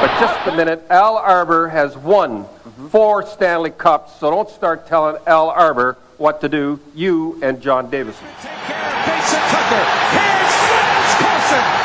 But just a minute, Al Arbour has won four Stanley Cups, so don't start telling Al Arbour what to do, you and John Davidson. Take care of Mason Tucker. Here's Franz Carlson.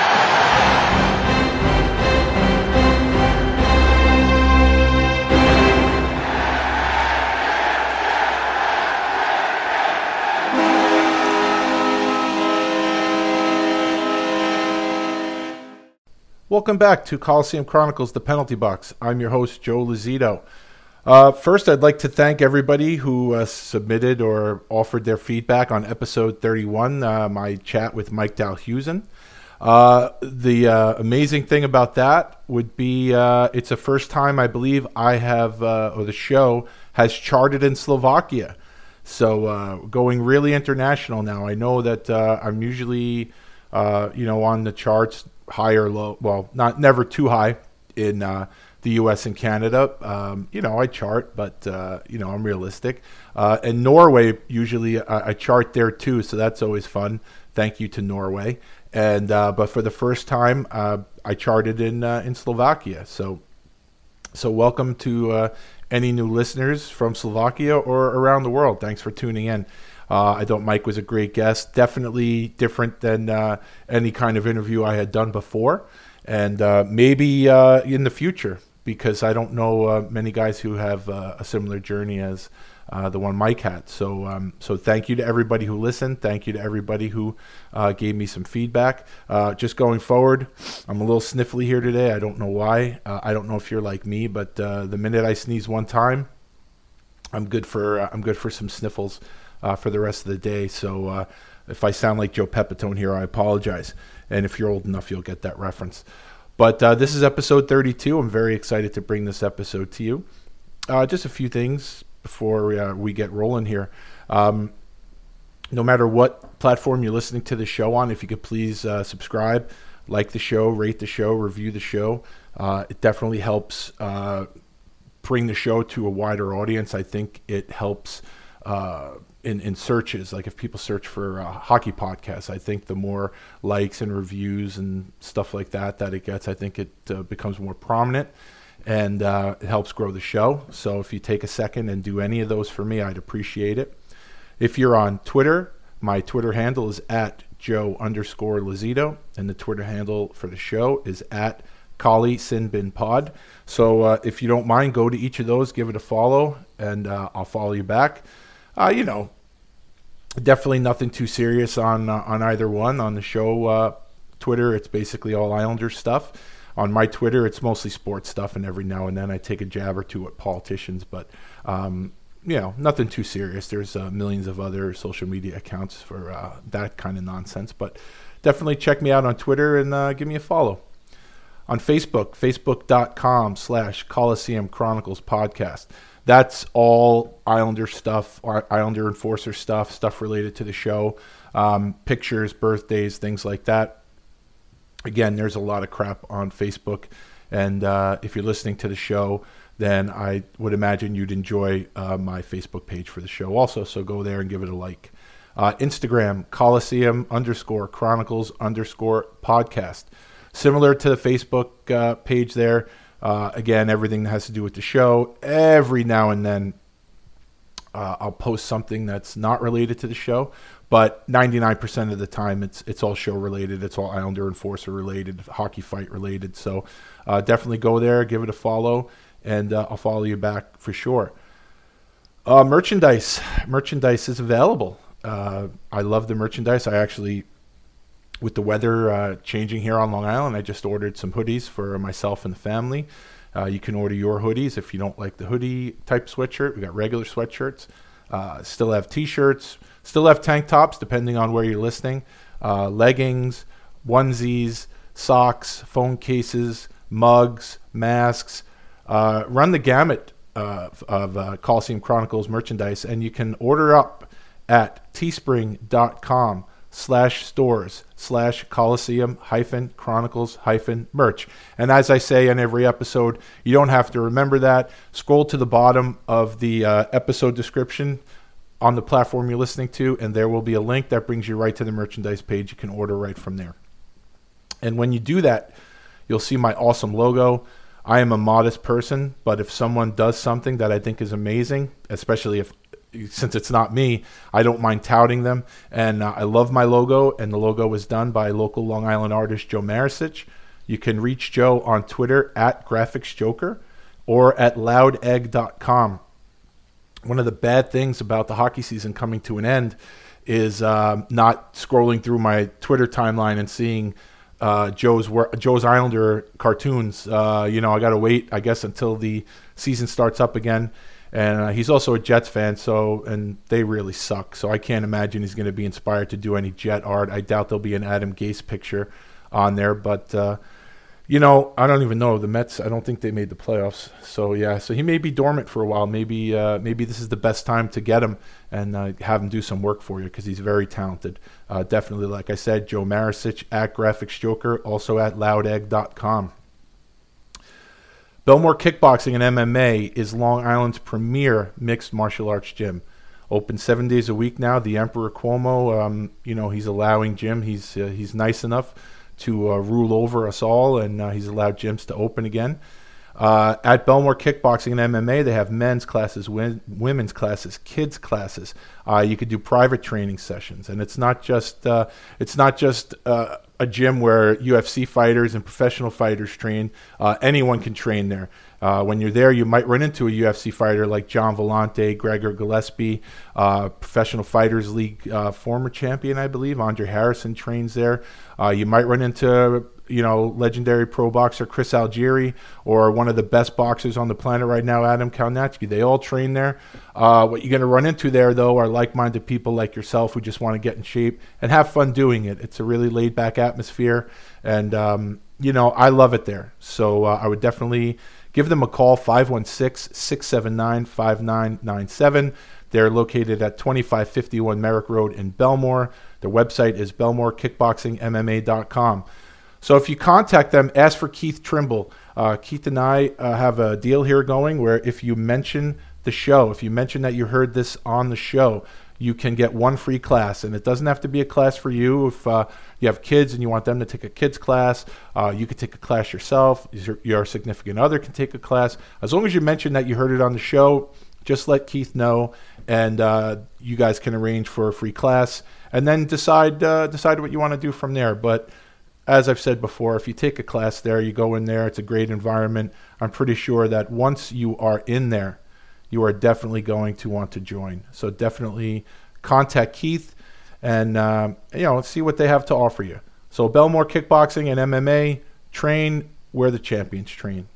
Welcome back to Coliseum Chronicles, the penalty box. I'm your host, Joe Lozito. Uh, first, I'd like to thank everybody who uh, submitted or offered their feedback on episode 31, uh, my chat with Mike Dalhusen. Uh, the uh, amazing thing about that would be uh, it's the first time I believe I have, or the show has charted in Slovakia. So going really international now. I know that I'm usually, you know, on the charts high or low. Well, not never too high in uh, the U.S. and Canada. Um, you know, I chart, but uh, you know, I'm realistic. Uh, and Norway usually I, I chart there too, so that's always fun. Thank you to Norway. And uh, but for the first time, uh, I charted in uh, in Slovakia. So so welcome to any new listeners from Slovakia or around the world. Thanks for tuning in. Uh, I thought Mike was a great guest. Definitely different than uh, any kind of interview I had done before, and uh, maybe uh, in the future because I don't know uh, many guys who have uh, a similar journey as the one Mike had. So, um, so thank you to everybody who listened. Thank you to everybody who gave me some feedback. just going forward, I'm a little sniffly here today. I don't know why. I don't know if you're like me, but the minute I sneeze one time, I'm good for I'm good for some sniffles uh, for the rest of the day. So uh, if I sound like Joe Pepitone here, I apologize. And if you're old enough, you'll get that reference. But uh, this is episode 32. I'm very excited to bring this episode to you. Uh, just a few things before we, uh, we get rolling here. Um, no matter what platform you're listening to the show on, if you could please uh, subscribe, like the show, rate the show, review the show. it definitely helps bring the show to a wider audience. I think it helps uh, in, in searches. Like if people search for hockey podcasts, I think the more likes and reviews and stuff like that that it gets, I think it uh, becomes more prominent and uh, it helps grow the show. So if you take a second and do any of those for me, I'd appreciate it. If you're on Twitter, my Twitter handle is at Joe underscore Lozito, and the Twitter handle for the show is at Kali Sinbin Pod. So uh, if you don't mind, go to each of those, give it a follow, and uh, I'll follow you back. Uh, you know, definitely nothing too serious on uh, on either one. On the show uh, Twitter, it's basically all Islander stuff. On my Twitter, it's mostly sports stuff, and every now and then I take a jab or two at politicians, but. Um, you know, nothing too serious. There's uh, millions of other social media accounts for uh, that kind of nonsense, but definitely check me out on Twitter and uh, give me a follow on Facebook, facebook.com slash Coliseum Chronicles podcast. That's all Islander stuff, Islander Enforcer stuff, stuff related to the show, um, pictures, birthdays, things like that. Again, there's a lot of crap on Facebook. And uh, if you're listening to the show, then I would imagine you'd enjoy uh, my Facebook page for the show also. So go there and give it a like. Uh, Instagram, Coliseum underscore Chronicles underscore podcast. Similar to the Facebook uh, page there. Uh, again, everything that has to do with the show. Every now and then, uh, I'll post something that's not related to the show, but 99% of the time, it's it's all show related. It's all Islander Enforcer related, hockey fight related. So uh, definitely go there, give it a follow, and uh, I'll follow you back for sure. Uh, merchandise, merchandise is available. Uh, I love the merchandise. I actually with the weather uh, changing here on Long Island, I just ordered some hoodies for myself and the family. Uh, you can order your hoodies if you don't like the hoodie type sweatshirt. We got regular sweatshirts. Uh, still have t-shirts. Still have tank tops, depending on where you're listening. Uh, leggings, onesies, socks, phone cases, mugs, masks. Uh, run the gamut uh, of uh, Coliseum Chronicles merchandise, and you can order up at teespring.com slash stores slash Coliseum hyphen Chronicles hyphen merch. And as I say in every episode, you don't have to remember that. Scroll to the bottom of the uh, episode description on the platform you're listening to, and there will be a link that brings you right to the merchandise page. You can order right from there. And when you do that, you'll see my awesome logo. I am a modest person, but if someone does something that I think is amazing, especially if since it's not me, I don't mind touting them. And uh, I love my logo, and the logo was done by local Long Island artist Joe Marisich. You can reach Joe on Twitter at GraphicsJoker or at loudegg.com. One of the bad things about the hockey season coming to an end is uh, not scrolling through my Twitter timeline and seeing uh, Joe's Joe's Islander cartoons. Uh, you know, I got to wait, I guess, until the season starts up again and uh, he's also a Jets fan. So, and they really suck. So I can't imagine he's going to be inspired to do any Jet art. I doubt there'll be an Adam Gase picture on there, but. Uh, you know, I don't even know the Mets. I don't think they made the playoffs. So yeah, so he may be dormant for a while. Maybe uh, maybe this is the best time to get him and uh, have him do some work for you because he's very talented. Uh, definitely, like I said, Joe Marisic at Graphics Joker, also at loudegg.com. Bellmore Kickboxing and MMA is Long Island's premier mixed martial arts gym. Open seven days a week now. The Emperor Cuomo, um, you know, he's allowing Jim. He's uh, he's nice enough to uh, rule over us all, and uh, he's allowed gyms to open again. Uh, at Bellmore Kickboxing and MMA, they have men's classes, win- women's classes, kids classes. Uh, you could do private training sessions, and it's not just uh, it's not just a gym where UFC fighters and professional fighters train. Uh, anyone can train there. Uh, when you're there, you might run into a UFC fighter like Gian Villante, Gregor Gillespie, uh, Professional Fighters League uh, former champion, I believe. Andre Harrison trains there. Uh, you might run into you know, legendary pro boxer Chris Algieri or one of the best boxers on the planet right now, Adam Kownacki. They all train there. Uh, what you're going to run into there, though, are like minded people like yourself who just want to get in shape and have fun doing it. It's a really laid back atmosphere. And, um, you know, I love it there. So uh, I would definitely give them a call 516 679 5997. They're located at 2551 Merrick Road in Bellmore. Their website is belmorekickboxingmma.com. So if you contact them, ask for Keith Trimble. Uh, Keith and I uh, have a deal here going where if you mention the show, if you mention that you heard this on the show, you can get one free class. And it doesn't have to be a class for you. If uh, you have kids and you want them to take a kids class, uh, you could take a class yourself. Your, your significant other can take a class. As long as you mention that you heard it on the show, just let Keith know, and uh, you guys can arrange for a free class, and then decide uh, decide what you want to do from there. But as I've said before, if you take a class there, you go in there, it's a great environment. I'm pretty sure that once you are in there, you are definitely going to want to join. So definitely contact Keith and uh, you know see what they have to offer you. So Bellmore Kickboxing and MMA train where the champions train.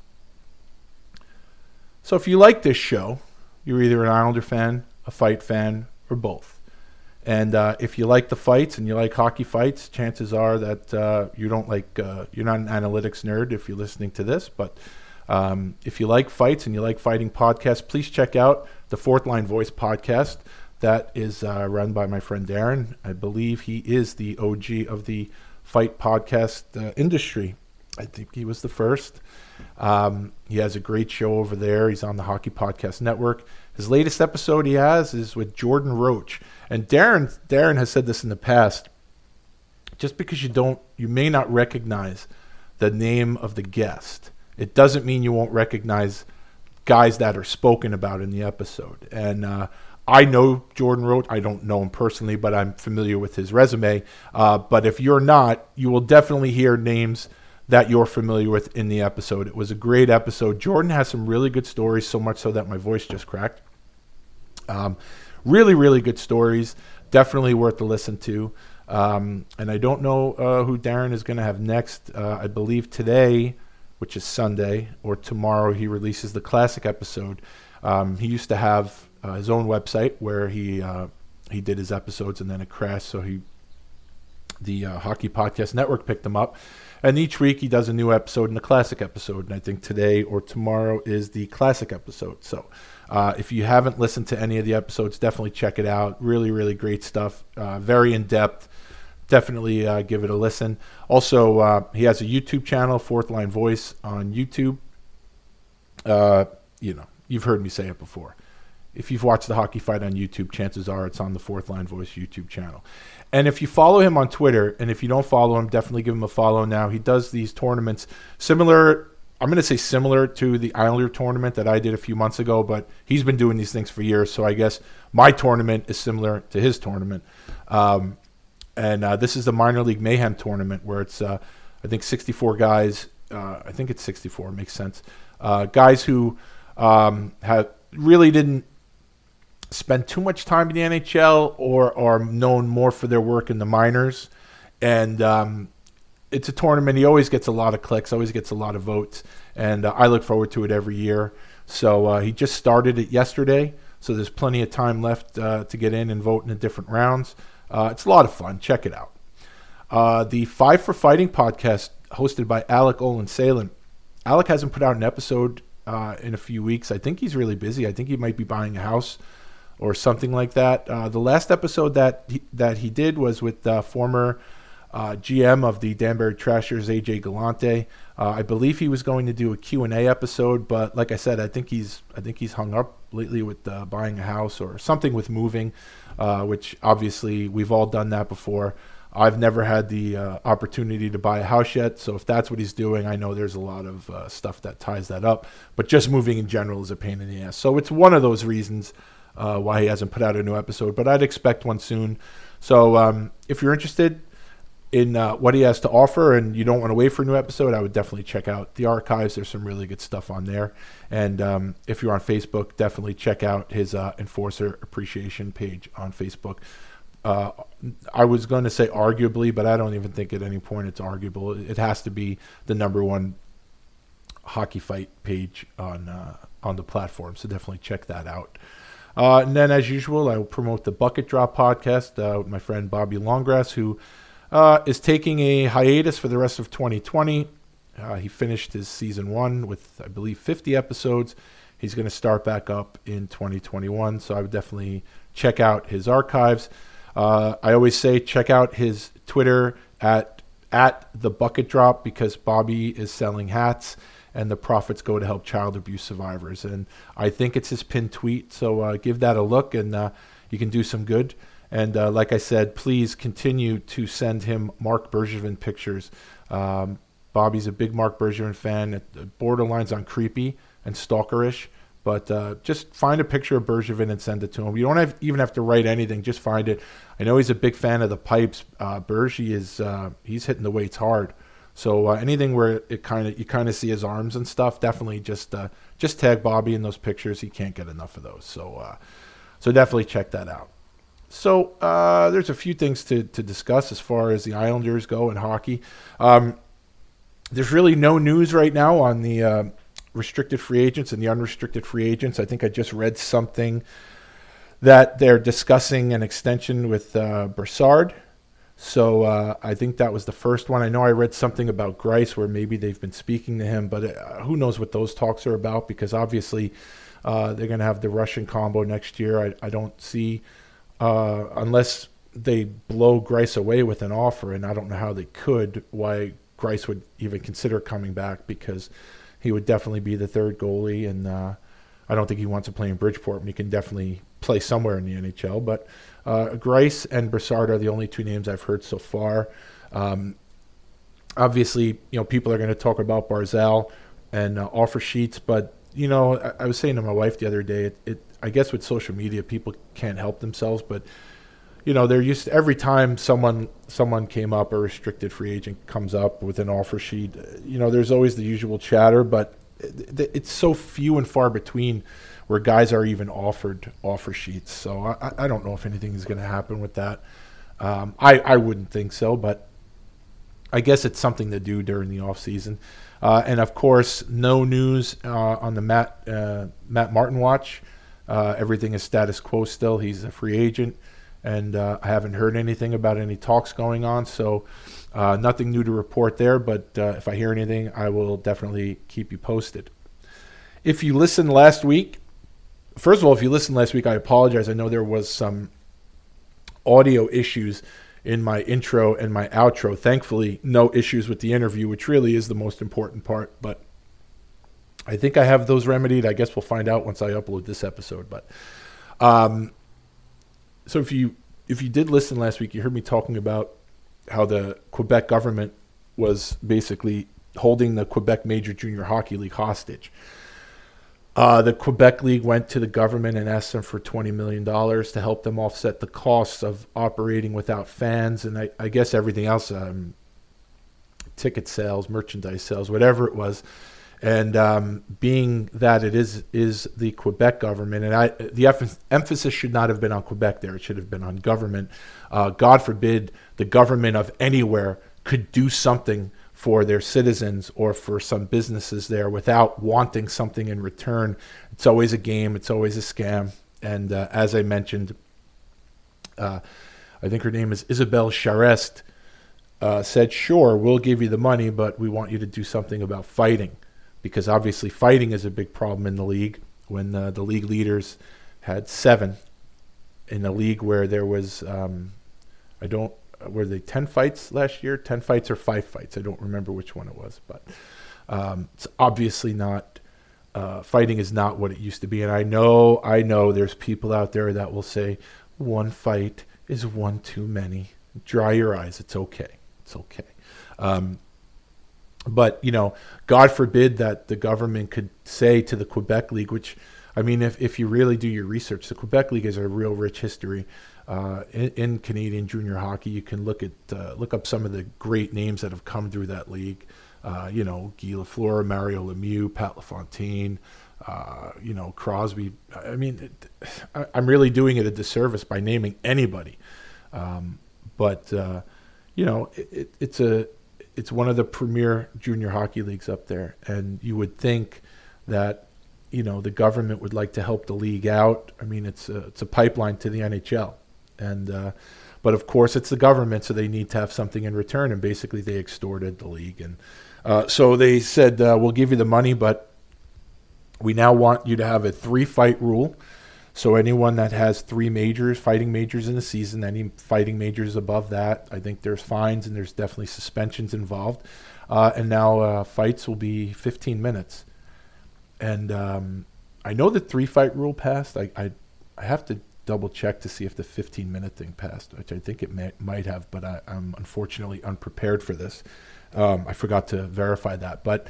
So if you like this show, you're either an Islander fan, a fight fan, or both. And uh, if you like the fights and you like hockey fights, chances are that uh, you don't like uh, you're not an analytics nerd if you're listening to this. But um, if you like fights and you like fighting podcasts, please check out the Fourth Line Voice podcast. That is uh, run by my friend Darren. I believe he is the OG of the fight podcast uh, industry. I think he was the first. Um, he has a great show over there. He's on the Hockey Podcast Network. His latest episode he has is with Jordan Roach. And Darren Darren has said this in the past. Just because you don't you may not recognize the name of the guest, it doesn't mean you won't recognize guys that are spoken about in the episode. And uh, I know Jordan Roach. I don't know him personally, but I'm familiar with his resume. Uh, but if you're not, you will definitely hear names that you're familiar with in the episode. It was a great episode. Jordan has some really good stories, so much so that my voice just cracked. Um, really, really good stories. Definitely worth to listen to. Um, and I don't know uh, who Darren is going to have next. Uh, I believe today, which is Sunday, or tomorrow, he releases the classic episode. Um, he used to have uh, his own website where he uh, he did his episodes, and then it crashed, so he the uh, Hockey Podcast Network picked him up. And each week he does a new episode and a classic episode. And I think today or tomorrow is the classic episode. So uh, if you haven't listened to any of the episodes, definitely check it out. Really, really great stuff. Uh, very in depth. Definitely uh, give it a listen. Also, uh, he has a YouTube channel, Fourth Line Voice on YouTube. Uh, you know, you've heard me say it before. If you've watched the hockey fight on YouTube, chances are it's on the Fourth Line Voice YouTube channel. And if you follow him on Twitter, and if you don't follow him, definitely give him a follow now. He does these tournaments similar. I'm going to say similar to the Islander tournament that I did a few months ago, but he's been doing these things for years. So I guess my tournament is similar to his tournament. Um, and uh, this is the minor league mayhem tournament where it's uh, I think 64 guys. Uh, I think it's 64. Makes sense. Uh, guys who um, have really didn't spend too much time in the NHL or are known more for their work in the minors. And um, it's a tournament. He always gets a lot of clicks, always gets a lot of votes. And uh, I look forward to it every year. So uh, he just started it yesterday. So there's plenty of time left uh, to get in and vote in the different rounds. Uh, it's a lot of fun. Check it out. Uh, the Five for Fighting podcast, hosted by Alec Olin Salem. Alec hasn't put out an episode uh, in a few weeks. I think he's really busy. I think he might be buying a house or something like that. The last episode that he, that he did was with former uh, GM of the Danbury Trashers, AJ Galante. Uh, I believe he was going to do a Q and A episode, but like I said, I think he's I think he's hung up lately with uh, buying a house or something with moving, uh, which obviously we've all done that before. I've never had the uh, opportunity to buy a house yet, so if that's what he's doing, I know there's a lot of uh, stuff that ties that up. But just moving in general is a pain in the ass. So it's one of those reasons why he hasn't put out a new episode, but I'd expect one soon. So um, if you're interested in uh, what he has to offer and you don't want to wait for a new episode, I would definitely check out the archives. There's some really good stuff on there. And um, if you're on Facebook, definitely check out his uh, Enforcer Appreciation page on Facebook. Uh, I was going to say arguably, but I don't even think at any point it's arguable. It has to be the number one hockey fight page on uh, on the platform. So definitely check that out. Uh, and then, as usual, I will promote the Bucket Drop podcast uh, with my friend Bobby Longgrass, who uh, is taking a hiatus for the rest of 2020. Uh, he finished his season one with, I believe, 50 episodes. He's going to start back up in 2021, so I would definitely check out his archives. Uh, I always say check out his Twitter at at the Bucket Drop because Bobby is selling hats and the profits go to help child abuse survivors. And I think it's his pinned tweet, so uh, give that a look and uh, you can do some good. And uh, like I said, please continue to send him Marc Bergevin pictures. Um, Bobby's a big Marc Bergevin fan. Borderlines on creepy and stalkerish. But uh, just find a picture of Bergevin and send it to him. You don't have, even have to write anything; just find it. I know he's a big fan of the pipes. Uh, is uh, he's hitting the weights hard. So uh, anything where it kind of you kind of see his arms and stuff, definitely just uh, just tag Bobby in those pictures. He can't get enough of those. So uh, so definitely check that out. So uh, there's a few things to, to discuss as far as the Islanders go in hockey. Um, there's really no news right now on the uh, restricted free agents and the unrestricted free agents. I think I just read something that they're discussing an extension with uh, Brassard. So uh, I think that was the first one. I know I read something about Greiss where maybe they've been speaking to him, but uh, who knows what those talks are about because obviously uh, they're going to have the Russian combo next year. I, I don't see, uh, unless they blow Greiss away with an offer, and I don't know how they could, why Greiss would even consider coming back because he would definitely be the third goalie, and uh, I don't think he wants to play in Bridgeport. And he can definitely play somewhere in the NHL. But uh, Greiss and Brassard are the only two names I've heard so far. Um, obviously, you know, people are going to talk about Barzal and uh, offer sheets, but you know, I, I, was saying to my wife the other day, it, it, I guess with social media, people can't help themselves, but you know, they're used to, every time someone someone came up, a restricted free agent comes up with an offer sheet. You know, there's always the usual chatter, but it, it's so few and far between where guys are even offered offer sheets. So I, I don't know if anything is going to happen with that. Um, I I wouldn't think so, but I guess it's something to do during the off season. Uh, and of course, no news uh, on the Matt uh, Matt Martin watch. Uh, everything is status quo still. He's a free agent and uh, I haven't heard anything about any talks going on. So uh, nothing new to report there. But uh, if I hear anything, I will definitely keep you posted. If you listened last week, first of all, if you listened last week, I apologize. I know there was some audio issues in my intro and my outro. Thankfully, no issues with the interview, which really is the most important part. But I think I have those remedied. I guess we'll find out once I upload this episode. But um, so if you if you did listen last week, you heard me talking about how the Quebec government was basically holding the Quebec Major Junior Hockey League hostage. Uh, the Quebec League went to the government and asked them for $20 million to help them offset the costs of operating without fans and I, I guess everything else um, ticket sales, merchandise sales, whatever it was. And um, being that it is is the Quebec government, and I, the emphasis should not have been on Quebec there; it should have been on government. Uh, God forbid the government of anywhere could do something for their citizens or for some businesses there without wanting something in return. It's always a game, it's always a scam. And uh, as I mentioned, uh, I think her name is Isabelle Charest, uh, said, Sure, we'll give you the money, but we want you to do something about fighting. Because obviously, fighting is a big problem in the league. When uh, the league leaders had seven in a league where there was, um, I don't were they 10 fights last year? 10 fights or 5 fights? I don't remember which one it was but um, it's obviously not uh, fighting is not what it used to be. And i know i know there's people out there that will say one fight is one too many. Dry your eyes. It's okay. It's okay. Um, but you know god forbid that the government could say to the quebec league which i mean if, if you really do your research the quebec league has a real rich history uh, in, in, Canadian junior hockey. You can look at uh, look up some of the great names that have come through that league. Uh, you know, Guy Lafleur, Mario Lemieux, Pat LaFontaine, uh, you know, Crosby. I mean, I, am really doing it a disservice by naming anybody. Um, but uh, you know, it, it, it's a it's one of the premier junior hockey leagues up there, and you would think that you know the government would like to help the league out. I mean, it's a, it's a pipeline to the NHL and uh, but of course it's the government, so they need to have something in return, and basically they extorted the league, and uh, so they said uh, we'll give you the money, but we now want you to have a three-fight rule. So anyone that has three majors, fighting majors in the season, any fighting majors above that, I think there's fines and there's definitely suspensions involved. Uh, and now uh, fights will be 15 minutes. And um, I know the three fight rule passed. I, I, I have to double check to see if the 15 minute thing passed, which I think it may, might have, but I, am unfortunately unprepared for this. Um, I forgot to verify that. But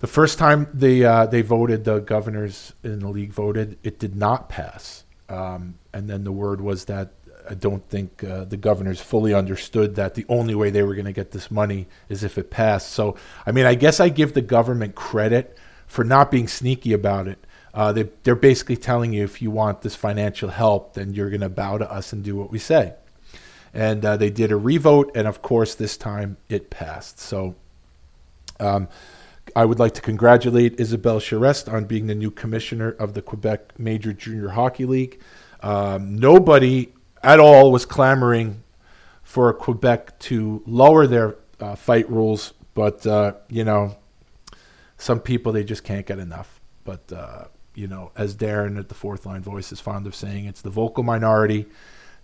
the first time they uh, they voted, the governors in the league voted, it did not pass. Um, and then the word was that I don't think uh, the governors fully understood that the only way they were going to get this money is if it passed. So, I mean, I guess I give the government credit for not being sneaky about it uh, they, they're basically telling you if you want this financial help, then you're going to bow to us and do what we say. And uh, they did a revote, and of course, this time it passed. So um, I would like to congratulate Isabelle Charest on being the new commissioner of the Quebec Major Junior Hockey League. Um, nobody at all was clamoring for Quebec to lower their uh, fight rules, but uh, you know, some people they just can't get enough. But uh, you know, as Darren at the fourth line voice is fond of saying, it's the vocal minority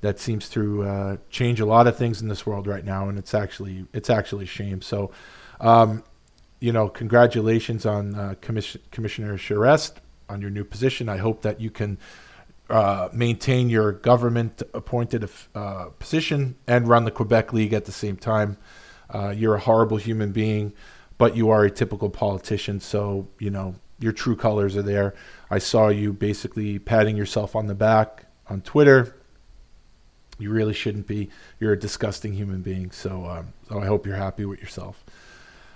that seems to uh, change a lot of things in this world right now, and it's actually it's actually a shame. So, um, you know, congratulations on uh, Commission- Commissioner Charest on your new position. I hope that you can uh, maintain your government appointed uh, position and run the Quebec League at the same time. Uh, you're a horrible human being, but you are a typical politician. So, you know, your true colors are there. I saw you basically patting yourself on the back on Twitter. You really shouldn't be. You're a disgusting human being. So, um, so I hope you're happy with yourself.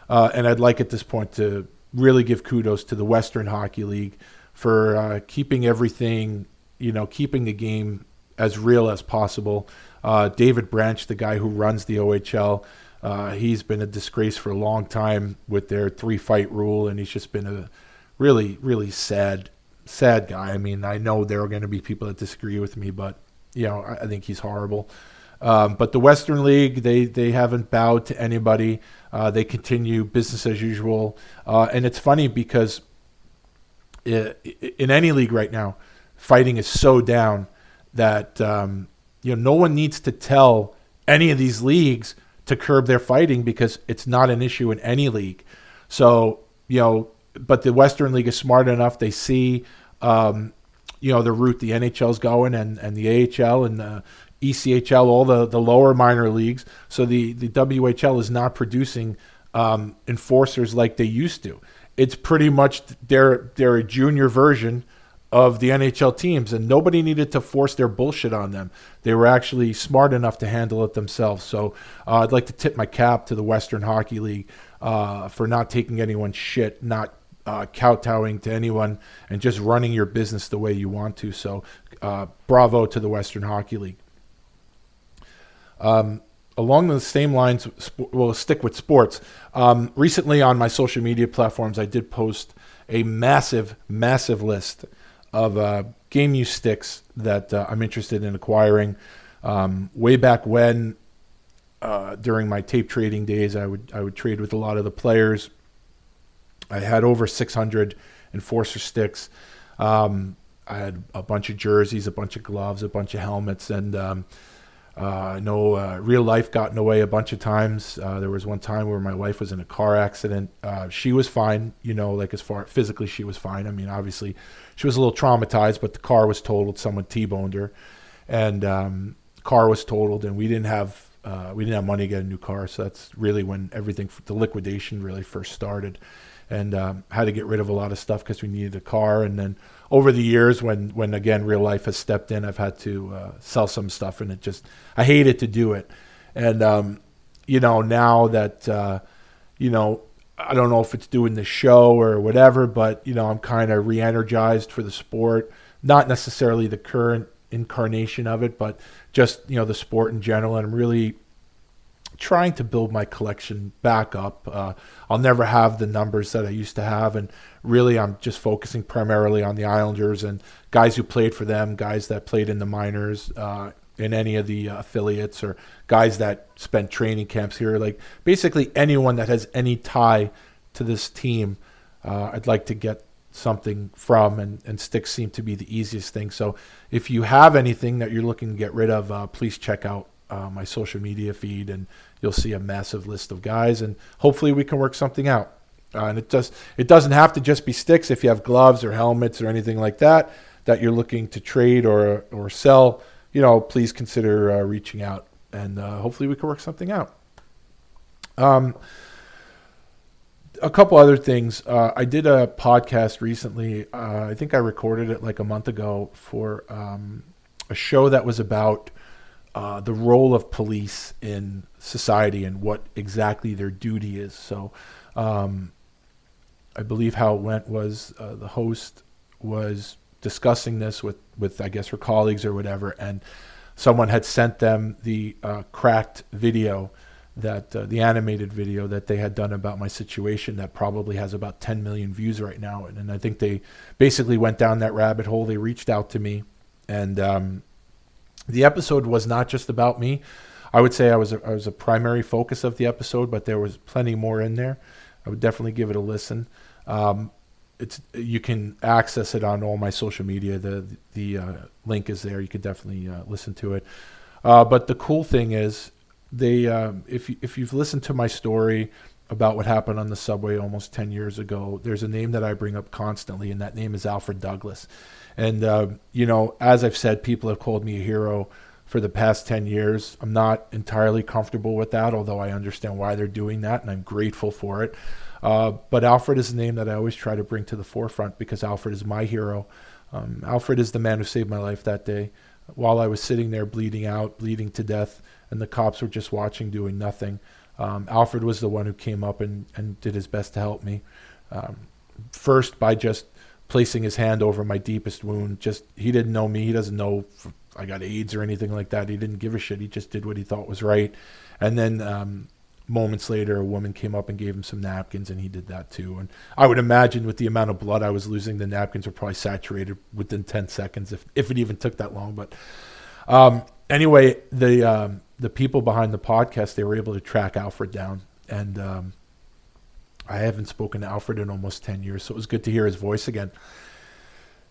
Uh, and I'd like at this point to really give kudos to the Western Hockey League for uh, keeping everything, you know, keeping the game as real as possible. Uh, David Branch, the guy who runs the OHL, uh, he's been a disgrace for a long time with their three fight rule, and he's just been a really, really sad, sad guy. I mean, I know there are going to be people that disagree with me, but you know, I, I think he's horrible. Um, but the Western League, they they haven't bowed to anybody. Uh, they continue business as usual, uh, and it's funny because i in any league right now, fighting is so down that um, you know no one needs to tell any of these leagues to curb their fighting because it's not an issue in any league. So you know, but the Western League is smart enough; they see. Um, you know the route the NHL's going and, and the AHL and the ECHL, all the, the lower minor leagues. So the, the WHL is not producing um, enforcers like they used to. It's pretty much they're they're a junior version of the NHL teams, and nobody needed to force their bullshit on them. They were actually smart enough to handle it themselves. So uh, I'd like to tip my cap to the Western Hockey League uh, for not taking anyone's shit, not uh, kowtowing to anyone, and just running your business the way you want to. So uh, bravo to the Western Hockey League. Um, along the same lines, we'll stick with sports. Um, recently on my social media platforms, I did post a massive, massive list of uh, game use sticks that uh, I'm interested in acquiring. Um, way back when, uh, during my tape trading days, I would I would trade with a lot of the players. I had over 600 enforcer sticks. Um, I had a bunch of jerseys, a bunch of gloves, a bunch of helmets, and um, I know uh, real life got in the way a bunch of times. Uh, there was one time where my wife was in a car accident. Uh, she was fine, you know, like as far physically she was fine. I mean, obviously she was a little traumatized, but the car was totaled. Someone t-boned her, and um, car was totaled, and we didn't have uh, we didn't have money to get a new car. So that's really when everything the liquidation really first started, and um, had to get rid of a lot of stuff because we needed a car, and then over the years when when again real life has stepped in i've had to uh, sell some stuff and it just i hated to do it. And um, you know now that uh, you know i don't know if it's doing the show or whatever but you know i'm kind of re-energized for the sport. Not necessarily the current incarnation of it but just you know the sport in general. And i'm really trying to build my collection back up. Uh, I'll never have the numbers that I used to have, and really, I'm just focusing primarily on the Islanders and guys who played for them, guys that played in the minors, uh, in any of the affiliates, or guys that spent training camps here. Like basically anyone that has any tie to this team, uh, I'd like to get something from, and, and sticks seem to be the easiest thing. So if you have anything that you're looking to get rid of, uh, please check out uh, my social media feed and you'll see a massive list of guys, and hopefully we can work something out. Uh, and it does it doesn't have to just be sticks. If you have gloves or helmets or anything like that that you're looking to trade or or sell, you know, please consider uh, reaching out, and uh, hopefully we can work something out. Um, a couple other things. Uh, I did a podcast recently. Uh, I think I recorded it like a month ago for um, a show that was about uh, the role of police in society and what exactly their duty is. So, um, I believe how it went was uh, the host was discussing this with, with I guess her colleagues or whatever, and someone had sent them the uh, cracked video that uh, the animated video that they had done about my situation that probably has about 10 million views right now, and, and I think they basically went down that rabbit hole. They reached out to me, and um, the episode was not just about me. I would say I was a, I was a primary focus of the episode, but there was plenty more in there. I would definitely give it a listen. Um, it's you can access it on all my social media. The the uh, link is there. You could definitely uh, listen to it. Uh, but the cool thing is, they uh, if you, if you've listened to my story about what happened on the subway almost ten years ago, there's a name that I bring up constantly, and that name is Alfred Douglas. And, uh, you know, as I've said, people have called me a hero for the past 10 years. I'm not entirely comfortable with that, although I understand why they're doing that, and I'm grateful for it. Uh, but Alfred is a name that I always try to bring to the forefront because Alfred is my hero. Um, Alfred is the man who saved my life that day while I was sitting there bleeding out, bleeding to death, and the cops were just watching, doing nothing. Um, Alfred was the one who came up and, and did his best to help me. Um, first, by just placing his hand over my deepest wound. Just he didn't know me. He doesn't know I got AIDS or anything like that. He didn't give a shit. He just did what he thought was right. And then um, moments later, a woman came up and gave him some napkins, and he did that too. And I would imagine with the amount of blood I was losing, the napkins were probably saturated within ten seconds, if if it even took that long. But Um, anyway, the um, the people behind the podcast they were able to track Alfred down, and um, I haven't spoken to Alfred in almost ten years, so it was good to hear his voice again.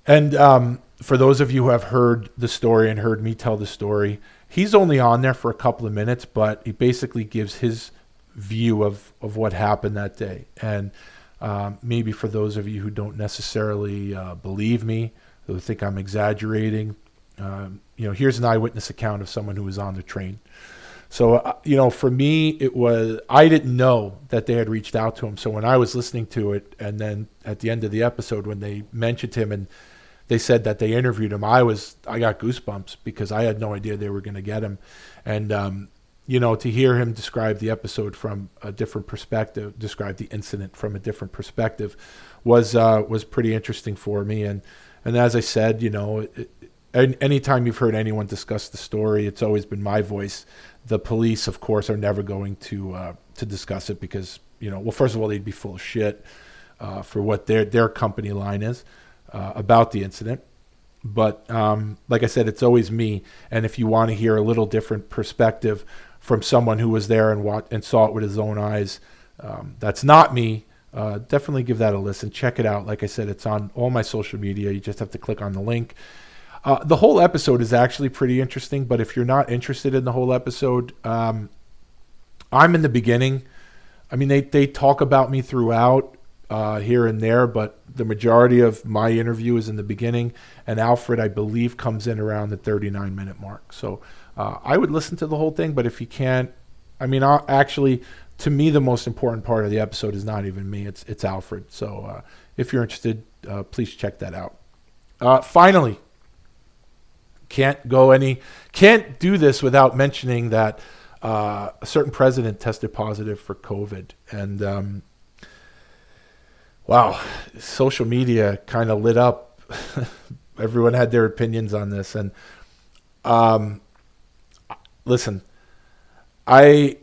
And um, for those of you who have heard the story and heard me tell the story, he's only on there for a couple of minutes, but he basically gives his view of, of what happened that day. And um, maybe for those of you who don't necessarily uh, believe me, who think I'm exaggerating, um, you know, here's an eyewitness account of someone who was on the train. So, uh, you know, for me, it was, I didn't know that they had reached out to him. So when I was listening to it, and then at the end of the episode, when they mentioned him and they said that they interviewed him, I was, I got goosebumps because I had no idea they were going to get him. And, um, you know, to hear him describe the episode from a different perspective, describe the incident from a different perspective, was uh, was pretty interesting for me. And and as I said, you know, it, anytime you've heard anyone discuss the story, it's always been my voice. The police, of course, are never going to uh, to discuss it because you know, well, first of all, they'd be full of shit uh, for what their their company line is uh, about the incident. But um, like I said, it's always me. And if you want to hear a little different perspective from someone who was there and watched and saw it with his own eyes, um, that's not me. Uh, definitely give that a listen. Check it out. Like I said, it's on all my social media. You just have to click on the link. Uh, the whole episode is actually pretty interesting, but if you're not interested in the whole episode, um, I'm in the beginning. I mean, they, they talk about me throughout uh, here and there, but the majority of my interview is in the beginning, and Alfred, I believe, comes in around the 39 minute mark. So uh, I would listen to the whole thing, but if you can't, I mean, I'll, actually, to me, the most important part of the episode is not even me; it's it's Alfred. So uh, if you're interested, uh, please check that out. Finally, can't go any, can't do this without mentioning that uh, a certain president tested positive for COVID, and um, wow, social media kind of lit up. Everyone had their opinions on this, and um, listen, I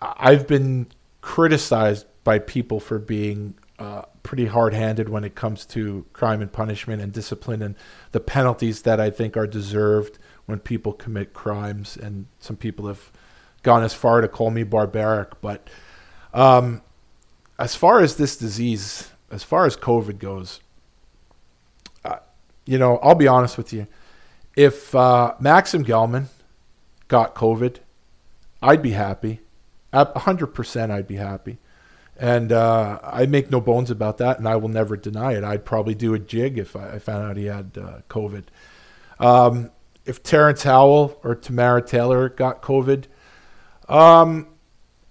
I've been criticized by people for being uh, pretty hard-handed when it comes to crime and punishment and discipline and the penalties that I think are deserved when people commit crimes. And some people have gone as far to call me barbaric, but um, as far as this disease, as far as COVID goes, uh, you know, I'll be honest with you. If uh, Maxim Gelman got COVID, I'd be happy. A hundred percent, I'd be happy. And uh, I make no bones about that, and I will never deny it. I'd probably do a jig if I, found out he had uh, COVID. Um, if Terrence Howell or Tamara Taylor got COVID, um,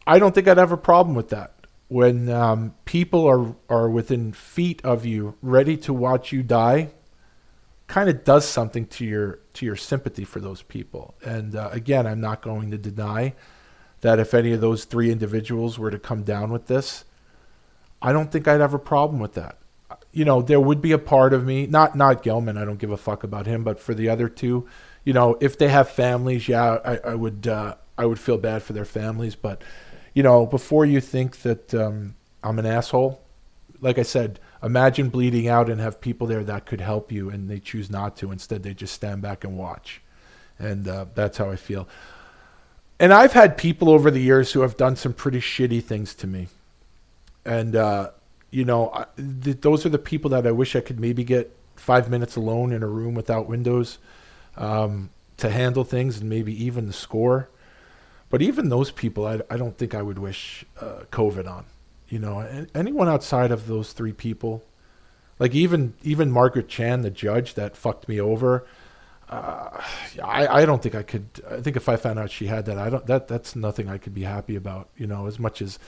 I don't think I'd have a problem with that when um, people are are within feet of you, ready to watch you die, kind of does something to your to your sympathy for those people. And uh, again, I'm not going to deny that if any of those three individuals were to come down with this, I don't think I'd have a problem with that. You know, there would be a part of me, not not Gelman, I don't give a fuck about him, but for the other two, you know, if they have families, yeah, I, I would uh, I would feel bad for their families, but you know, before you think that um, I'm an asshole, like I said, imagine bleeding out and have people there that could help you, and they choose not to. Instead, they just stand back and watch, and uh, that's how I feel. And I've had people over the years who have done some pretty shitty things to me, and uh, you know, I, th- those are the people that I wish I could maybe get five minutes alone in a room without windows um, to handle things and maybe even the score. But even those people, I, I don't think I would wish uh, COVID on. You know, anyone outside of those three people, like even even Margaret Chan, the judge that fucked me over. Uh, I I don't think I could. I think if I found out she had that, I don't. That that's nothing I could be happy about. You know, as much as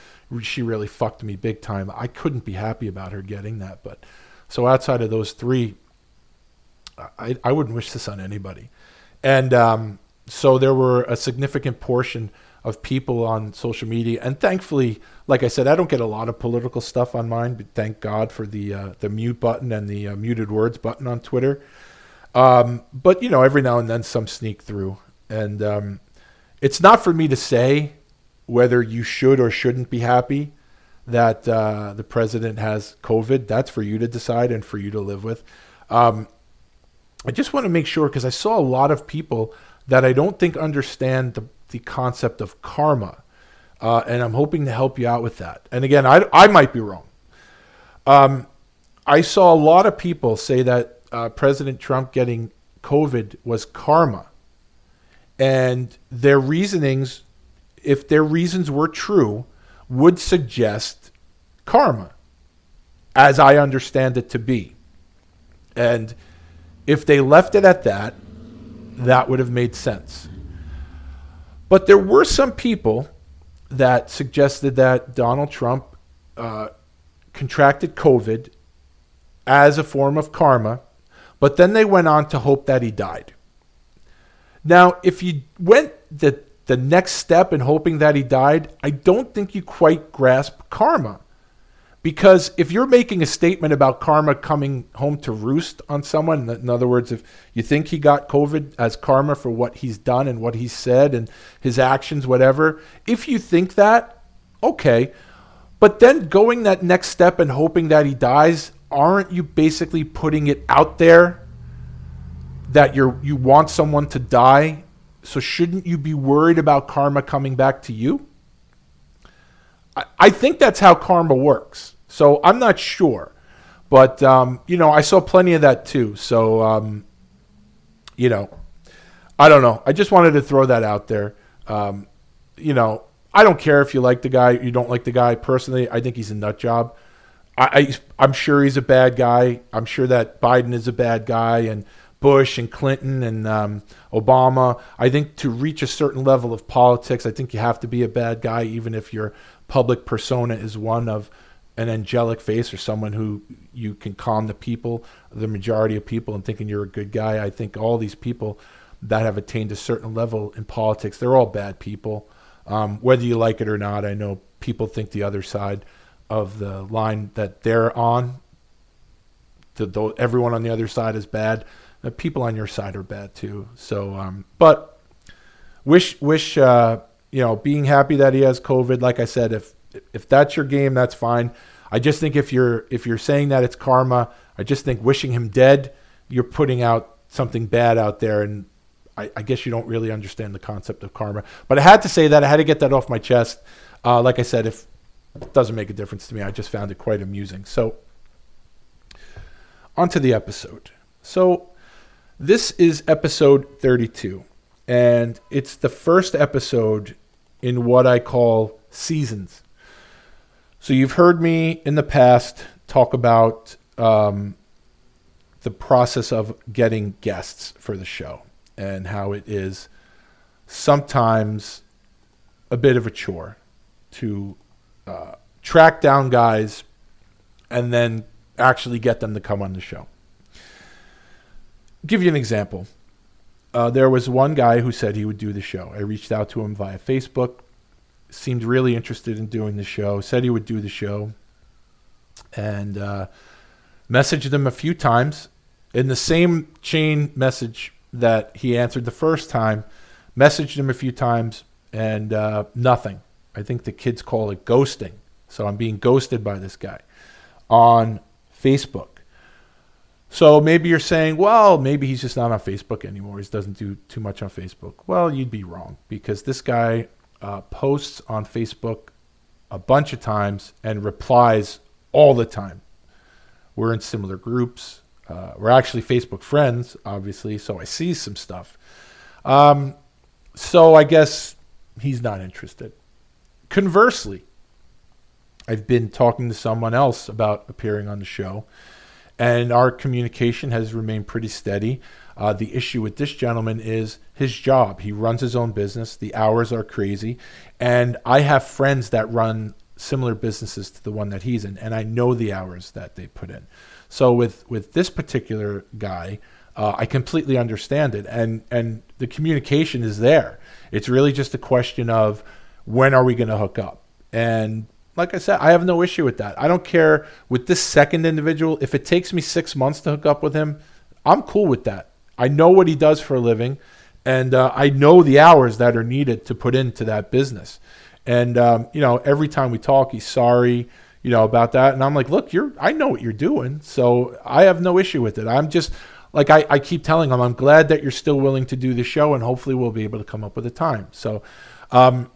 she really fucked me big time, I couldn't be happy about her getting that. But so outside of those three, I I wouldn't wish this on anybody. And um, so there were a significant portion of people on social media, and thankfully, like I said, I don't get a lot of political stuff on mine. But thank God for the uh, the mute button and the uh, muted words button on Twitter. Um, but you know, every now and then some sneak through, and um, it's not for me to say whether you should or shouldn't be happy that uh, the president has COVID. That's for you to decide and for you to live with. Um, I just want to make sure because I saw a lot of people that I don't think understand the, the concept of karma. Uh, and I'm hoping to help you out with that. And again, I, I might be wrong. Um, I saw a lot of people say that uh, President Trump getting COVID was karma. And their reasonings, if their reasons were true, would suggest karma, as I understand it to be. And if they left it at that, that would have made sense. But there were some people that suggested that Donald Trump uh, contracted COVID as a form of karma, but then they went on to hope that he died. Now, if you went the, the next step in hoping that he died, I don't think you quite grasp karma. Because if you're making a statement about karma coming home to roost on someone, in other words, if you think he got COVID as karma for what he's done and what he said and his actions, whatever, if you think that, okay. But then going that next step and hoping that he dies, aren't you basically putting it out there that you're you want someone to die? So shouldn't you be worried about karma coming back to you? I, I think that's how karma works. So I'm not sure, but um, you know, I saw plenty of that too. So um, you know, I don't know. I just wanted to throw that out there. Um, you know, I don't care if you like the guy, you don't like the guy. Personally, I think he's a nut job. I, I am sure he's a bad guy. I'm sure that Biden is a bad guy, and Bush and Clinton and um, Obama. I think to reach a certain level of politics, I think you have to be a bad guy, even if your public persona is one of an angelic face or someone who you can calm the people, the majority of people, and thinking you're a good guy. I think all these people that have attained a certain level in politics, they're all bad people. Um, whether you like it or not, I know people think the other side of the line that they're on, the, the, everyone on the other side is bad. The people on your side are bad too. So, um, but wish wish uh, you know being happy that he has COVID. Like I said, if if that's your game, that's fine. I just think if you're if you're saying that it's karma, I just think wishing him dead, you're putting out something bad out there, and I, I guess you don't really understand the concept of karma. But I had to say that I had to get that off my chest. Uh, like I said, if it doesn't make a difference to me, I just found it quite amusing. So, onto the episode. So, this is episode 32, and it's the first episode in what I call seasons. So you've heard me in the past talk about um, the process of getting guests for the show and how it is sometimes a bit of a chore to uh, track down guys and then actually get them to come on the show. Give you an example. Uh, there was one guy who said he would do the show. I reached out to him via Facebook seemed really interested in doing the show, said he would do the show, and uh, messaged him a few times in the same chain message that he answered the first time. Messaged him a few times and uh, nothing. I think the kids call it ghosting. So I'm being ghosted by this guy on Facebook. So maybe you're saying, well, maybe he's just not on Facebook anymore. He doesn't do too much on Facebook. Well, you'd be wrong because this guy uh, posts on Facebook a bunch of times and replies all the time. We're in similar groups. Uh, we're actually Facebook friends, obviously, so I see some stuff. Um, so I guess he's not interested. Conversely, I've been talking to someone else about appearing on the show, and our communication has remained pretty steady. Uh, the issue with this gentleman is his job. He runs his own business. The hours are crazy. And I have friends that run similar businesses to the one that he's in, and I know the hours that they put in. So with, with this particular guy, uh, I completely understand it. And, and the communication is there. It's really just a question of when are we going to hook up? And like I said, I have no issue with that. I don't care with this second individual. If it takes me six months to hook up with him, I'm cool with that. I know what he does for a living, and uh, I know the hours that are needed to put into that business. And um, you know, every time we talk, he's sorry, you know, about that. And I'm like, look, you're, I know what you're doing, so I have no issue with it. I'm just, like I, I keep telling him, I'm glad that you're still willing to do the show, and hopefully we'll be able to come up with a time. So, um,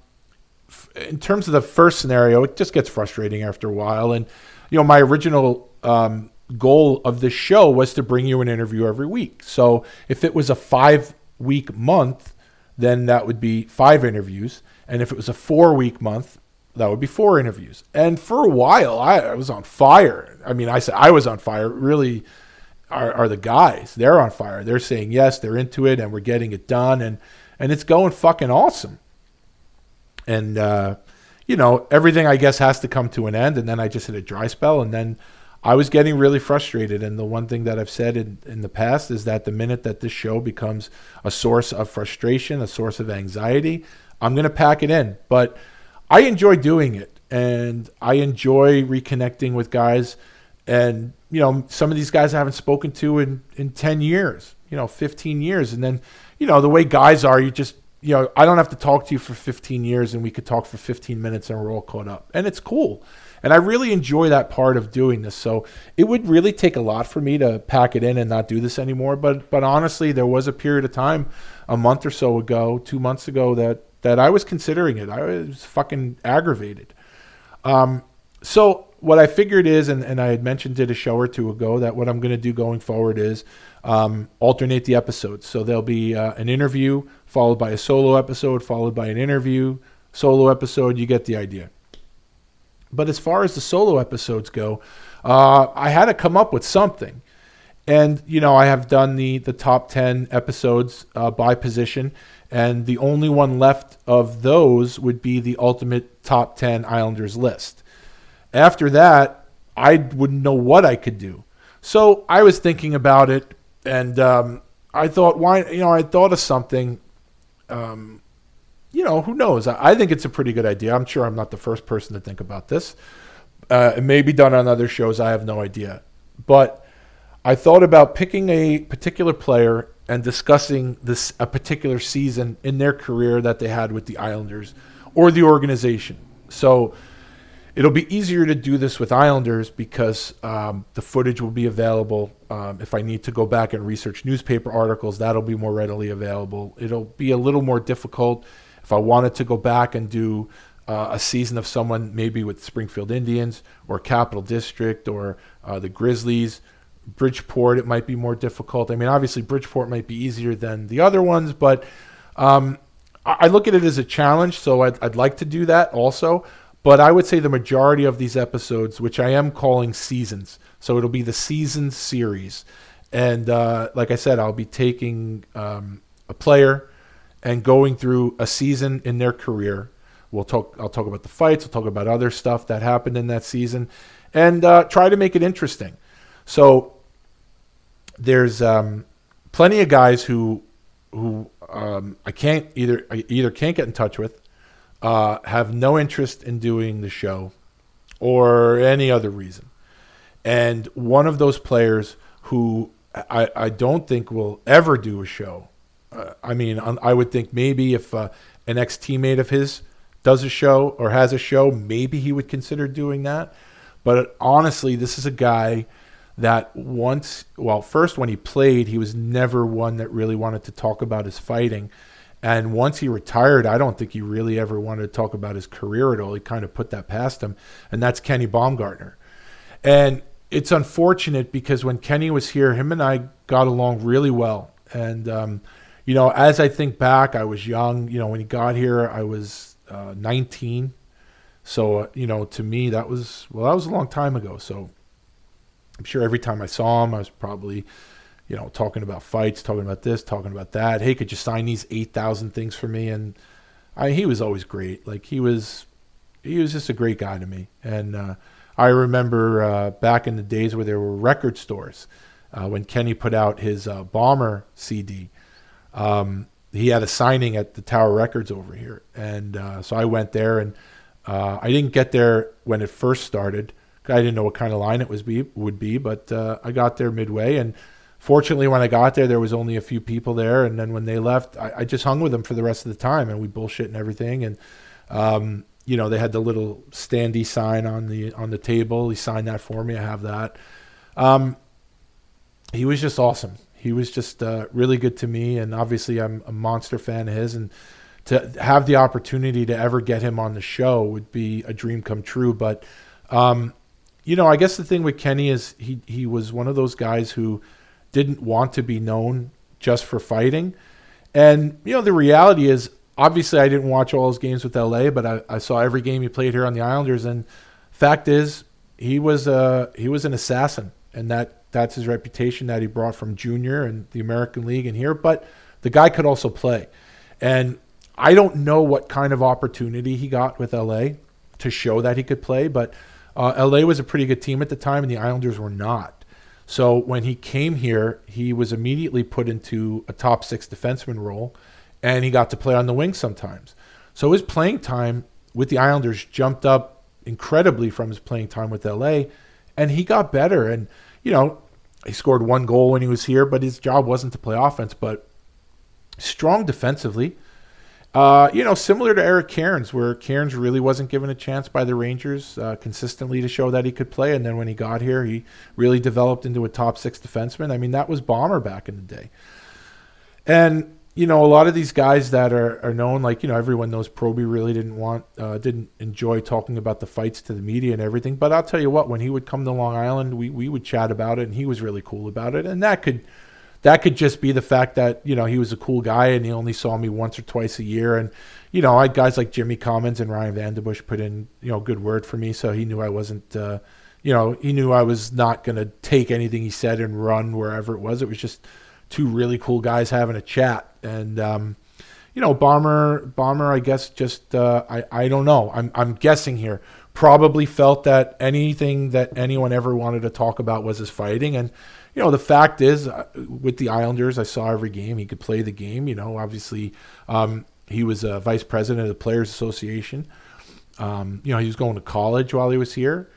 in terms of the first scenario, it just gets frustrating after a while. And you know, my original um, goal of this show was to bring you an interview every week. So if it was a five week month, then that would be five interviews. And if it was a four week month, that would be four interviews. And for a while, I, I was on fire. I mean, I said I was on fire. Really, are, are the guys? They're on fire. They're saying yes, they're into it, and we're getting it done, and and it's going fucking awesome. And uh, you know, everything I guess has to come to an end, and then I just hit a dry spell, and then I was getting really frustrated. And the one thing that I've said in, in the past is that the minute that this show becomes a source of frustration, a source of anxiety, I'm going to pack it in. But I enjoy doing it, and I enjoy reconnecting with guys. And, you know, some of these guys I haven't spoken to in, in 10 years, you know, 15 years. And then, you know, the way guys are, you just, you know, I don't have to talk to you for 15 years and we could talk for 15 minutes and we're all caught up. And it's cool. And I really enjoy that part of doing this. So it would really take a lot for me to pack it in and not do this anymore. But but honestly, there was a period of time, a month or so ago, two months ago, that that I was considering it. I was fucking aggravated. Um, so what I figured is, and, and I had mentioned it a show or two ago, that what I'm going to do going forward is um, alternate the episodes. So there'll be uh, an interview followed by a solo episode, followed by an interview, solo episode. You get the idea. But as far as the solo episodes go, uh, I had to come up with something. And, you know, I have done the, the top 10 episodes uh, by position, and the only one left of those would be the ultimate top 10 Islanders list. After that, I wouldn't know what I could do. So I was thinking about it, and um, I thought, why, you know, I thought of something. Um, you know, who knows? I, I, think it's a pretty good idea. I'm sure I'm not the first person to think about this. Uh, it may be done on other shows. I have no idea. But I thought about picking a particular player and discussing this a particular season in their career that they had with the Islanders or the organization. So it'll be easier to do this with Islanders because um, the footage will be available. Um, if I need to go back and research newspaper articles, that'll be more readily available. It'll be a little more difficult if I wanted to go back and do uh, a season of someone maybe with Springfield Indians or Capital District or uh, the Grizzlies, Bridgeport, it might be more difficult. I mean, obviously Bridgeport might be easier than the other ones, but um, I look at it as a challenge, so I'd, I'd like to do that also. But I would say the majority of these episodes, which I am calling seasons, so it'll be the season series. And uh, like I said, I'll be taking um, a player and going through a season in their career. We'll talk. I'll talk about the fights. I'll talk about other stuff that happened in that season, and uh, try to make it interesting. So there's um, plenty of guys who who um, I can't either I either can't get in touch with, uh, have no interest in doing the show, or any other reason. And one of those players who I, I don't think will ever do a show uh, I mean, I would think maybe if uh, an ex teammate of his does a show or has a show, maybe he would consider doing that. But honestly, this is a guy that once, well, first when he played, he was never one that really wanted to talk about his fighting. And once he retired, I don't think he really ever wanted to talk about his career at all. He kind of put that past him. And that's Kenny Baumgartner. And it's unfortunate because when Kenny was here, him and I got along really well. And, um, you know, as I think back, I was young. You know, when he got here, I was uh, 19. So, uh, you know, to me, that was, well, that was a long time ago. So I'm sure every time I saw him, I was probably, you know, talking about fights, talking about this, talking about that. Hey, could you sign these 8,000 things for me? And I, he was always great. Like, he was, he was just a great guy to me. And uh, I remember uh, back in the days where there were record stores, uh, when Kenny put out his uh, Bomber CD um, he had a signing at the Tower Records over here, and uh, so I went there, and uh, I didn't get there when it first started. I didn't know what kind of line it was be would be, but I got there midway, and fortunately, when I got there, there was only a few people there, and then when they left, I, I just hung with them for the rest of the time, and we bullshit and everything, and um, you know they had the little standy sign on the on the table. He signed that for me. I have that. Um, he was just awesome He was just uh, really good to me, and obviously I'm a monster fan of his, and to have the opportunity to ever get him on the show would be a dream come true. But um, you know, I guess the thing with Kenny is he he was one of those guys who didn't want to be known just for fighting. And you know, the reality is obviously I didn't watch all his games with LA, but I, I saw every game he played here on the Islanders and fact is he was uh he was an assassin and that that's his reputation that he brought from junior and the American League and here, but the guy could also play. And I don't know what kind of opportunity he got with LA to show that he could play, but uh, LA was a pretty good team at the time, and the Islanders were not. So when he came here, he was immediately put into a top six defenseman role, and he got to play on the wing sometimes. So his playing time with the Islanders jumped up incredibly from his playing time with LA, and he got better. And you know, he scored one goal when he was here, but his job wasn't to play offense, but strong defensively. Uh, you know, similar to Eric Cairns, where Cairns really wasn't given a chance by the Rangers uh, consistently to show that he could play, and then when he got here, he really developed into a top six defenseman. I mean, that was Bomber back in the day. And you know, a lot of these guys that are, are known, like you know, everyone knows Proby really didn't want, uh, didn't enjoy talking about the fights to the media and everything. But I'll tell you what, when he would come to Long Island, we we would chat about it, and he was really cool about it, and that could that could just be the fact that you know he was a cool guy and he only saw me once or twice a year. And you know I had guys like Jimmy Cummins and Ryan VandenBussche put in you know good word for me. So he knew I wasn't uh, you know he knew I was not going to take anything he said and run wherever it was. It was just two really cool guys having a chat. And um, you know bomber bomber I guess just uh, I I don't know. I'm I'm guessing here. Probably felt that anything that anyone ever wanted to talk about was his fighting. And you know, the fact is, uh, with the Islanders, I saw every game. He could play the game. You know, obviously, um, he was a vice president of the Players Association. Um, you know, he was going to college while he was here.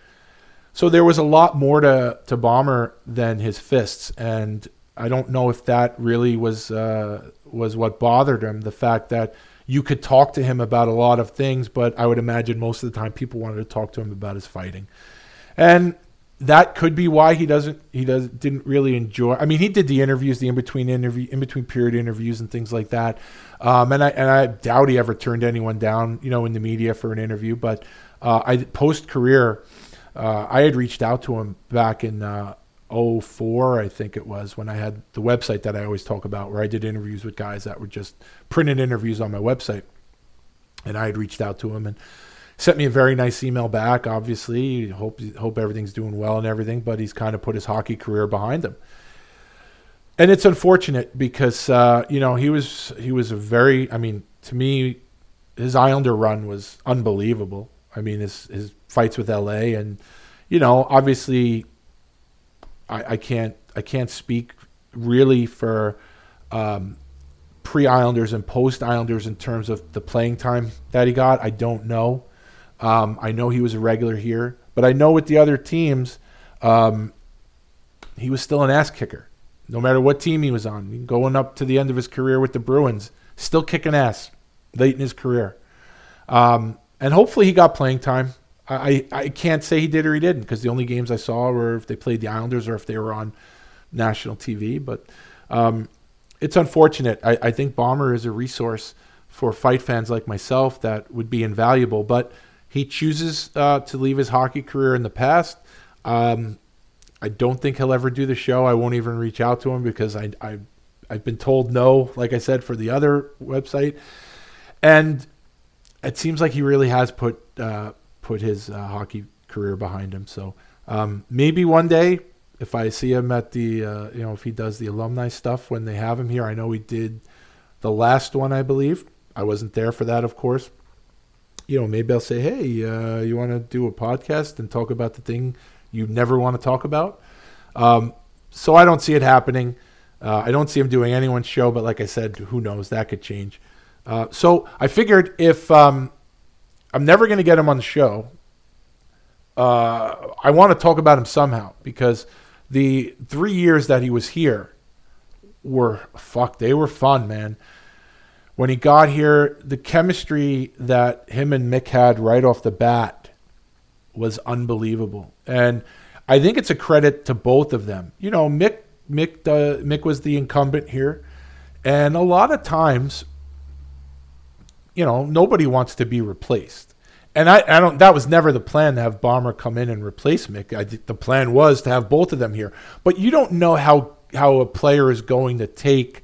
So there was a lot more to, to Bomber than his fists. And I don't know if that really was, uh, was what bothered him. The fact that you could talk to him about a lot of things, but I would imagine most of the time people wanted to talk to him about his fighting. And that could be why he doesn't he does didn't really enjoy. I mean, he did the interviews, the in between interview, in between period interviews, and things like that. Um, and I and I doubt he ever turned anyone down, you know, in the media for an interview. But uh, I post career, uh, I had reached out to him back in uh, 04, I think it was, when I had the website that I always talk about, where I did interviews with guys that were just printed interviews on my website. And I had reached out to him and sent me a very nice email back. Obviously, hope hope everything's doing well and everything, but he's kind of put his hockey career behind him. And it's unfortunate because uh, you know he was he was a very I mean to me his Islander run was unbelievable. I mean his his fights with LA and you know obviously I, I can't I can't speak really for um, pre Islanders and post Islanders in terms of the playing time that he got. I don't know. Um, I know he was a regular here, but I know with the other teams, um, he was still an ass kicker. No matter what team he was on, going up to the end of his career with the Bruins, still kicking ass late in his career. Um, and hopefully he got playing time. I, I can't say he did or he didn't because the only games I saw were if they played the Islanders or if they were on national TV. But um, it's unfortunate. I, I think Bomber is a resource for fight fans like myself that would be invaluable. But he chooses uh, to leave his hockey career in the past. Um, I don't think he'll ever do the show. I won't even reach out to him because I, I I've been told no, like I said, for the other website, and it seems like he really has put uh, put his uh, hockey career behind him. So um, maybe one day, if I see him at the uh, you know if he does the alumni stuff when they have him here, I know he did the last one, I believe. I wasn't there for that, of course you know, maybe I'll say, hey, uh, you want to do a podcast and talk about the thing you never want to talk about? Um, so I don't see it happening. Uh, I don't see him doing anyone's show, but like I said, who knows? That could change. Uh, so I figured if um, I'm never going to get him on the show, uh, I want to talk about him somehow because the three years that he was here were fuck. They were fun, man when he got here, the chemistry that him and Mick had right off the bat was unbelievable. And I think it's a credit to both of them. You know, Mick Mick uh, Mick was the incumbent here, and a lot of times, you know, nobody wants to be replaced. And I, I don't. That was never the plan to have Bomber come in and replace Mick. I, the plan was to have both of them here. But you don't know how how a player is going to take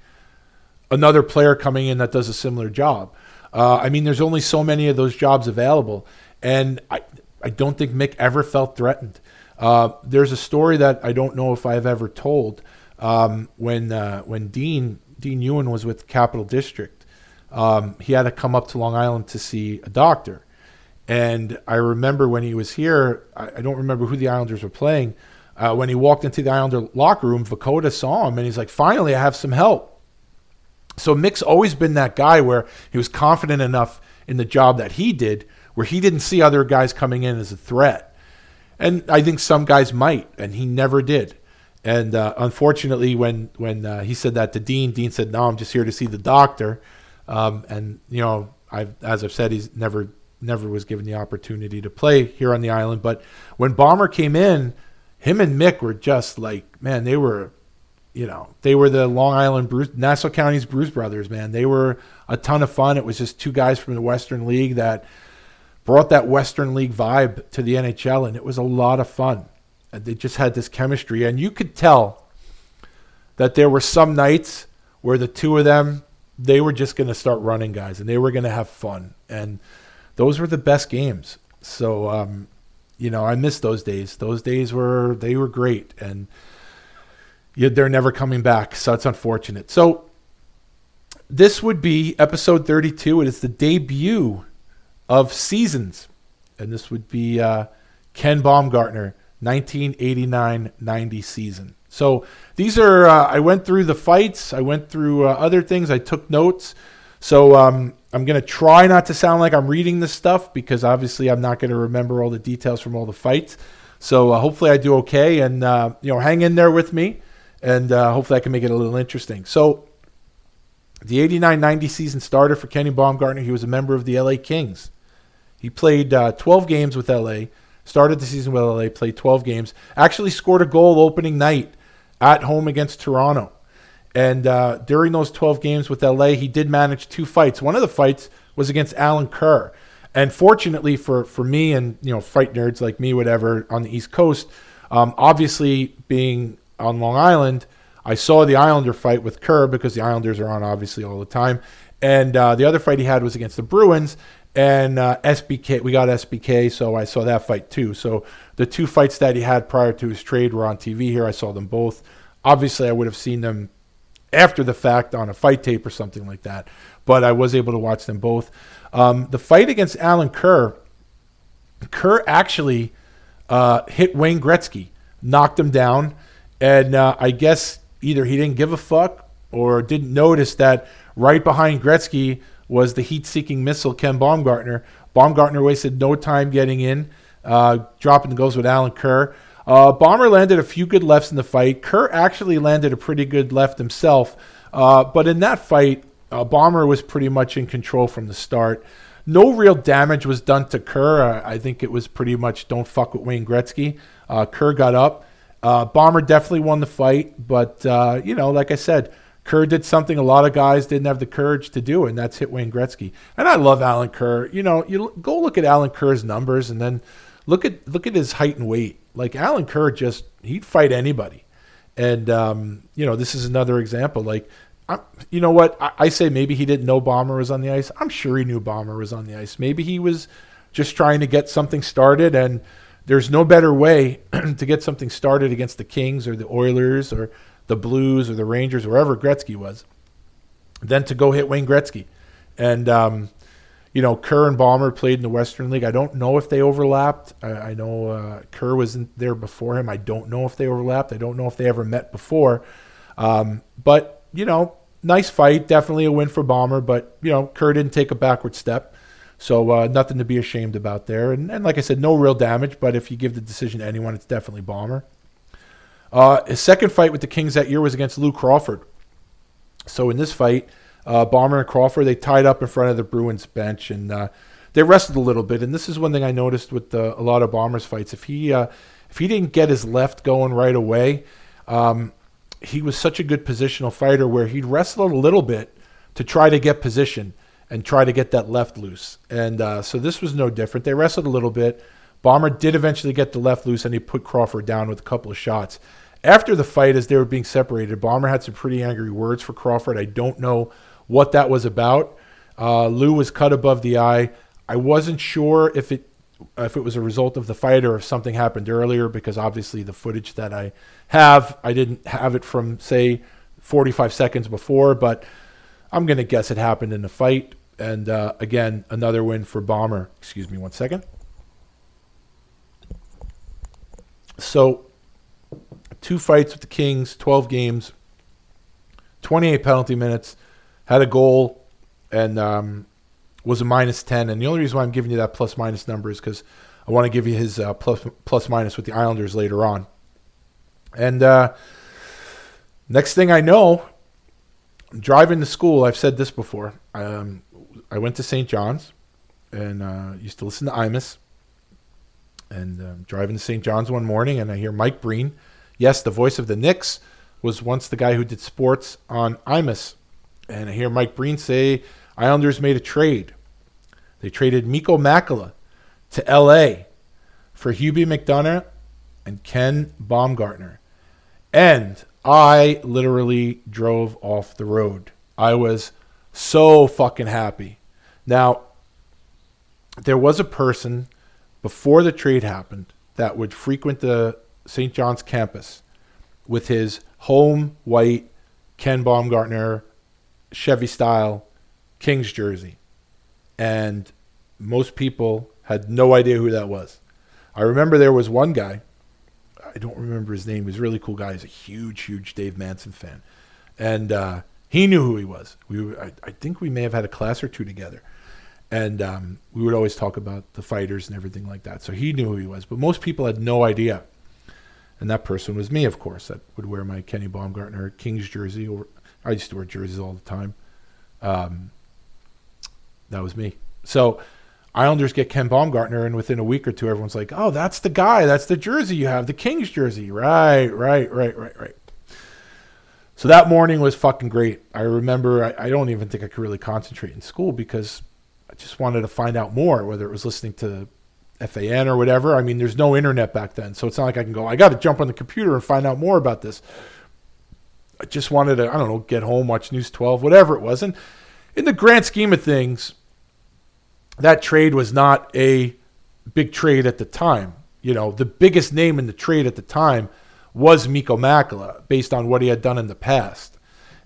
another player coming in that does a similar job. Uh, I mean, there's only so many of those jobs available, and I I don't think Mick ever felt threatened. Uh, there's a story that I don't know if I've ever told um, when uh, when Dean Dean Ewen was with Capital District. Um, he had to come up to Long Island to see a doctor, and I remember when he was here. I, I don't remember who the Islanders were playing. Uh, when he walked into the Islander locker room, Vukota saw him, and he's like, "Finally, I have some help." So Mick's always been that guy where he was confident enough in the job that he did, where he didn't see other guys coming in as a threat. And I think some guys might, and he never did. And uh, unfortunately, when when uh, he said that to Dean, Dean said, "No, I'm just here to see the doctor." Um, and you know, I as I've said, he's never never was given the opportunity to play here on the island. But when Bomber came in, him and Mick were just like, man, they were you know, they were the Long Island Bruce, Nassau County's Bruise Brothers, man. They were a ton of fun. It was just two guys from the Western League that brought that Western League vibe to the NHL, and it was a lot of fun. And they just had this chemistry, and you could tell that there were some nights where the two of them they were just going to start running guys, and they were going to have fun, and those were the best games. So, um, you know, I miss those days. Those days were they were great, and they're never coming back. So it's unfortunate. So this would be episode 32. It is the debut of seasons. And this would be uh, Ken Baumgartner, 1989 90 season. So these are, uh, I went through the fights, I went through uh, other things, I took notes. So um, I'm going to try not to sound like I'm reading this stuff because obviously I'm not going to remember all the details from all the fights. So uh, hopefully I do okay. And, uh, you know, hang in there with me and uh, hopefully I can make it a little interesting. So, the 89 90 season starter for Kenny Baumgartner, he was a member of the LA Kings. He played uh, 12 games with LA, started the season with LA, played 12 games, actually scored a goal opening night at home against Toronto. And uh, during those 12 games with LA, he did manage two fights. One of the fights was against Alan Kerr. And fortunately for, for me and you know fight nerds like me, whatever, on the East Coast, um, obviously being on Long Island. I saw the Islander fight with Kerr because the Islanders are on obviously all the time, and uh, the other fight he had was against the Bruins and uh, SBK. We got SBK, so I saw that fight too. So the two fights that he had prior to his trade were on TV here. I saw them both. Obviously, I would have seen them after the fact on a fight tape or something like that, but I was able to watch them both. Um, the fight against Alan Kerr, Kerr actually uh, hit Wayne Gretzky, knocked him down. And uh, I guess either he didn't give a fuck or didn't notice that right behind Gretzky was the heat seeking missile, Ken Baumgartner. Baumgartner wasted no time getting in, uh, dropping the goals with Alan Kerr. Uh, Bomber landed a few good lefts in the fight. Kerr actually landed a pretty good left himself. Uh, but in that fight, uh, Bomber was pretty much in control from the start. No real damage was done to Kerr. I think it was pretty much don't fuck with Wayne Gretzky. Uh, Kerr got up. Uh, Bomber definitely won the fight, but uh, you know, like I said, Kerr did something a lot of guys didn't have the courage to do, and that's hit Wayne Gretzky. And I love Alan Kerr. You know, you go look at Alan Kerr's numbers, and then look at look at his height and weight. Like Alan Kerr, just he'd fight anybody. And um, you know, this is another example. Like, I'm, you know what? I, I say maybe he didn't know Bomber was on the ice. I'm sure he knew Bomber was on the ice. Maybe he was just trying to get something started and there's no better way to get something started against the Kings or the Oilers or the Blues or the Rangers, wherever Gretzky was, than to go hit Wayne Gretzky. And, um, you know, Kerr and Bomber played in the Western League. I don't know if they overlapped. I, I know uh, Kerr was in there before him. I don't know if they overlapped. I don't know if they ever met before. Um, but, you know, nice fight. Definitely a win for Bomber. But, you know, Kerr didn't take a backward step. So uh, nothing to be ashamed about there. And, and, like I said, no real damage. But if you give the decision to anyone, it's definitely Bomber. Uh, his second fight with the Kings that year was against Lou Crawford. So in this fight, uh, Bomber and Crawford they tied up in front of the Bruins bench and uh, they wrestled a little bit. And this is one thing I noticed with the, a lot of Bombers fights. If he uh, if he didn't get his left going right away, um, he was such a good positional fighter where he'd wrestle a little bit to try to get position and try to get that left loose. And uh, so this was no different. They wrestled a little bit. Bomber did eventually get the left loose and he put Crawford down with a couple of shots. After the fight, as they were being separated, Bomber had some pretty angry words for Crawford. I don't know what that was about. Uh, Lou was cut above the eye. I wasn't sure if it if it was a result of the fight or if something happened earlier because obviously the footage that I have, I didn't have it from say 45 seconds before, but I'm going to guess it happened in the fight. And uh, again, another win for Bomber. Excuse me one second. So, two fights with the Kings, 12 games, 28 penalty minutes, had a goal, and um, was a minus 10. And the only reason why I'm giving you that plus minus number is because I want to give you his uh, plus, plus minus with the Islanders later on. And uh, next thing I know, driving to school. I've said this before. Um, I went to St. John's and uh, used to listen to Imus. And uh, driving to St. John's one morning, and I hear Mike Breen. Yes, the voice of the Knicks was once the guy who did sports on Imus. And I hear Mike Breen say Islanders made a trade. They traded Mikko Makela to L.A. for Hubie McDonough and Ken Baumgartner. And I literally drove off the road. I was so fucking happy. Now, there was a person before the trade happened that would frequent the St. John's campus with his home white Ken Baumgartner Chevy style Kings jersey. And most people had no idea who that was. I remember there was one guy, I don't remember his name, he's a really cool guy. He's a huge, huge Dave Manson fan. And uh, he knew who he was. We, I, I think we may have had a class or two together and um, we would always talk about the fighters and everything like that. So he knew who he was, but most people had no idea. And that person was me, of course. That would wear my Kenny Baumgartner Kings jersey. Or I used to wear jerseys all the time. Um, that was me. So Islanders get Ken Baumgartner, and within a week or two, everyone's like, "Oh, that's the guy. That's the jersey you have, the Kings jersey." Right, right, right, right, right. So that morning was fucking great. I remember. I, I don't even think I could really concentrate in school because just wanted to find out more, whether it was listening to FAN or whatever. I mean, there's no internet back then, so it's not like I can go, I got to jump on the computer and find out more about this. I just wanted to, I don't know, get home, watch News 12, whatever it was. And in the grand scheme of things, that trade was not a big trade at the time. You know, the biggest name in the trade at the time was Mikko Makela, based on what he had done in the past.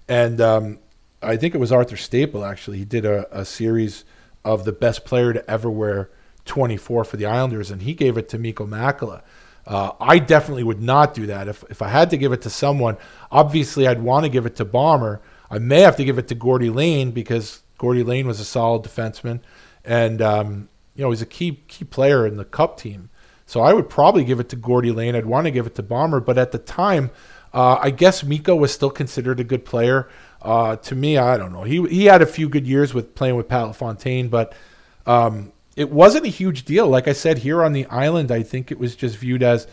And um, I think it was Arthur Staple, actually. He did a, a series of the best player to ever wear 24 for the Islanders, and he gave it to Mikko Makela. Uh, I definitely would not do that. If, if I had to give it to someone, obviously I'd want to give it to Bomber. I may have to give it to Gordy Lane because Gordy Lane was a solid defenseman, and um, you know he's a key key player in the Cup team. So I would probably give it to Gordy Lane. I'd want to give it to Bomber, but at the time, uh, I guess Mikko was still considered a good player. Uh, to me, I don't know. He he had a few good years with playing with Pat LaFontaine, but um, it wasn't a huge deal. Like I said, here on the island, I think it was just viewed as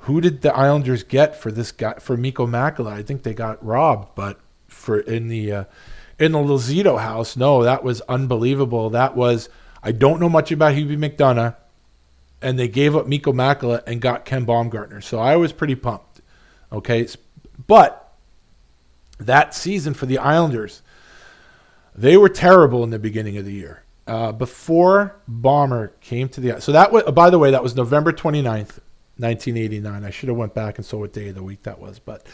who did the Islanders get for this guy for Mikko Makela? I think they got robbed, but for in the uh, in the Lozito house, no, that was unbelievable. That was I don't know much about Hubie McDonough, and they gave up Mikko Makela and got Ken Baumgartner. So I was pretty pumped. Okay, but that season for the Islanders, they were terrible in the beginning of the year. Uh, before Bomber came to the so that was by the way that was November 29th, 1989. I should have went back and saw what day of the week that was, but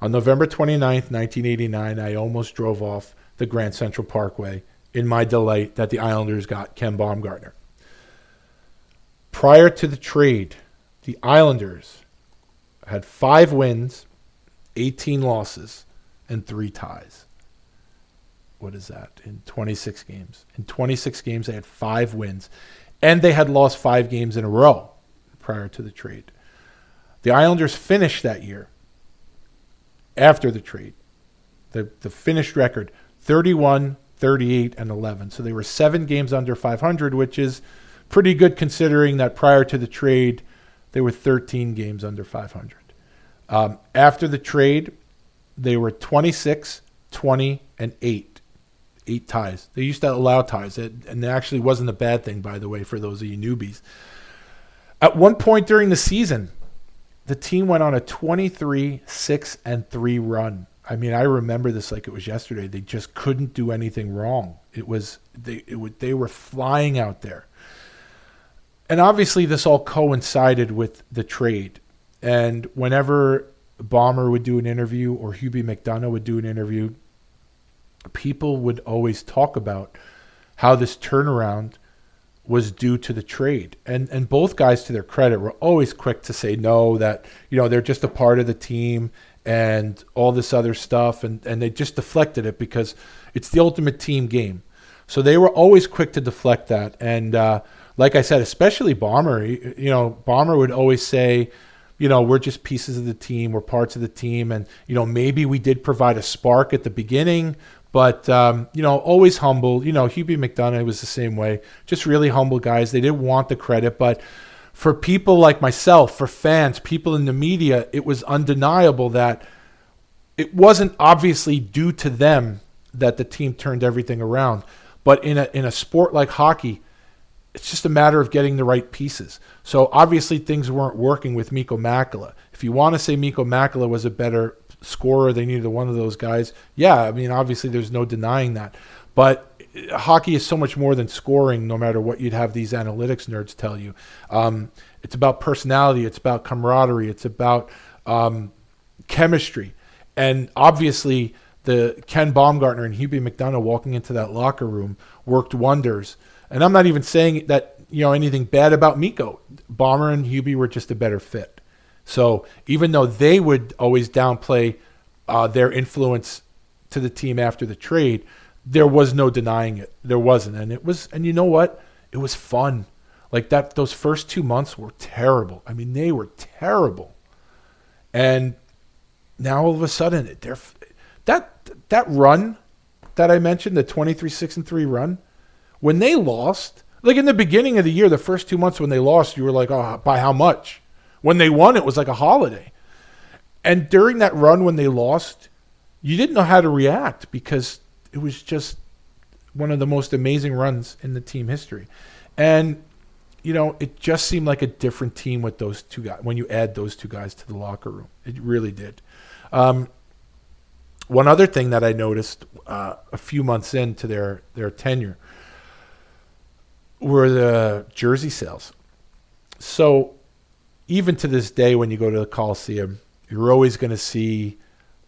on November 29th, 1989, I almost drove off the Grand Central Parkway in my delight that the Islanders got Ken Baumgartner. Prior to the trade, the Islanders had five wins, 18 losses and three ties. What is that? In 26 games. In 26 games, they had five wins, and they had lost five games in a row prior to the trade. The Islanders finished that year after the trade. The, the finished record 31, 38, and 11. So they were seven games under 500, which is pretty good considering that prior to the trade, they were 13 games under 500. Um, after the trade, they were 26, 20, and 8. Eight ties. They used to allow ties, and it actually wasn't a bad thing, by the way, for those of you newbies. At one point during the season, the team went on a 23 6 and 3 run. I mean, I remember this like it was yesterday. They just couldn't do anything wrong. It was they it would, they were flying out there. And obviously this all coincided with the trade. And whenever Bomber would do an interview or Hubie McDonough would do an interview, people would always talk about how this turnaround was due to the trade. And and both guys to their credit were always quick to say no that you know they're just a part of the team and all this other stuff and and they just deflected it because it's the ultimate team game. So they were always quick to deflect that and uh, like I said especially Bomber, you know, Bomber would always say you know, we're just pieces of the team, we're parts of the team and you know, maybe we did provide a spark at the beginning, but um, you know, always humble. You know, Hubie McDonough was the same way. Just really humble guys. They didn't want the credit, but for people like myself, for fans, people in the media, it was undeniable that it wasn't obviously due to them that the team turned everything around. But in a in a sport like hockey, it's just a matter of getting the right pieces. So obviously things weren't working with Mikko Makela. If you want to say Mikko Makela was a better scorer. They needed one of those guys. Yeah, I mean, obviously, there's no denying that. But hockey is so much more than scoring, no matter what you'd have these analytics nerds tell you. Um, it's about personality, it's about camaraderie, it's about um, chemistry. And obviously, the Ken Baumgartner and Hubie McDonough walking into that locker room worked wonders. And I'm not even saying that you know anything bad about Mikko. Bomber and Hubie were just a better fit. So even though they would always downplay uh, their influence to the team after the trade, there was no denying it. There wasn't, and it was. And you know what? It was fun. Like that. Those first two months were terrible. I mean, they were terrible. And now all of a sudden, they're that that run that I mentioned, the 23 6 and 3 run, when they lost, like in the beginning of the year, the first two months when they lost, you were like, oh, by how much? When they won, it was like a holiday. And during that run when they lost, you didn't know how to react because it was just one of the most amazing runs in the team history. And you know, it just seemed like a different team with those two guys when you add those two guys to the locker room. It really did. Um, one other thing that I noticed uh, a few months into their their tenure were the jersey sales. So even to this day, when you go to the Coliseum, you're always going to see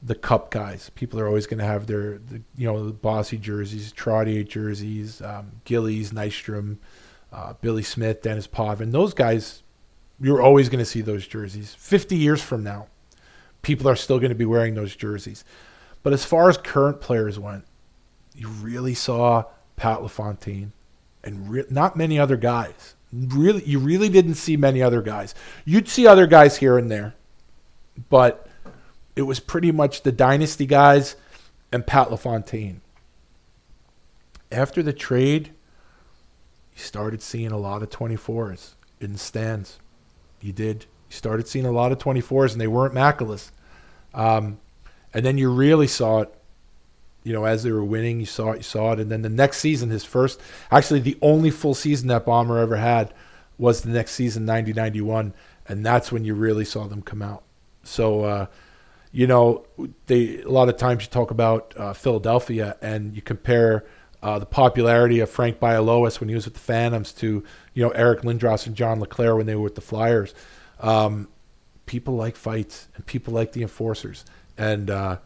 the Cup guys. People are always going to have their, the, you know, the Bossy jerseys, Trottier jerseys, um, Gillies, Nystrom, uh, Billy Smith, Denis Potvin. Those guys, you're always going to see those jerseys. 50 years from now, people are still going to be wearing those jerseys. But as far as current players went, you really saw Pat LaFontaine and re- not many other guys really you really didn't see many other guys. You'd see other guys here and there, but it was pretty much the dynasty guys and Pat LaFontaine. After the trade, you started seeing a lot of 24s in stands. You did. You started seeing a lot of 24s, and they weren't Makelas. Um, and then you really saw it you know, as they were winning, you saw it, you saw it, and then the next season, his first, actually the only full season that Bomber ever had was the next season, 90-91, and that's when you really saw them come out. So, uh, you know, they a lot of times you talk about uh, Philadelphia and you compare uh, the popularity of Frank Bialowas when he was with the Phantoms to you know Eric Lindros and John LeClair when they were with the Flyers. Um, people like fights and people like the enforcers, and uh,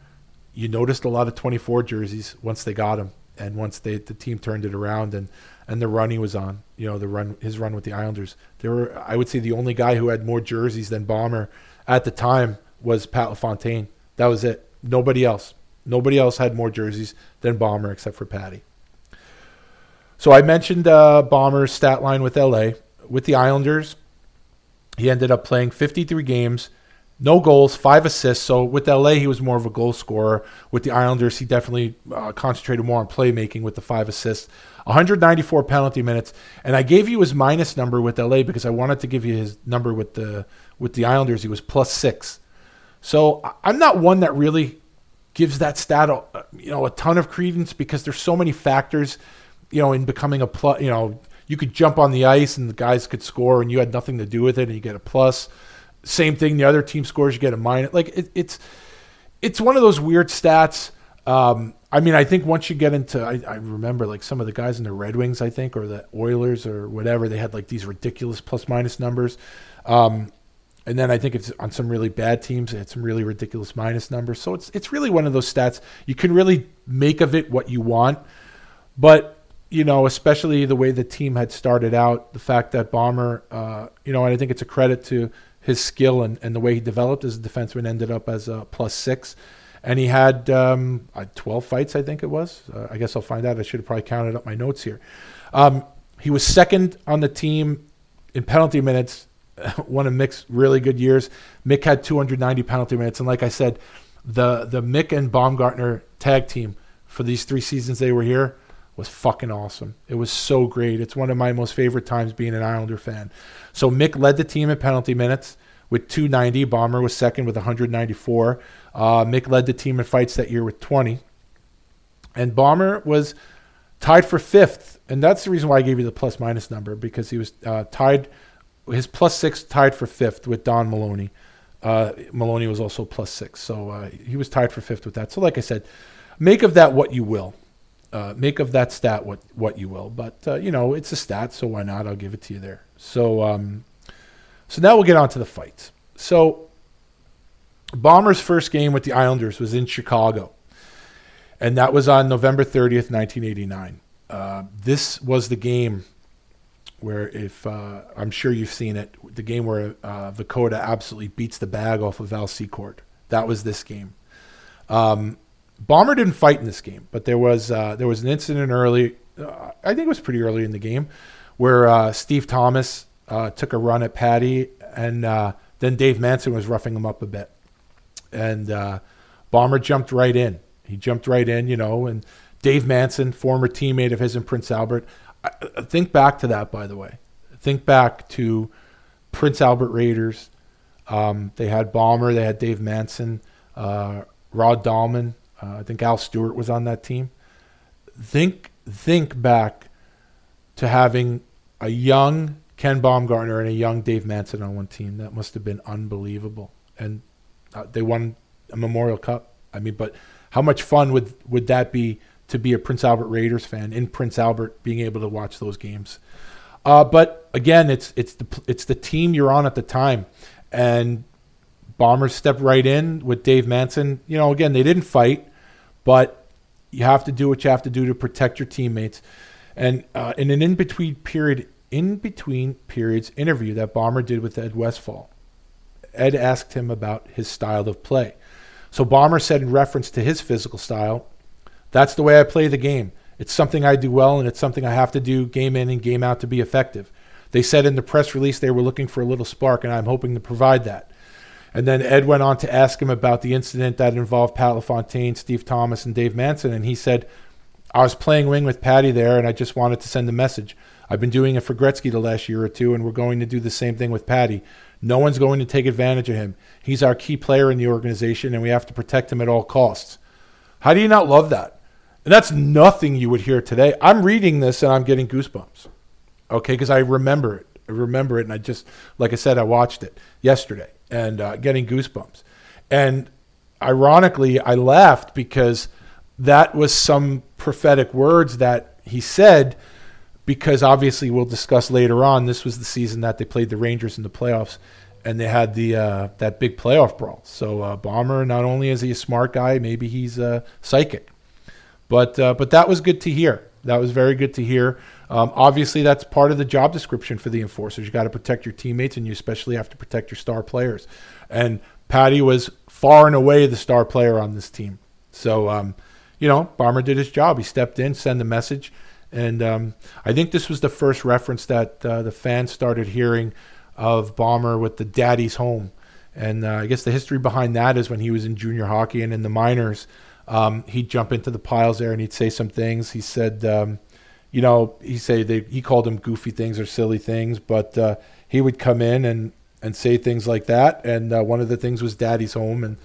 you noticed a lot of 24 jerseys once they got him and once they the team turned it around and and the run he was on, you know, the run his run with the Islanders. There were I would say the only guy who had more jerseys than Bomber at the time was Pat LaFontaine. That was it. Nobody else. Nobody else had more jerseys than Bomber except for Patty. So I mentioned uh, Bomber's stat line with LA. With the Islanders, he ended up playing 53 games, no goals, five assists. So with LA, he was more of a goal scorer. With the Islanders, he definitely uh, concentrated more on playmaking with the five assists. 194 penalty minutes, and I gave you his minus number with LA because I wanted to give you his number with the with the Islanders. He was plus six. So I'm not one that really gives that stat, a, you know, a ton of credence because there's so many factors, you know, in becoming a plus. You know, you could jump on the ice and the guys could score, and you had nothing to do with it, and you get a plus. Same thing, the other team scores, you get a minus. Like it, it's it's one of those weird stats. Um, I mean, I think once you get into, I, I, remember like some of the guys in the Red Wings, I think, or the Oilers or whatever, they had like these ridiculous plus minus numbers. Um, and then I think it's on some really bad teams, it had some really ridiculous minus numbers. So it's it's really one of those stats you can really make of it what you want, but you know, especially the way the team had started out, the fact that Bomber, uh, you know, and I think it's a credit to his skill and, and the way he developed as a defenseman, ended up as a plus six and he had um, 12 fights, I think it was. Uh, I guess I'll find out. I should have probably counted up my notes here. Um, he was second on the team in penalty minutes. One of Mick's really good years. Mick had 290 penalty minutes, and like I said, the the Mick and Baumgartner tag team for these three seasons they were here was fucking awesome. It was so great. It's one of my most favorite times being an Islander fan. So Mick led the team in penalty minutes with 290. Bomber was second with 194. Uh, Mick led the team in fights that year with 20. And Bomber was tied for fifth. And that's the reason why I gave you the plus minus number because he was uh, tied, his plus six tied for fifth with Don Maloney. Uh, Maloney was also plus six. So uh, he was tied for fifth with that. So, like I said, make of that what you will. Uh, make of that stat what, what you will. But, uh, you know, it's a stat, so why not? I'll give it to you there. So, um, so now we'll get on to the fights. So Bombers' first game with the Islanders was in Chicago, and that was on November 30th, 1989. Uh, this was the game where, if uh, I'm sure you've seen it, the game where uh, Vukota absolutely beats the bag off of Al Secord. That was this game. Um, Bomber didn't fight in this game, but there was uh, there was an incident early. Uh, I think it was pretty early in the game where uh, Steve Thomas uh, took a run at Patty, and uh, then Dave Manson was roughing him up a bit and uh, Bomber jumped right in. He jumped right in, you know, and Dave Manson, former teammate of his in Prince Albert. I, I think back to that, by the way. Think back to Prince Albert Raiders. Um, they had Bomber, they had Dave Manson, Rod Dallman. Uh, I think Al Stewart was on that team. Think think back to having a young Ken Baumgartner and a young Dave Manson on one team. That must have been unbelievable. And uh, they won a Memorial Cup. I mean, but how much fun would would that be to be a Prince Albert Raiders fan in Prince Albert, being able to watch those games? Uh, but again, it's it's the it's the team you're on at the time, and Bombers stepped right in with Dave Manson. You know, again, they didn't fight, but you have to do what you have to do to protect your teammates. And uh, in an in between period, in between periods interview that Bomber did with Ed Westfall, Ed asked him about his style of play. So Bomber said, in reference to his physical style, that's the way I play the game. It's something I do well, and it's something I have to do game in and game out to be effective. They said in the press release they were looking for a little spark, and I'm hoping to provide that. And then Ed went on to ask him about the incident that involved Pat LaFontaine, Steve Thomas, and Dave Manson. And he said, I was playing wing with Patty there, and I just wanted to send a message. I've been doing it for Gretzky the last year or two, and we're going to do the same thing with Patty. No one's going to take advantage of him. He's our key player in the organization, and we have to protect him at all costs. How do you not love that? And that's nothing you would hear today. I'm reading this and I'm getting goosebumps. Okay, because I remember it. I remember it, and I just, like I said, I watched it yesterday and uh, getting goosebumps. And ironically, I laughed because that was some prophetic words that he said because obviously we'll discuss later on. This was the season that they played the Rangers in the playoffs, and they had the uh, that big playoff brawl. So uh, Bomber, not only is he a smart guy, maybe he's a psychic, but uh, but that was good to hear. That was very good to hear. Um, obviously, that's part of the job description for the enforcers. You got to protect your teammates, and you especially have to protect your star players. And Patty was far and away the star player on this team. So, um, you know, Bomber did his job. He stepped in, sent a message. And um, I think this was the first reference that uh, the fans started hearing of Bomber with the Daddy's Home. And uh, I guess the history behind that is when he was in junior hockey and in the minors, um, he'd jump into the piles there and he'd say some things. He said, um, you know, he say they, he called them goofy things or silly things, but uh, he would come in and, and say things like that. And uh, one of the things was Daddy's Home. And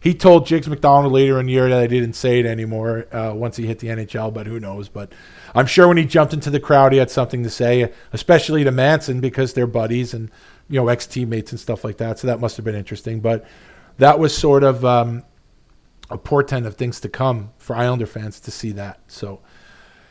he told Jigs McDonald later in the year that I didn't say it anymore uh, once he hit the NHL, but who knows? But I'm sure when he jumped into the crowd, he had something to say, especially to Manson because they're buddies and you know ex teammates and stuff like that. So that must have been interesting. But that was sort of um, a portent of things to come for Islander fans to see that. So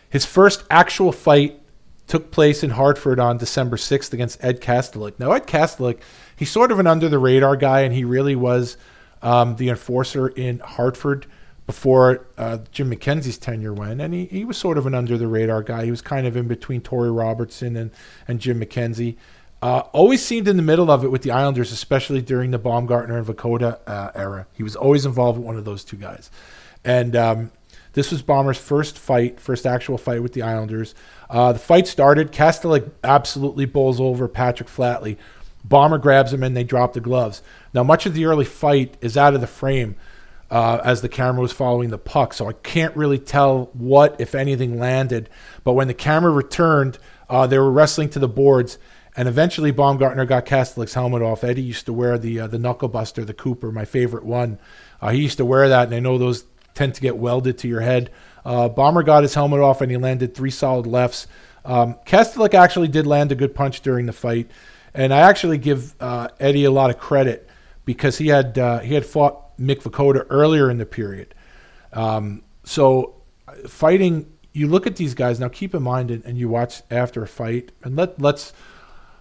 his first actual fight took place in Hartford on December 6th against Ed Kastelic. Now, Ed Kastelic, he's sort of an under the radar guy, and he really was um, the enforcer in Hartford before uh, Jim McKenzie's tenure went. And he, he was sort of an under the radar guy. He was kind of in between Torrie Robertson and, and Jim McKenzie. Uh, always seemed in the middle of it with the Islanders, especially during the Baumgartner and Vukota uh, era. He was always involved with one of those two guys. And um, this was Bomber's first fight, first actual fight with the Islanders. Uh, the fight started. Kastelic absolutely bowls over Patrick Flatley. Bomber grabs him and they drop the gloves. Now, much of the early fight is out of the frame uh, as the camera was following the puck, so I can't really tell what, if anything, landed. But when the camera returned, uh, they were wrestling to the boards, and eventually Baumgartner got Kastelic's helmet off. Eddie used to wear the uh, the knuckle buster, the Cooper, my favorite one. Uh, he used to wear that, and I know those tend to get welded to your head. Uh, Bomber got his helmet off and he landed three solid lefts. Um, actually did land a good punch during the fight, and I actually give uh, Eddie a lot of credit because he had uh, he had fought Mick Vukota earlier in the period. Um, so fighting, you look at these guys now. Keep in mind, and, and you watch after a fight, and let let's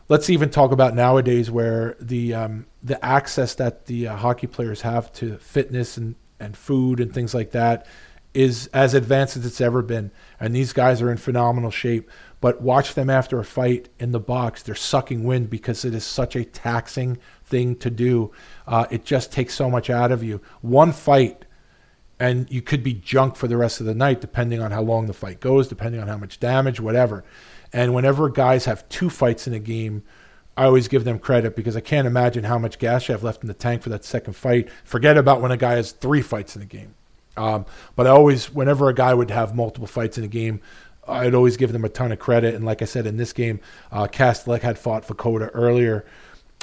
let's even talk about nowadays where the um, the access that the uh, hockey players have to fitness and and food and things like that is as advanced as it's ever been. And these guys are in phenomenal shape. But watch them after a fight in the box. They're sucking wind because it is such a taxing thing to do. Uh, it just takes so much out of you. One fight, and you could be junk for the rest of the night, depending on how long the fight goes, depending on how much damage, whatever. And whenever guys have two fights in a game, I always give them credit because I can't imagine how much gas you have left in the tank for that second fight. Forget about when a guy has three fights in a game. Um, but I always, whenever a guy would have multiple fights in a game, I'd always give them a ton of credit. And like I said, in this game, uh, had fought Vukota earlier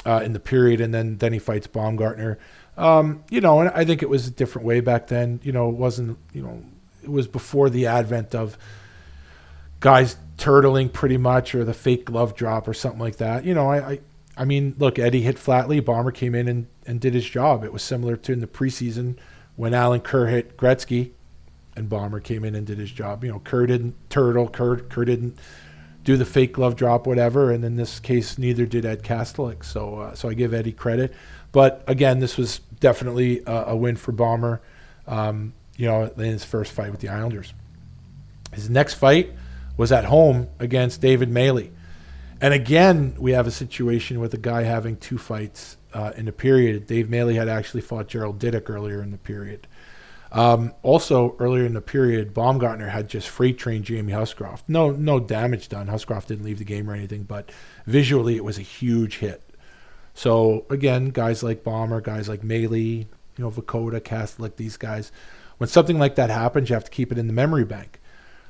uh, in the period, and then then he fights Baumgartner. Um, you know, and I think it was a different way back then. You know, it wasn't. You know, it was before the advent of guys turtling pretty much or the fake glove drop or something like that. You know, I, I I mean, look, Eddie hit Flatley. Bomber came in and, and did his job. It was similar to in the preseason when Alan Kerr hit Gretzky and Bomber came in and did his job. You know, Kerr didn't turtle, Kerr, Kerr didn't do the fake glove drop, whatever. And in this case, neither did Ed Kastelic. So, uh, so I give Eddie credit. But again, this was definitely a, a win for Bomber. Um, you know, in his first fight with the Islanders. His next fight was at home against David Maley. And again, we have a situation with a guy having two fights uh, in the period. Dave Maley had actually fought Gerald Diduck earlier in the period. Um, also, earlier in the period, Baumgartner had just freight trained Jamie Huscroft. No, no damage done. Huscroft didn't leave the game or anything, but visually it was a huge hit. So again, guys like Bomber, guys like Maley, you know, Vukota, Kastelic, these guys, when something like that happens, you have to keep it in the memory bank.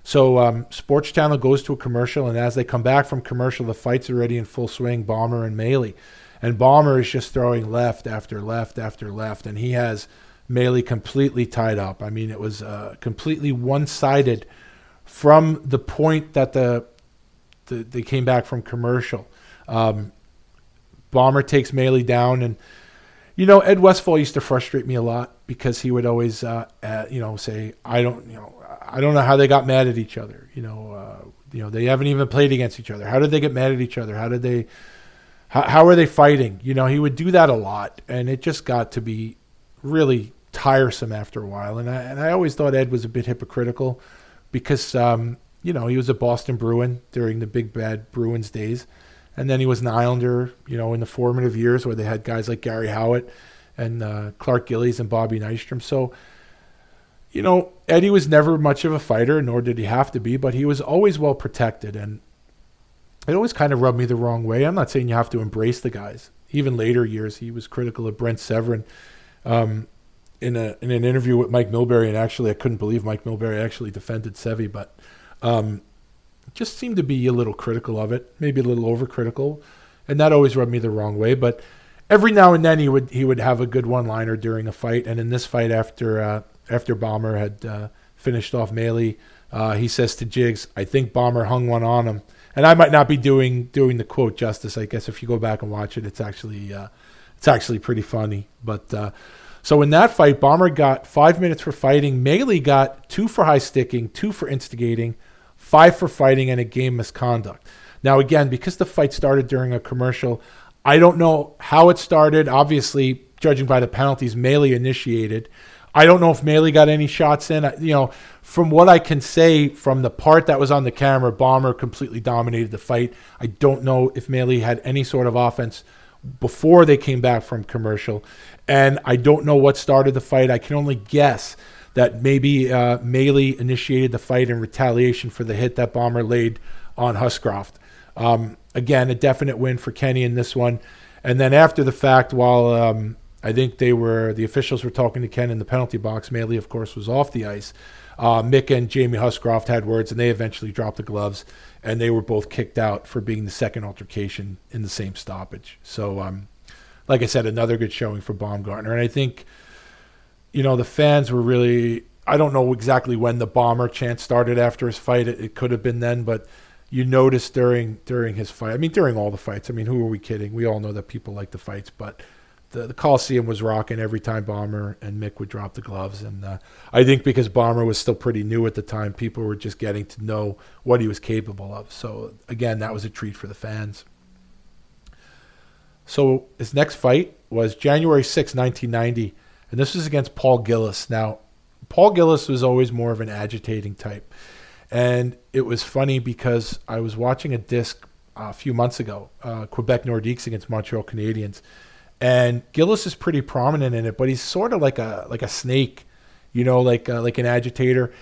So um, Sports Channel goes to a commercial, and as they come back from commercial, the fight's already in full swing. Bomber and Maley, and Bomber is just throwing left after left after left, and he has Maley completely tied up. I mean, it was uh, completely one-sided from the point that the, the they came back from commercial. Um, Bomber takes Maley down, and you know Ed Westfall used to frustrate me a lot because he would always, uh, uh, you know, say, "I don't, you know, I don't know how they got mad at each other. You know, uh, you know, they haven't even played against each other. How did they get mad at each other? How did they? How, how are they fighting? You know, he would do that a lot, and it just got to be really tiresome after a while. And I and I always thought Ed was a bit hypocritical because um, you know he was a Boston Bruin during the big bad Bruins days, and then he was an Islander. You know, in the formative years where they had guys like Gary Howatt and uh, Clark Gillies and Bobby Nystrom. So you know, Eddie was never much of a fighter, nor did he have to be, but he was always well protected. And it always kind of rubbed me the wrong way. I'm not saying you have to embrace the guys. Even later years, he was critical of Brent Severyn. Um, in a in an interview with Mike Milbury, and actually, I couldn't believe Mike Milbury actually defended Sevy, but um, just seemed to be a little critical of it, maybe a little overcritical, and that always rubbed me the wrong way. But every now and then he would he would have a good one liner during a fight, and in this fight after uh, after Bomber had uh, finished off Maley, uh, he says to Jigs, "I think Bomber hung one on him." And I might not be doing doing the quote justice. I guess if you go back and watch it, it's actually uh, it's actually pretty funny. But uh, so in that fight, Bomber got five minutes for fighting. Maley got two for high sticking, two for instigating, five for fighting, and a game misconduct. Now again, because the fight started during a commercial, I don't know how it started. Obviously, judging by the penalties, Maley initiated. I don't know if Maley got any shots in. You know, from what I can say from the part that was on the camera, Bomber completely dominated the fight. I don't know if Maley had any sort of offense before they came back from commercial. And I don't know what started the fight. I can only guess that maybe uh, Maley initiated the fight in retaliation for the hit that Bomber laid on Huscroft. Um, again, a definite win for Kenny in this one. And then after the fact, while um, I think they were the officials were talking to Ken in the penalty box. Maley, of course, was off the ice. Uh, Mick and Jamie Huscroft had words, and they eventually dropped the gloves, and they were both kicked out for being the second altercation in the same stoppage. So, um, like I said, another good showing for Baumgartner, and I think, you know, the fans were really. I don't know exactly when the bomber chant started after his fight. It, it could have been then, but you noticed during during his fight. I mean, during all the fights. I mean, who are we kidding? We all know that people like the fights, but the, the Coliseum was rocking every time Bomber and Mick would drop the gloves. And uh, I think because Bomber was still pretty new at the time, people were just getting to know what he was capable of. So, again, that was a treat for the fans. So, his next fight was January 6, 1990, and this was against Paul Gillis. Now, Paul Gillis was always more of an agitating type. And it was funny because I was watching a disc a few months ago, uh, Quebec Nordiques against Montreal Canadiens and Gillis is pretty prominent in it, but he's sort of like a like a snake, you know, like uh, like an agitator.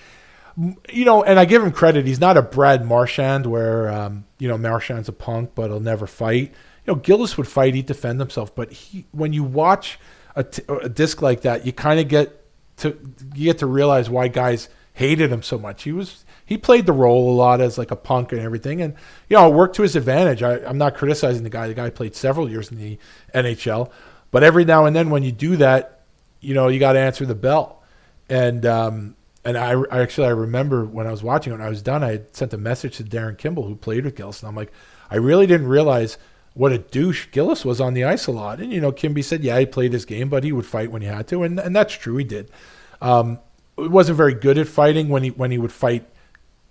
You know, and I give him credit. He's not a Brad Marchand, where um, you know Marchand's a punk, but he'll never fight. You know, Gillis would fight, he'd defend himself, but he when you watch a, t- a disc like that, you kind of get to you get to realize why guys hated him so much. He was he played the role a lot as like a punk and everything, and you know, it worked to his advantage. I, I'm not criticizing the guy. The guy played several years in the NHL, but every now and then when you do that, you know, you got to answer the bell. And um, and I, I, actually I remember when I was watching it, when I was done, I had sent a message to Darin Kimble who played with Gillis, and I'm like, I really didn't realize what a douche Gillis was on the ice a lot. And you know, Kimby said, yeah, he played his game, but he would fight when he had to, and and that's true, he did. Um, wasn't very good at fighting when he when he would fight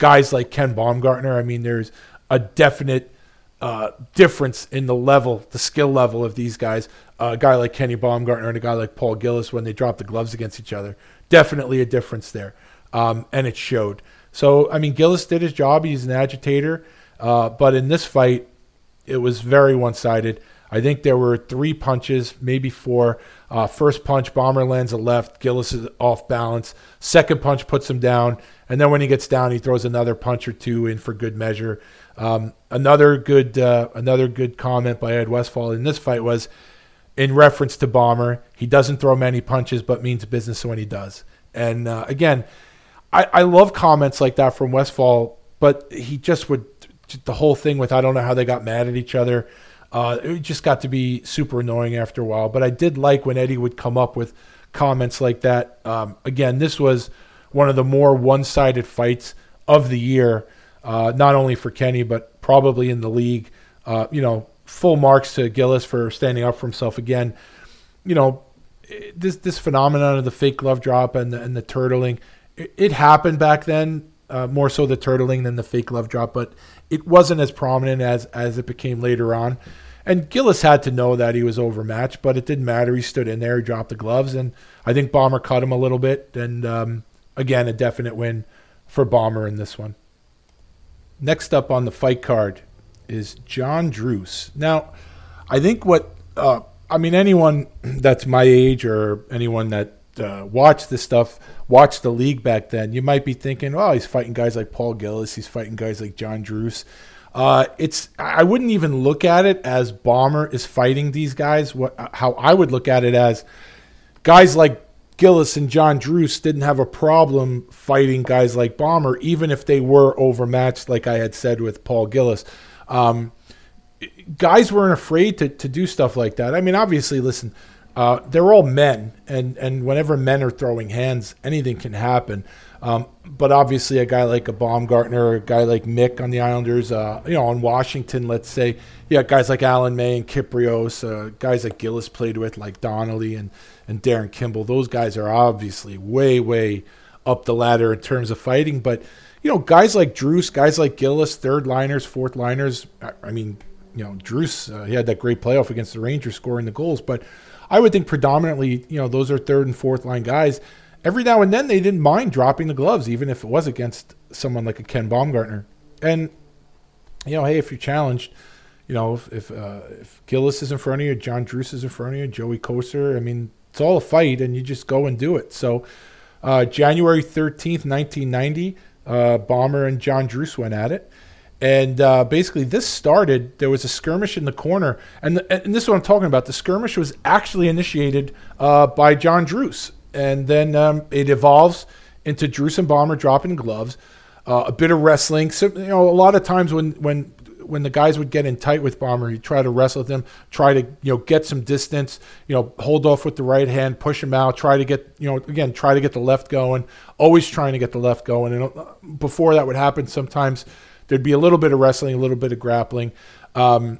guys like Ken Baumgartner. I mean, there's a definite uh, difference in the level, the skill level of these guys. Uh, a guy like Kenny Baumgartner and a guy like Paul Gillis when they drop the gloves against each other. Definitely a difference there, um, and it showed. So I mean, Gillis did his job. He's an agitator, uh, but in this fight, it was very one-sided. I think there were three punches, maybe four. Uh, first punch, Bomber lands a left. Gillis is off balance. Second punch puts him down. And then when he gets down, he throws another punch or two in for good measure. Um, another good uh, another good comment by Ed Westfall in this fight was in reference to Bomber. He doesn't throw many punches, but means business when he does. And uh, again, I, I love comments like that from Westfall, but he just would the whole thing with I don't know how they got mad at each other. Uh, it just got to be super annoying after a while. But I did like when Eddie would come up with comments like that. Um, again, this was one of the more one-sided fights of the year, uh, not only for Kenny but probably in the league. Uh, you know, full marks to Gillis for standing up for himself again. You know, this this phenomenon of the fake glove drop and the, and the turtling, it, it happened back then. Uh, more so the turtling than the fake glove drop, but it wasn't as prominent as as it became later on. And Gillis had to know that he was overmatched, but it didn't matter. He stood in there, he dropped the gloves, and I think Bomber cut him a little bit. And um, again, a definite win for Bomber in this one. Next up on the fight card is John Druce. Now, I think what uh, I mean, anyone that's my age or anyone that uh, watched this stuff, watched the league back then, you might be thinking, "Oh, he's fighting guys like Paul Gillis. He's fighting guys like John Druce." Uh, it's I wouldn't even look at it as Bomber is fighting these guys. What how I would look at it as guys like Gillis and John Druce didn't have a problem fighting guys like Bomber, even if they were overmatched, like I had said with Paul Gillis. Um, guys weren't afraid to, to do stuff like that. I mean, obviously, listen, uh, they're all men, and, and whenever men are throwing hands, anything can happen. Um, but obviously, a guy like a Baumgartner, a guy like Mick on the Islanders, uh, you know, on Washington, let's say, yeah, guys like Alan May and Kypreos, uh, guys that Gillis played with, like Donnelly and, and Darin Kimble. Those guys are obviously way, way up the ladder in terms of fighting. But, you know, guys like Druce, guys like Gillis, third liners, fourth liners, I, mean, you know, Druce, uh, he had that great playoff against the Rangers scoring the goals. But I would think predominantly, you know, those are third and fourth line guys. Every now and then they didn't mind dropping the gloves, even if it was against someone like a Ken Baumgartner. And, you know, hey, if you're challenged, you know, if if, uh, if Gillis is in front of you, John Druce is in front of you, Joey Kocur, I mean, it's all a fight, and you just go and do it. So, uh, January 13th, 1990, uh, Bomber and John Druce went at it. And uh, basically, this started. There was a skirmish in the corner, and, the, and this is what I'm talking about. The skirmish was actually initiated uh, by John Druce, and then um, it evolves into Druce and Bomber dropping gloves, uh, a bit of wrestling. So, you know, a lot of times when when when the guys would get in tight with Bomber, he'd try to wrestle with them, try to you know get some distance, you know, hold off with the right hand, push him out, try to get you know again try to get the left going, always trying to get the left going. And uh, before that would happen, sometimes there'd be a little bit of wrestling, a little bit of grappling. Um,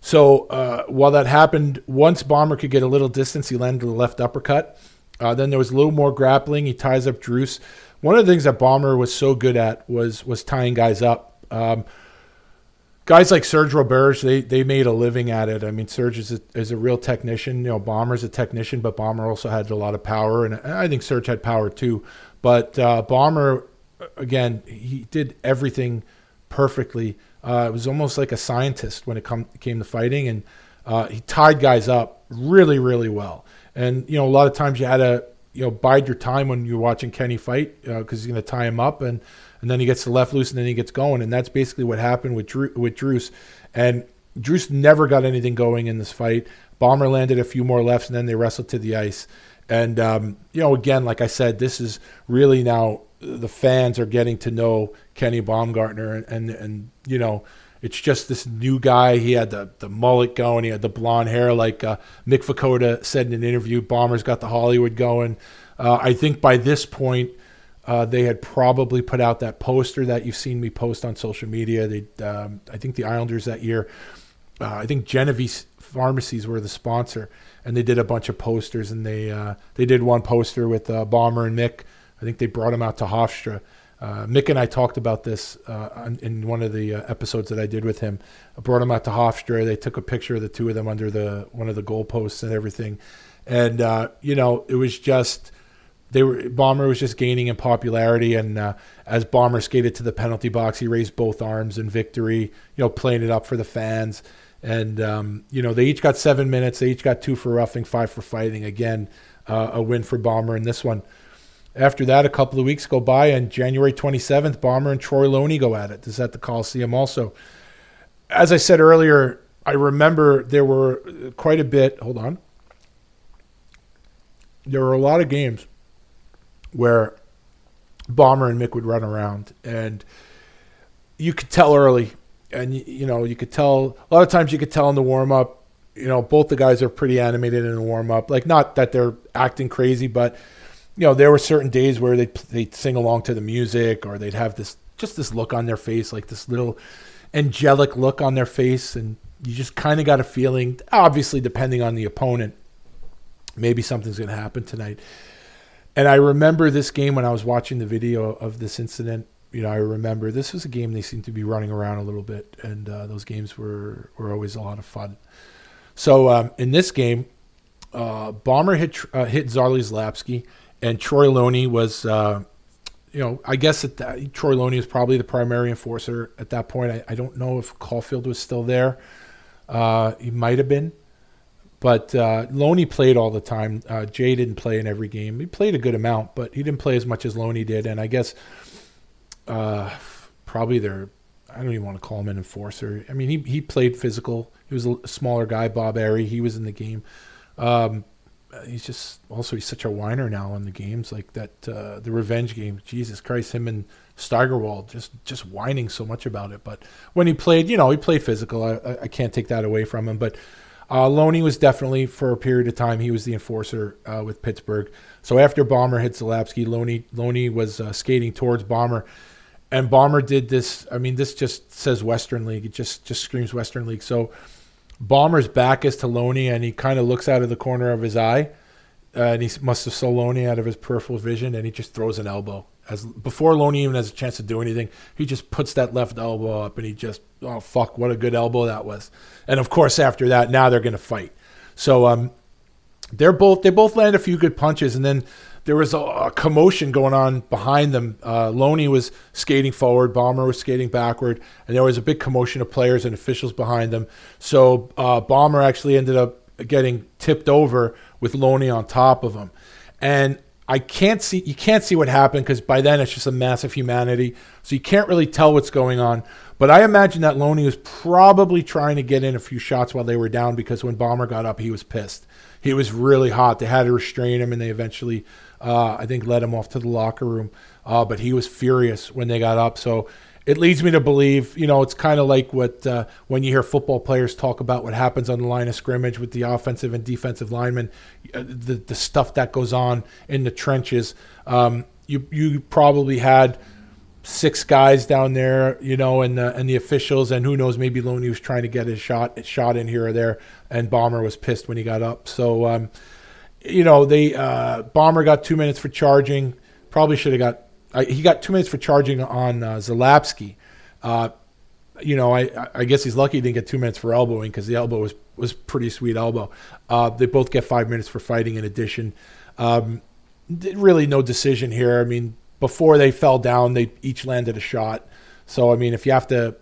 so uh, while that happened, once Bomber could get a little distance, he landed a left uppercut. Uh, then there was a little more grappling. He ties up Druce. One of the things that Bomber was so good at was was tying guys up. Um, guys like Serge Roberge, they they made a living at it. I mean, Serge is a, is a real technician. You know, Bomber's a technician, but Bomber also had a lot of power, and I think Serge had power too. But uh, Bomber, again, he did everything perfectly. Uh, it was almost like a scientist when it come, came to fighting, and uh, he tied guys up really, really well. And you know, a lot of times you had to you know bide your time when you're watching Kenny fight because uh, he's going to tie him up, and and then he gets the left loose, and then he gets going, and that's basically what happened with Drew, with Druce. And Druce never got anything going in this fight. Bomber landed a few more lefts, and then they wrestled to the ice. And um, you know, again, like I said, this is really now the fans are getting to know Kenny Baumgartner, and and, and you know, it's just this new guy. He had the, the mullet going, he had the blonde hair, like uh, Mick Vukota said in an interview. Bomber's got the Hollywood going. Uh, I think by this point, uh, they had probably put out that poster that you've seen me post on social media. They, um, I think the Islanders that year, uh, I think Genovese Pharmacies were the sponsor, and they did a bunch of posters. And they uh, they did one poster with uh, Bomber and Mick. I think they brought him out to Hofstra uh, Mick and I talked about this uh, in one of the episodes that I did with him. I brought him out to Hofstra. They took a picture of the two of them under the one of the goalposts and everything. And you know, it was just they were Bomber was just gaining in popularity. And uh, as Bomber skated to the penalty box, he raised both arms in victory. You know, playing it up for the fans. And um, you know, they each got seven minutes. They each got two for roughing, five for fighting. Again, uh, a win for Bomber in this one. After that, a couple of weeks go by, and January 27th, Bomber and Troy Loney go at it. This is at the Coliseum also. As I said earlier, I remember there were quite a bit. Hold on. There were a lot of games where Bomber and Mick would run around, and you could tell early, and you know you could tell a lot of times you could tell in the warm up. You know, both the guys are pretty animated in the warm up. Like not that they're acting crazy, but you know, there were certain days where they they'd sing along to the music, or they'd have this just this look on their face, like this little angelic look on their face, and you just kind of got a feeling. Obviously, depending on the opponent, maybe something's going to happen tonight. And I remember this game when I was watching the video of this incident. You know, I remember this was a game they seemed to be running around a little bit, and uh, those games were were always a lot of fun. So um, in this game, uh, Bomber hit uh, hit Zalapski and Troy Loney was, uh, you know, I guess at that, Troy Loney was probably the primary enforcer at that point. I, I don't know if Caufield was still there. Uh, he might have been, but uh, Loney played all the time. Uh, Jay didn't play in every game. He played a good amount, but he didn't play as much as Loney did. And I guess uh, probably their I don't even want to call him an enforcer. I mean, he he played physical. He was a smaller guy, Bob Errey. He was in the game. Um, he's just also he's such a whiner now in the games like that uh, the revenge game. Jesus Christ, him and Steigerwald just just whining so much about it. But when he played, you know, he played physical. I, I can't take that away from him. But uh, Loney was definitely for a period of time he was the enforcer uh, with Pittsburgh. So after Bomber hit Zalapski, Loney Loney was uh, skating towards Bomber, and Bomber did this. I mean, this just says Western League. It just just screams Western League. So Bomber's back is to Loney, and he kind of looks out of the corner of his eye, uh, and he must have saw Loney out of his peripheral vision, and he just throws an elbow. As before Loney even has a chance to do anything, he just puts that left elbow up, and he just oh fuck, what a good elbow that was. And of course, after that, now they're going to fight. So um, they're both they both land a few good punches, and then there was a, a commotion going on behind them. Uh, Loney was skating forward, Bomber was skating backward, and there was a big commotion of players and officials behind them. So uh, Bomber actually ended up getting tipped over with Loney on top of him, and I can't see you can't see what happened because by then it's just a massive humanity, so you can't really tell what's going on. But I imagine that Loney was probably trying to get in a few shots while they were down because when Bomber got up, he was pissed. He was really hot. They had to restrain him, and they eventually, uh, I think, led him off to the locker room. Uh, but he was furious when they got up. So it leads me to believe, you know, it's kind of like what uh, when you hear football players talk about what happens on the line of scrimmage with the offensive and defensive linemen, uh, the the stuff that goes on in the trenches. Um, you you probably had six guys down there, you know, and the, and the officials, and who knows, maybe Loney was trying to get his shot shot in here or there, and Bomber was pissed when he got up. So, um, you know, they uh, Bomber got two minutes for charging. Probably should have got uh, he got two minutes for charging on uh, Zalapski. Uh, you know, I I guess he's lucky he didn't get two minutes for elbowing because the elbow was was pretty sweet elbow. Uh, they both get five minutes for fighting in addition. Um, really, no decision here. I mean, before they fell down, they each landed a shot. So I mean, if you have to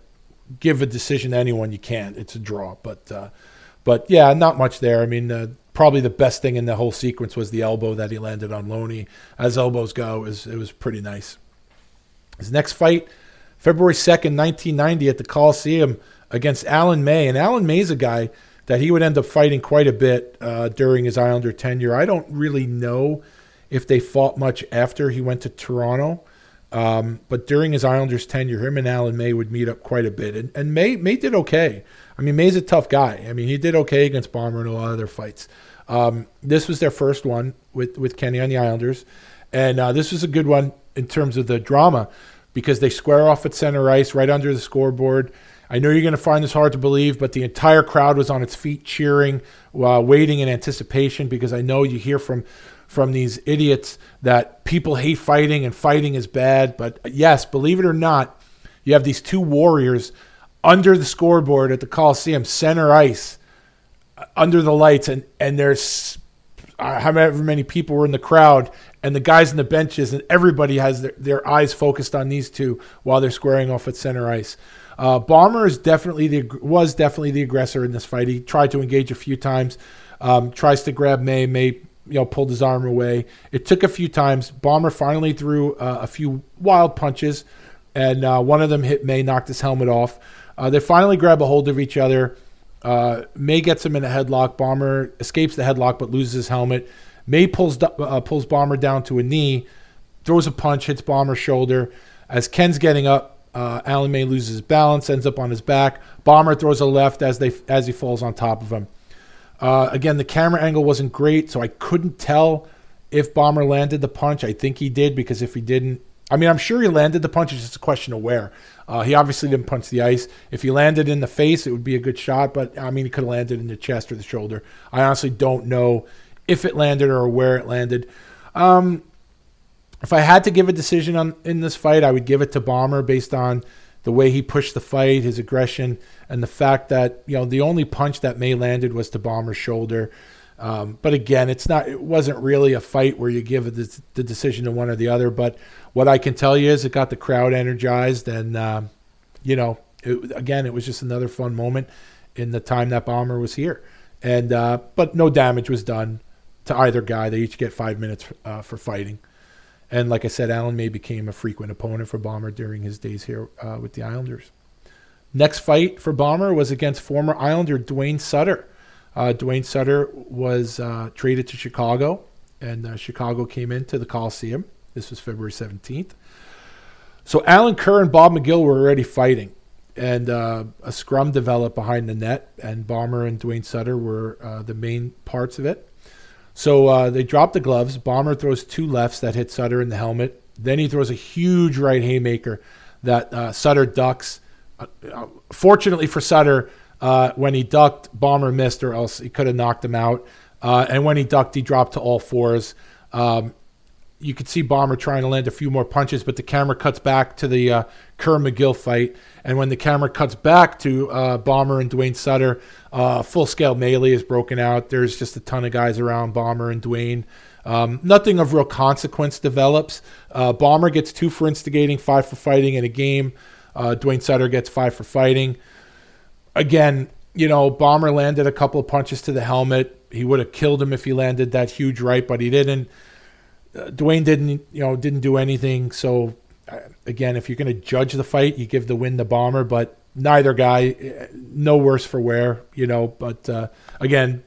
give a decision to anyone, you can't. It's a draw. But uh, but yeah, not much there. I mean, uh, probably the best thing in the whole sequence was the elbow that he landed on Loney. As elbows go, it was, it was pretty nice. His next fight, February second, nineteen ninety, at the Coliseum against Alan May, and Alan May's a guy that he would end up fighting quite a bit uh, during his Islander tenure. I don't really know if they fought much after he went to Toronto. Um, but during his Islanders tenure, him and Alan May would meet up quite a bit, and, and May May did okay. I mean, May's a tough guy. I mean, he did okay against Bomber in a lot of their fights. Um, this was their first one with with Kenny on the Islanders, and uh, this was a good one in terms of the drama because they square off at center ice right under the scoreboard. I know you're going to find this hard to believe, but the entire crowd was on its feet cheering, uh, waiting in anticipation because I know you hear from from these idiots that people hate fighting and fighting is bad. But yes, believe it or not, you have these two warriors under the scoreboard at the Coliseum, center ice, under the lights, and and there's uh, however many people were in the crowd, and the guys in the benches, and everybody has their, their eyes focused on these two while they're squaring off at center ice. Uh, Bomber is definitely the was definitely the aggressor in this fight. He tried to engage a few times, um, tries to grab May. May you know, pulled his arm away. It took a few times. Bomber finally threw uh, a few wild punches, and uh, one of them hit May, knocked his helmet off. Uh, they finally grab a hold of each other. Uh, May gets him in a headlock. Bomber escapes the headlock but loses his helmet. May pulls uh, pulls Bomber down to a knee, throws a punch, hits Bomber's shoulder. As Ken's getting up, uh, Alan May loses balance, ends up on his back. Bomber throws a left as they as he falls on top of him. Uh, again, the camera angle wasn't great, so I couldn't tell if Bomber landed the punch. I think he did because if he didn't, I mean, I'm sure he landed the punch. It's just a question of where. Uh, he obviously didn't punch the ice. If he landed in the face, it would be a good shot, but I mean, he could have landed in the chest or the shoulder. I honestly don't know if it landed or where it landed. Um, if I had to give a decision on in this fight, I would give it to Bomber based on the way he pushed the fight, his aggression, and the fact that you know the only punch that May landed was to Bomber's shoulder. Um, but again, it's not. It wasn't really a fight where you give the, the, decision to one or the other. But what I can tell you is it got the crowd energized, and um, you know, it, again, it was just another fun moment in the time that Bomber was here. And uh, but no damage was done to either guy. They each get five minutes uh, for fighting. And like I said, Alan May became a frequent opponent for Bomber during his days here uh, with the Islanders. Next fight for Bomber was against former Islander Duane Sutter. uh, Duane Sutter was uh, traded to Chicago, and uh, Chicago came into the Coliseum. This was February 17th. So Alan Kerr and Bob McGill were already fighting, and uh, a scrum developed behind the net, and Bomber and Duane Sutter were uh, the main parts of it. So uh, they dropped the gloves. Bomber throws two lefts that hit Sutter in the helmet. Then he throws a huge right haymaker that uh, Sutter ducks. Uh, uh, fortunately for Sutter, when he ducked, Bomber missed, or else he could have knocked him out. And when he ducked, he dropped to all fours. Um, you could see Bomber trying to land a few more punches, but the camera cuts back to the uh, Kerr McGill fight. And when the camera cuts back to uh, Bomber and Duane Sutter, uh, full scale melee is broken out. There's just a ton of guys around Bomber and Duane. Um, nothing of real consequence develops. Uh, Bomber gets two for instigating, five for fighting in a game. Uh, Duane Sutter gets five for fighting. Again, you know, Bomber landed a couple of punches to the helmet. He would have killed him if he landed that huge right, but he didn't. Uh, Duane didn't, you know, didn't do anything. So uh, again, if you're going to judge the fight, you give the win to Bomber, but neither guy, uh, no worse for wear, you know. But uh, again,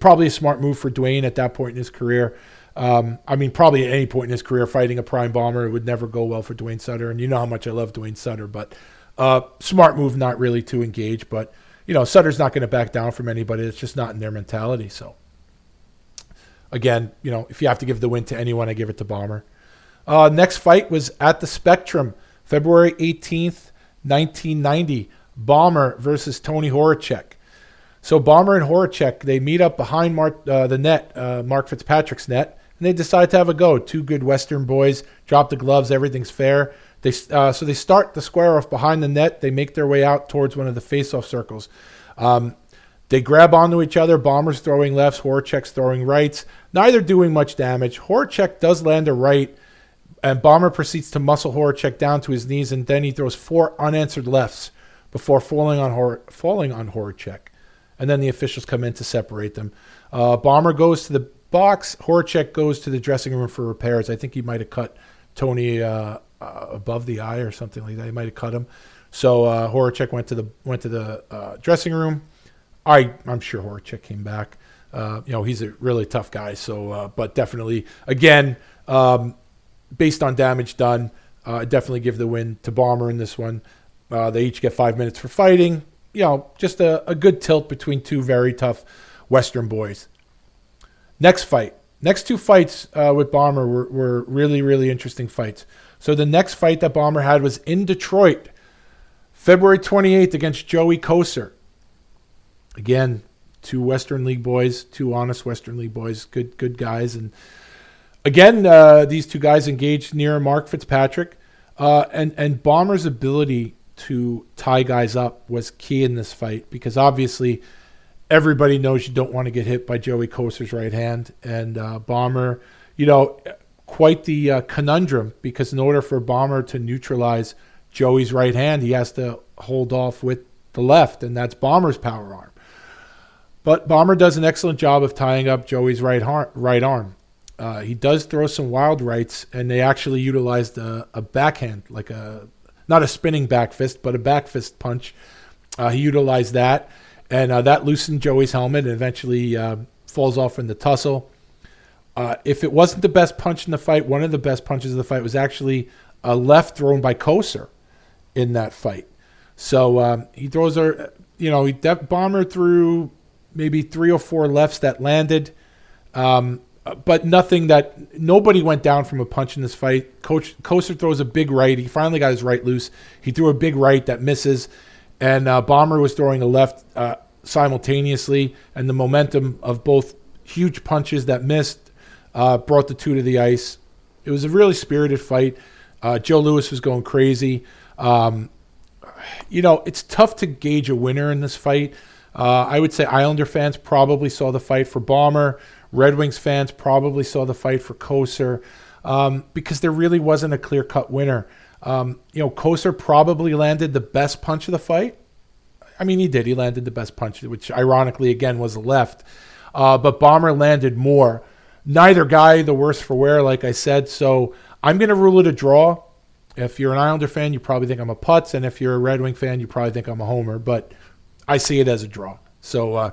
probably a smart move for Duane at that point in his career. Um, I mean, probably at any point in his career, fighting a prime bomber, it would never go well for Duane Sutter. And you know how much I love Duane Sutter, but uh, smart move not really to engage. But, you know, Sutter's not going to back down from anybody. It's just not in their mentality. So, again, you know, if you have to give the win to anyone, I give it to Bomber. Uh, next fight was at the Spectrum, February 18th, 1990. Bomber versus Tony Horacek. So Bomber and Horacek, they meet up behind Mark, uh, the net, uh, Mark Fitzpatrick's net, and they decide to have a go. Two good Western boys drop the gloves. Everything's fair. They uh, so they start the square off behind the net. They make their way out towards one of the face-off circles. Um, they grab onto each other. Bombers throwing lefts. Horacek's throwing rights. Neither doing much damage. Horacek does land a right, and Bomber proceeds to muscle Horacek down to his knees, and then he throws four unanswered lefts before falling on Hor- falling on Horacek. And then the officials come in to separate them. Uh, Bomber goes to the box. Horacek goes to the dressing room for repairs. I think he might have cut Tony uh, uh, above the eye or something like that. He might have cut him. So uh, Horacek went to the went to the uh, dressing room. I I'm sure Horacek came back. Uh, you know he's a really tough guy. So uh, but definitely again um, based on damage done, uh, definitely give the win to Bomber in this one. Uh, they each get five minutes for fighting. You know just a, a good tilt between two very tough Western boys. Next fight. Next two fights uh, with Bomber were, were really, really interesting fights. So the next fight that Bomber had was in Detroit, February 28th against Joey Kocur. Again, two Western League boys, two honest Western League boys, good, good guys. And again, uh, these two guys engaged near Mark Fitzpatrick. Uh, and, and Bomber's ability to tie guys up was key in this fight because obviously – everybody knows you don't want to get hit by Joey Kocur's right hand. And uh, Bomber, you know, quite the uh, conundrum because in order for Bomber to neutralize Joey's right hand, he has to hold off with the left, and that's Bomber's power arm. But Bomber does an excellent job of tying up Joey's right, right arm. Uh, he does throw some wild rights, and they actually utilized a, a, backhand, like a not a spinning back fist, but a back fist punch. Uh, he utilized that and uh, that loosened Joey's helmet and eventually uh, falls off in the tussle. Uh, if it wasn't the best punch in the fight, one of the best punches of the fight was actually a left thrown by Kocur in that fight. So um, he throws her, you know, he def- bomber through maybe three or four lefts that landed, um, but nothing that nobody went down from a punch in this fight. Coach Kocur throws a big right. He finally got his right loose. He threw a big right that misses and uh, Bomber was throwing a left uh, simultaneously, and the momentum of both huge punches that missed uh, brought the two to the ice. It was a really spirited fight. Uh, Joe Louis was going crazy. Um, you know, it's tough to gauge a winner in this fight. Uh, I would say Islander fans probably saw the fight for Bomber. Red Wings fans probably saw the fight for Kocur um, because there really wasn't a clear cut winner. Um, you know, Kocur probably landed the best punch of the fight. I mean, he did. He landed the best punch, which ironically, again, was the left. Uh, but Bomber landed more. Neither guy the worse for wear, like I said. So I'm going to rule it a draw. If you're an Islander fan, you probably think I'm a putz, and if you're a Red Wing fan, you probably think I'm a homer. But I see it as a draw. So uh,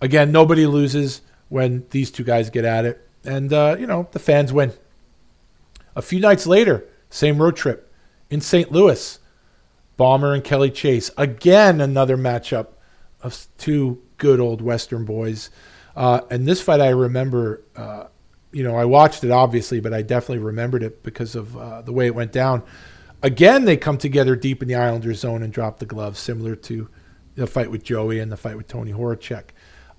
again, nobody loses when these two guys get at it, and uh, you know the fans win. A few nights later, same road trip in St. Louis, Bomber and Kelly Chase. Again, another matchup of two good old Western boys. Uh, and this fight, I remember, uh, you know, I watched it obviously, but I definitely remembered it because of uh, the way it went down. Again, they come together deep in the Islanders zone and drop the gloves, similar to the fight with Joey and the fight with Tony Horacek.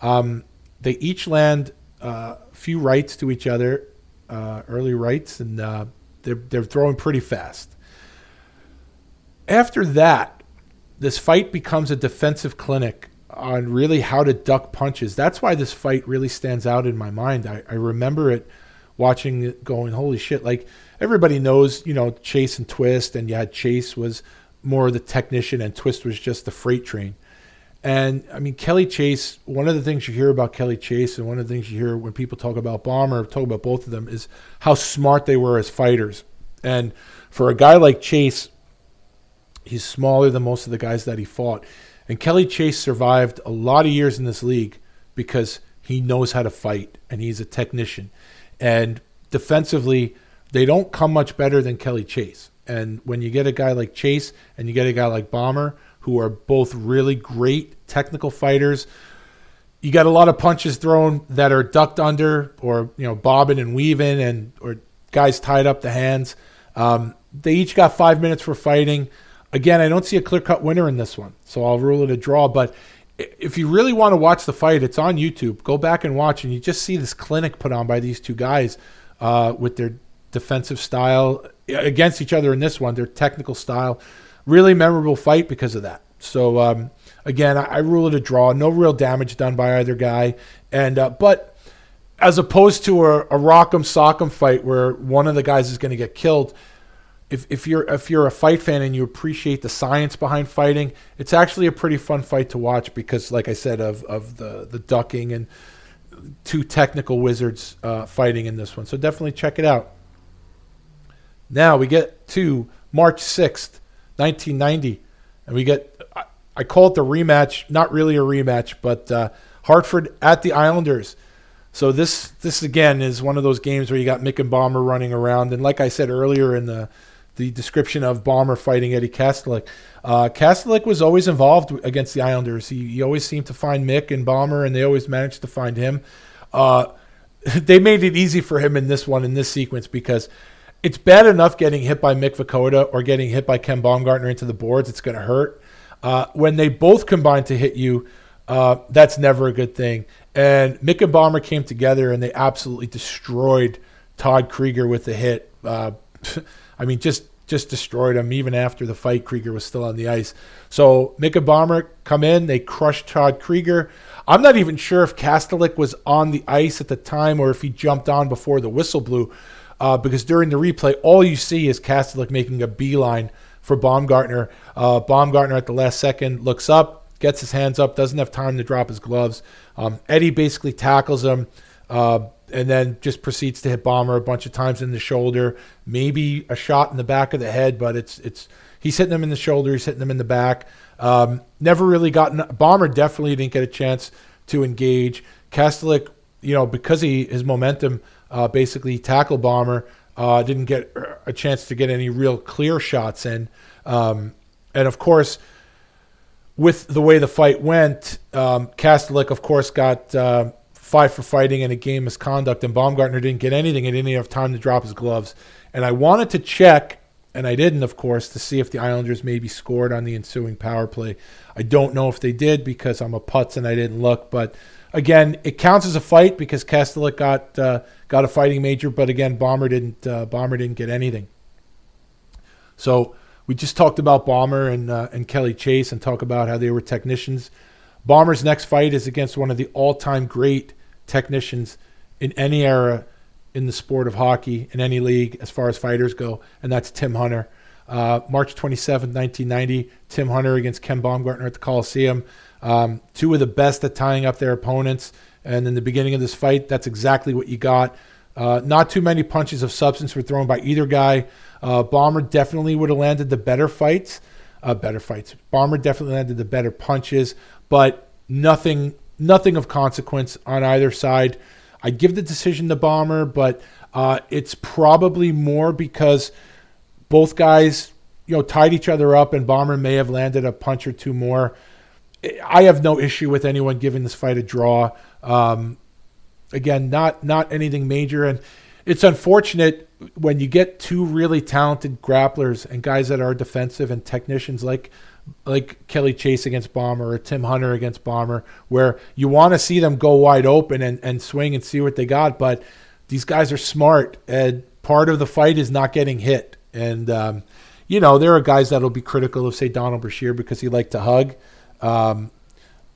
Um, they each land uh, a few rights to each other, uh, early rights, and uh, they're, they're throwing pretty fast. After that, this fight becomes a defensive clinic on really how to duck punches. That's why this fight really stands out in my mind. I, I remember it watching it going, holy shit. Like everybody knows, you know, Chase and Twist, and had Chase was more the technician and Twist was just the freight train. And I mean, Kelly Chase, one of the things you hear about Kelly Chase, and one of the things you hear when people talk about Bomber, talk about both of them, is how smart they were as fighters. And for a guy like Chase, he's smaller than most of the guys that he fought. And Kelly Chase survived a lot of years in this league because he knows how to fight and he's a technician. And defensively, they don't come much better than Kelly Chase. And when you get a guy like Chase and you get a guy like Bomber, who are both really great technical fighters, you got a lot of punches thrown that are ducked under or you know bobbing and weaving and or guys tied up the hands. Um, they each got five minutes for fighting. Again, I don't see a clear cut winner in this one, so I'll rule it a draw. But if you really want to watch the fight, it's on YouTube. Go back and watch, and you just see this clinic put on by these two guys uh, with their defensive style against each other in this one, their technical style. Really memorable fight because of that. So um, again, I, I, rule it a draw. No real damage done by either guy, and uh, but as opposed to a, a rock'em sock'em fight where one of the guys is going to get killed if, if you're if you're a fight fan and you appreciate the science behind fighting, it's actually a pretty fun fight to watch because, like I said, of of the the ducking and two technical wizards uh, fighting in this one. So definitely check it out. Now we get to March sixth, nineteen ninety, and we get I, call it the rematch. Not really a rematch, but uh, Hartford at the Islanders. So this this again is one of those games where you got Mick and Bomber running around, and like I said earlier in the the description of Bomber fighting Eddie Kastelic. Uh, Kastelic was always involved against the Islanders. He, he, always seemed to find Mick and Bomber, and they always managed to find him. Uh, they made it easy for him in this one, in this sequence, because it's bad enough getting hit by Mick Vukota or getting hit by Ken Baumgartner into the boards. It's going to hurt. Uh, when they both combine to hit you, uh, that's never a good thing. And Mick and Bomber came together, and they absolutely destroyed Todd Krygier with the hit. Uh, I mean, just just destroyed him even after the fight. Krygier was still on the ice. So Mika Bomber come in, they crushed Todd Krygier. I'm not even sure if Kastelic was on the ice at the time or if he jumped on before the whistle blew, uh, because during the replay, all you see is Kastelic making a beeline for Baumgartner. Uh, Baumgartner at the last second looks up, gets his hands up, doesn't have time to drop his gloves. Um, Eddie basically tackles him. Uh, and then just proceeds to hit Bomber a bunch of times in the shoulder, maybe a shot in the back of the head, but it's it's he's hitting them in the shoulder, he's hitting them in the back. Um, never really gotten Bomber definitely didn't get a chance to engage. Kastelic, you know, because he his momentum uh, basically tackled Bomber, uh, didn't get a chance to get any real clear shots in. Um, and of course, with the way the fight went, um, Kastelic, of course, got uh, five for fighting and a game misconduct, and Baumgartner didn't get anything and didn't have time to drop his gloves. And I wanted to check, and I didn't, of course, to see if the Islanders maybe scored on the ensuing power play. I don't know if they did because I'm a putz and I didn't look, but again, it counts as a fight because Kastelic got uh, got a fighting major, but again, Bomber didn't uh, Bomber didn't get anything. So we just talked about Bomber and uh, and Kelly Chase and talk about how they were technicians. Bomber's next fight is against one of the all-time great technicians in any era in the sport of hockey, in any league, as far as fighters go, and that's Tim Hunter. Uh, March 27, 1990, Tim Hunter against Ken Baumgartner at the Coliseum. Um, two of the best at tying up their opponents. And in the beginning of this fight, that's exactly what you got. Uh, not too many punches of substance were thrown by either guy. Uh, Bomber definitely would have landed the better fights. Uh, better fights. Bomber definitely landed the better punches, but nothing nothing of consequence on either side. I give the decision to Bomber, but uh, it's probably more because both guys, you know, tied each other up, and Bomber may have landed a punch or two more. I have no issue with anyone giving this fight a draw. Um, again, not not anything major, and it's unfortunate when you get two really talented grapplers and guys that are defensive and technicians like like Kelly Chase against Bomber or Tim Hunter against Bomber, where you want to see them go wide open and, and swing and see what they got. But these guys are smart, and part of the fight is not getting hit. And, um, you know, there are guys that'll be critical of, say, Donald Brashear because he liked to hug. Um,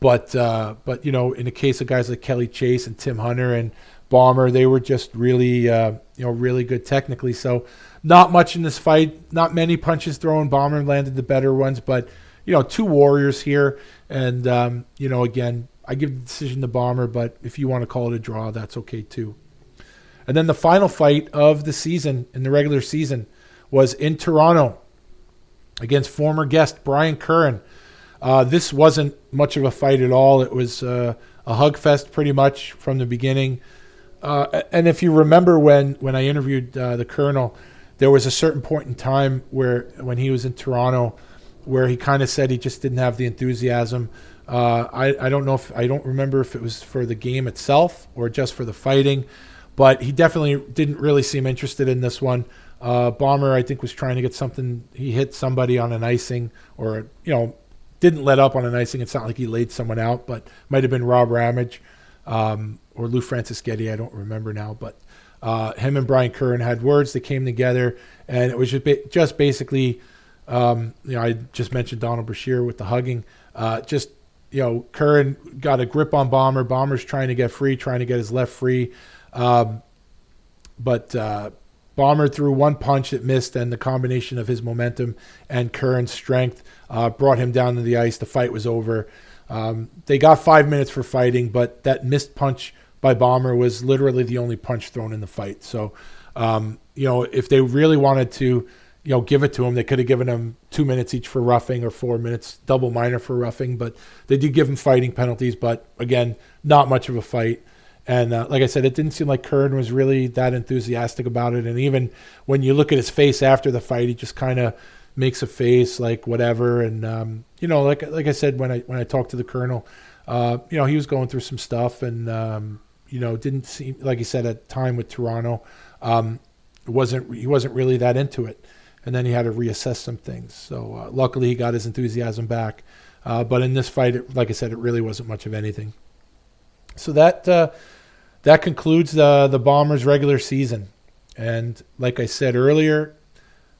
but, uh, but you know, in the case of guys like Kelly Chase and Tim Hunter and Bomber, they were just really, uh, you know, really good technically. So, not much in this fight. Not many punches thrown. Bomber landed the better ones, but you know, two warriors here, and um, you know, again, I give the decision to Bomber, but if you want to call it a draw, that's okay too. And then the final fight of the season in the regular season was in Toronto against former guest Brian Curran. Uh, this wasn't much of a fight at all. It was uh, a hug fest pretty much from the beginning. Uh, and if you remember when when I interviewed uh, the Colonel, there was a certain point in time where when he was in Toronto where he kind of said he just didn't have the enthusiasm. Uh, I, I don't know if I don't remember if it was for the game itself or just for the fighting, but he definitely didn't really seem interested in this one. Uh, Bomber, I think, was trying to get something. He hit somebody on an icing, or you know, didn't let up on an icing. It's not like he laid someone out, but might have been Rob Ramage um, or Lou Franceschetti. I don't remember now, but uh, him and Brian Curran had words that came together, and it was just, ba- just basically um, you know, I just mentioned Donald Brashear with the hugging. Uh, just you know, Curran got a grip on Bomber. Bomber's trying to get free, trying to get his left free, um, but uh, Bomber threw one punch that missed, and the combination of his momentum and Curran's strength uh, brought him down to the ice. The fight was over. Um, they got five minutes for fighting, but that missed punch by Bomber was literally the only punch thrown in the fight. So, um, you know, if they really wanted to you know, give it to him. They could have given him two minutes each for roughing or four minutes double minor for roughing, but they did give him fighting penalties. But again, not much of a fight. And uh, like I said, it didn't seem like Curran was really that enthusiastic about it. And even when you look at his face after the fight, he just kind of makes a face like whatever. And um, you know, like like I said when I when I talked to the colonel, uh, you know, he was going through some stuff, and um, you know, didn't seem like he said at time with Toronto, um, wasn't he wasn't really that into it and then he had to reassess some things. So uh, luckily, he got his enthusiasm back. Uh, but in this fight, it, like I said, it really wasn't much of anything. So that uh, that concludes the the Bombers' regular season. And like I said earlier,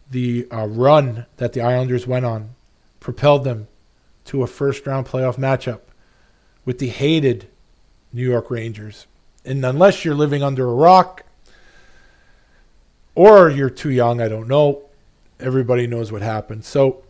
the uh, run that the Islanders went on propelled them to a first round playoff matchup with the hated New York Rangers. And unless you're living under a rock or you're too young, I don't know, everybody knows what happened. So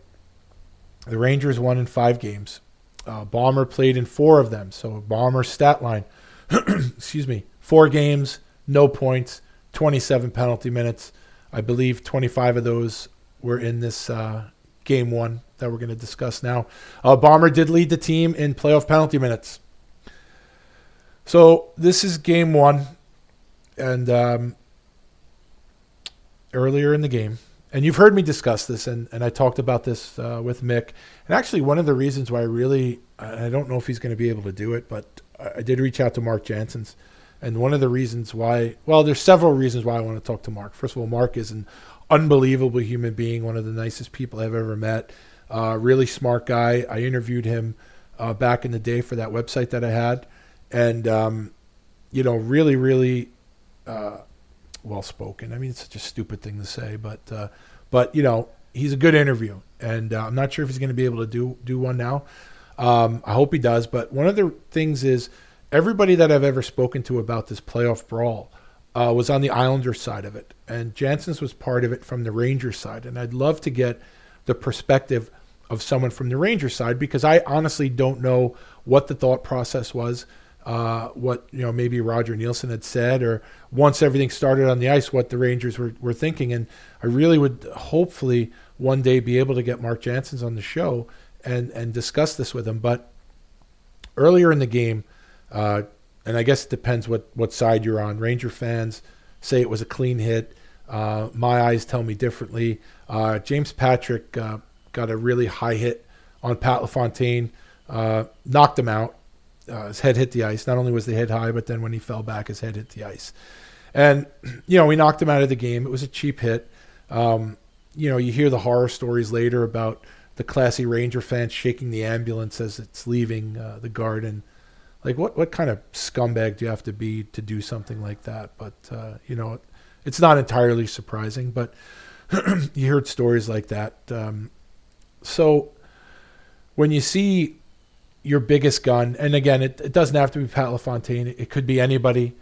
the Rangers won in five games. Uh, Bomber played in four of them. So Bomber stat line, excuse me, four games, no points, 27 penalty minutes. I believe 25 of those were in this uh, game one that we're going to discuss now. Uh, Bomber did lead the team in playoff penalty minutes. So this is game one, and um, earlier in the game, and you've heard me discuss this, and, and I talked about this uh, with Mick. And actually, one of the reasons why I really, I don't know if he's going to be able to do it, but I did reach out to Mark Janssens. And one of the reasons why, well, there's several reasons why I want to talk to Mark. First of all, Mark is an unbelievable human being, one of the nicest people I've ever met. Uh, really smart guy. I interviewed him uh, back in the day for that website that I had. And, um, you know, really, really uh, well spoken. I mean, it's such a stupid thing to say, but uh, but you know, he's a good interview, and uh, I'm not sure if he's going to be able to do do one now. Um, I hope he does. But one of the things is everybody that I've ever spoken to about this playoff brawl uh, was on the Islander side of it, and Janssens was part of it from the Rangers side, and I'd love to get the perspective of someone from the Rangers side because I honestly don't know what the thought process was uh, what you know maybe Roger Neilson had said, or once everything started on the ice, what the Rangers were, were thinking. And I really would hopefully one day be able to get Mark Janssens on the show and and discuss this with him. But earlier in the game, Uh, and I guess it depends what, what side you're on. Ranger fans say it was a clean hit. Uh, my eyes tell me differently. Uh, James Patrick uh, got a really high hit on Pat LaFontaine, uh, knocked him out. Uh, his head hit the ice. Not only was the head high, but then when he fell back, his head hit the ice. And, you know, we knocked him out of the game. It was a cheap hit. Um, you know, you hear the horror stories later about the classy Ranger fans shaking the ambulance as it's leaving uh, the garden. Like, what, what kind of scumbag do you have to be to do something like that? But, uh, you know, it's not entirely surprising, but you heard stories like that. Um, so when you see your biggest gun, and again, it, it doesn't have to be Pat LaFontaine, it, it could be anybody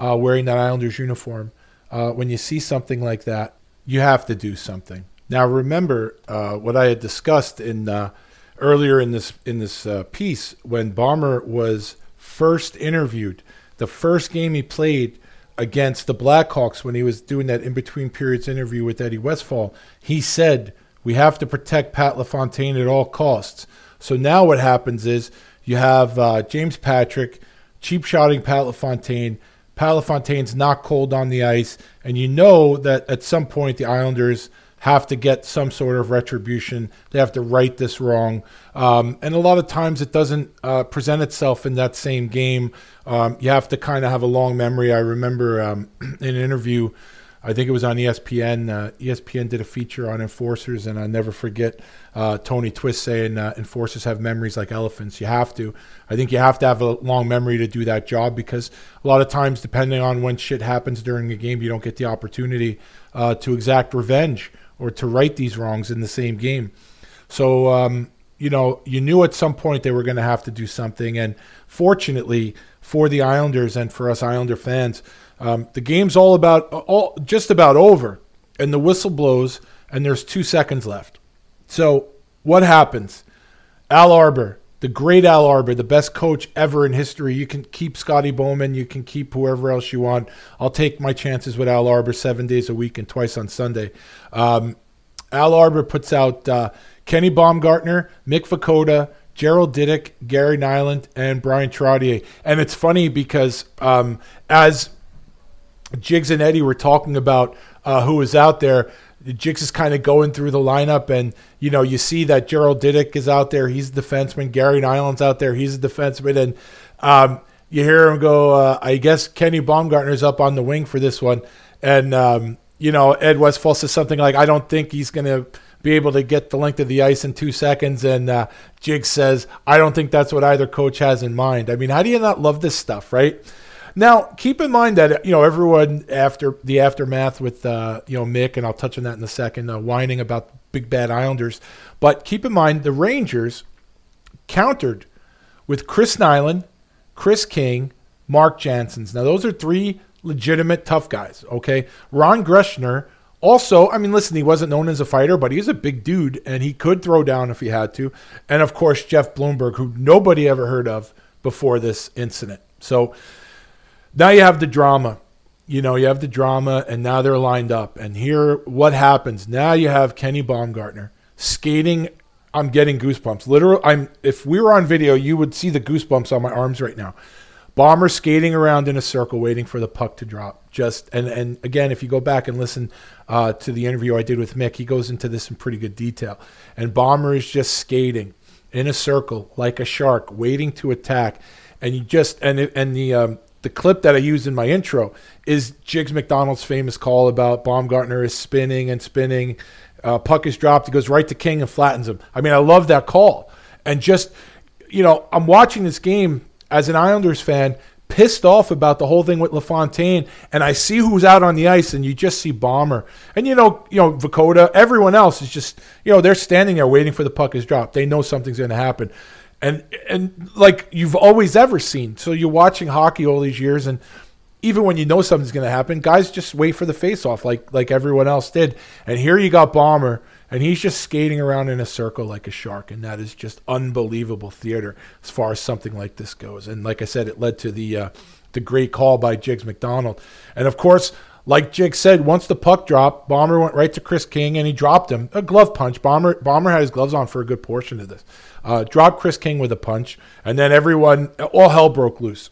uh, wearing that Islanders uniform. Uh, when you see something like that, you have to do something. Now, remember uh, what I had discussed in uh, earlier in this in this uh, piece when Bomber was first interviewed. The first game he played against the Blackhawks when he was doing that in between periods interview with Eddie Westfall, he said, We have to protect Pat LaFontaine at all costs. So now what happens is you have uh, James Patrick cheap shotting Pat LaFontaine. Pat LaFontaine's not cold on the ice, and you know that at some point the Islanders have to get some sort of retribution. They have to right this wrong. Um, and a lot of times it doesn't uh, present itself in that same game. Um, you have to kind of have a long memory. I remember um, in an interview, I think it was on ESPN. Uh, ESPN did a feature on enforcers, and I never forget uh, Tony Twist saying uh, enforcers have memories like elephants. You have to. I think you have to have a long memory to do that job because a lot of times, depending on when shit happens during a game, you don't get the opportunity uh, to exact revenge or to right these wrongs in the same game. So, um, you know, you knew at some point they were going to have to do something. And fortunately for the Islanders and for us Islander fans, um, the game's all about all just about over, and the whistle blows, and there's two seconds left. So what happens? Al Arbour, the great Al Arbour, the best coach ever in history. You can keep Scotty Bowman, you can keep whoever else you want. I'll take my chances with Al Arbour seven days a week and twice on Sunday. Um, Al Arbour puts out uh, Kenny Baumgartner, Mick Vukota, Gerald Diduck, Gary Nylund, and Bryan Trottier. And it's funny because um, as Jigs and Eddie were talking about uh, who was out there, Jigs is kind of going through the lineup, and you know you see that Gerald Diduck is out there. He's a defenseman. Gary Nylund's out there. He's a defenseman, and um, you hear him go. Uh, I guess Kenny Baumgartner's up on the wing for this one, and um, you know Ed Westfall says something like, "I don't think he's going to." Be able to get the length of the ice in two seconds, and uh, Jigs says, "I don't think that's what either coach has in mind." I mean, how do you not love this stuff, right? Now, keep in mind that you know everyone after the aftermath with uh, you know Mick, and I'll touch on that in a second, uh, whining about big bad Islanders. But keep in mind the Rangers countered with Chris Nilan, Chris King, Mark Janssens. Now those are three legitimate tough guys. Okay, Ron Greschner. Also, I mean, listen, he wasn't known as a fighter, but he's a big dude and he could throw down if he had to. And of course, Jeff Bloemberg, who nobody ever heard of before this incident. So, now you have the drama. You know, you have the drama, and now they're lined up. And here, what happens? Now you have Kenny Baumgartner skating. I'm getting goosebumps. Literally, I'm. If we were on video, you would see the goosebumps on my arms right now. Bomber skating around in a circle, waiting for the puck to drop. Just and and again, if you go back and listen uh, to the interview I did with Mick, he goes into this in pretty good detail. And Bomber is just skating in a circle like a shark, waiting to attack. And you just and and the um, the clip that I used in my intro is Jigs McDonald's famous call about Baumgartner is spinning and spinning. Uh, puck is dropped. He goes right to King and flattens him. I mean, I love that call. And just, you know, I'm watching this game as an Islanders fan, pissed off about the whole thing with LaFontaine, and I see who's out on the ice, and you just see Bomber, and you know, you know, Vukota, everyone else is just, you know, they're standing there waiting for the puck is dropped. They know something's going to happen and and like you've always ever seen. So you're watching hockey all these years, and even when you know something's going to happen, guys just wait for the face-off like like everyone else did. And here you got Bomber, and he's just skating around in a circle like a shark, and that is just unbelievable theater as far as something like this goes. And like I said, it led to the uh, the great call by Jigs McDonald, and of course. Like Jig said, once the puck dropped, Bomber went right to Chris King and he dropped him. A glove punch. Bomber Bomber had his gloves on for a good portion of this uh, dropped Chris King with a punch, and then everyone, all hell broke loose.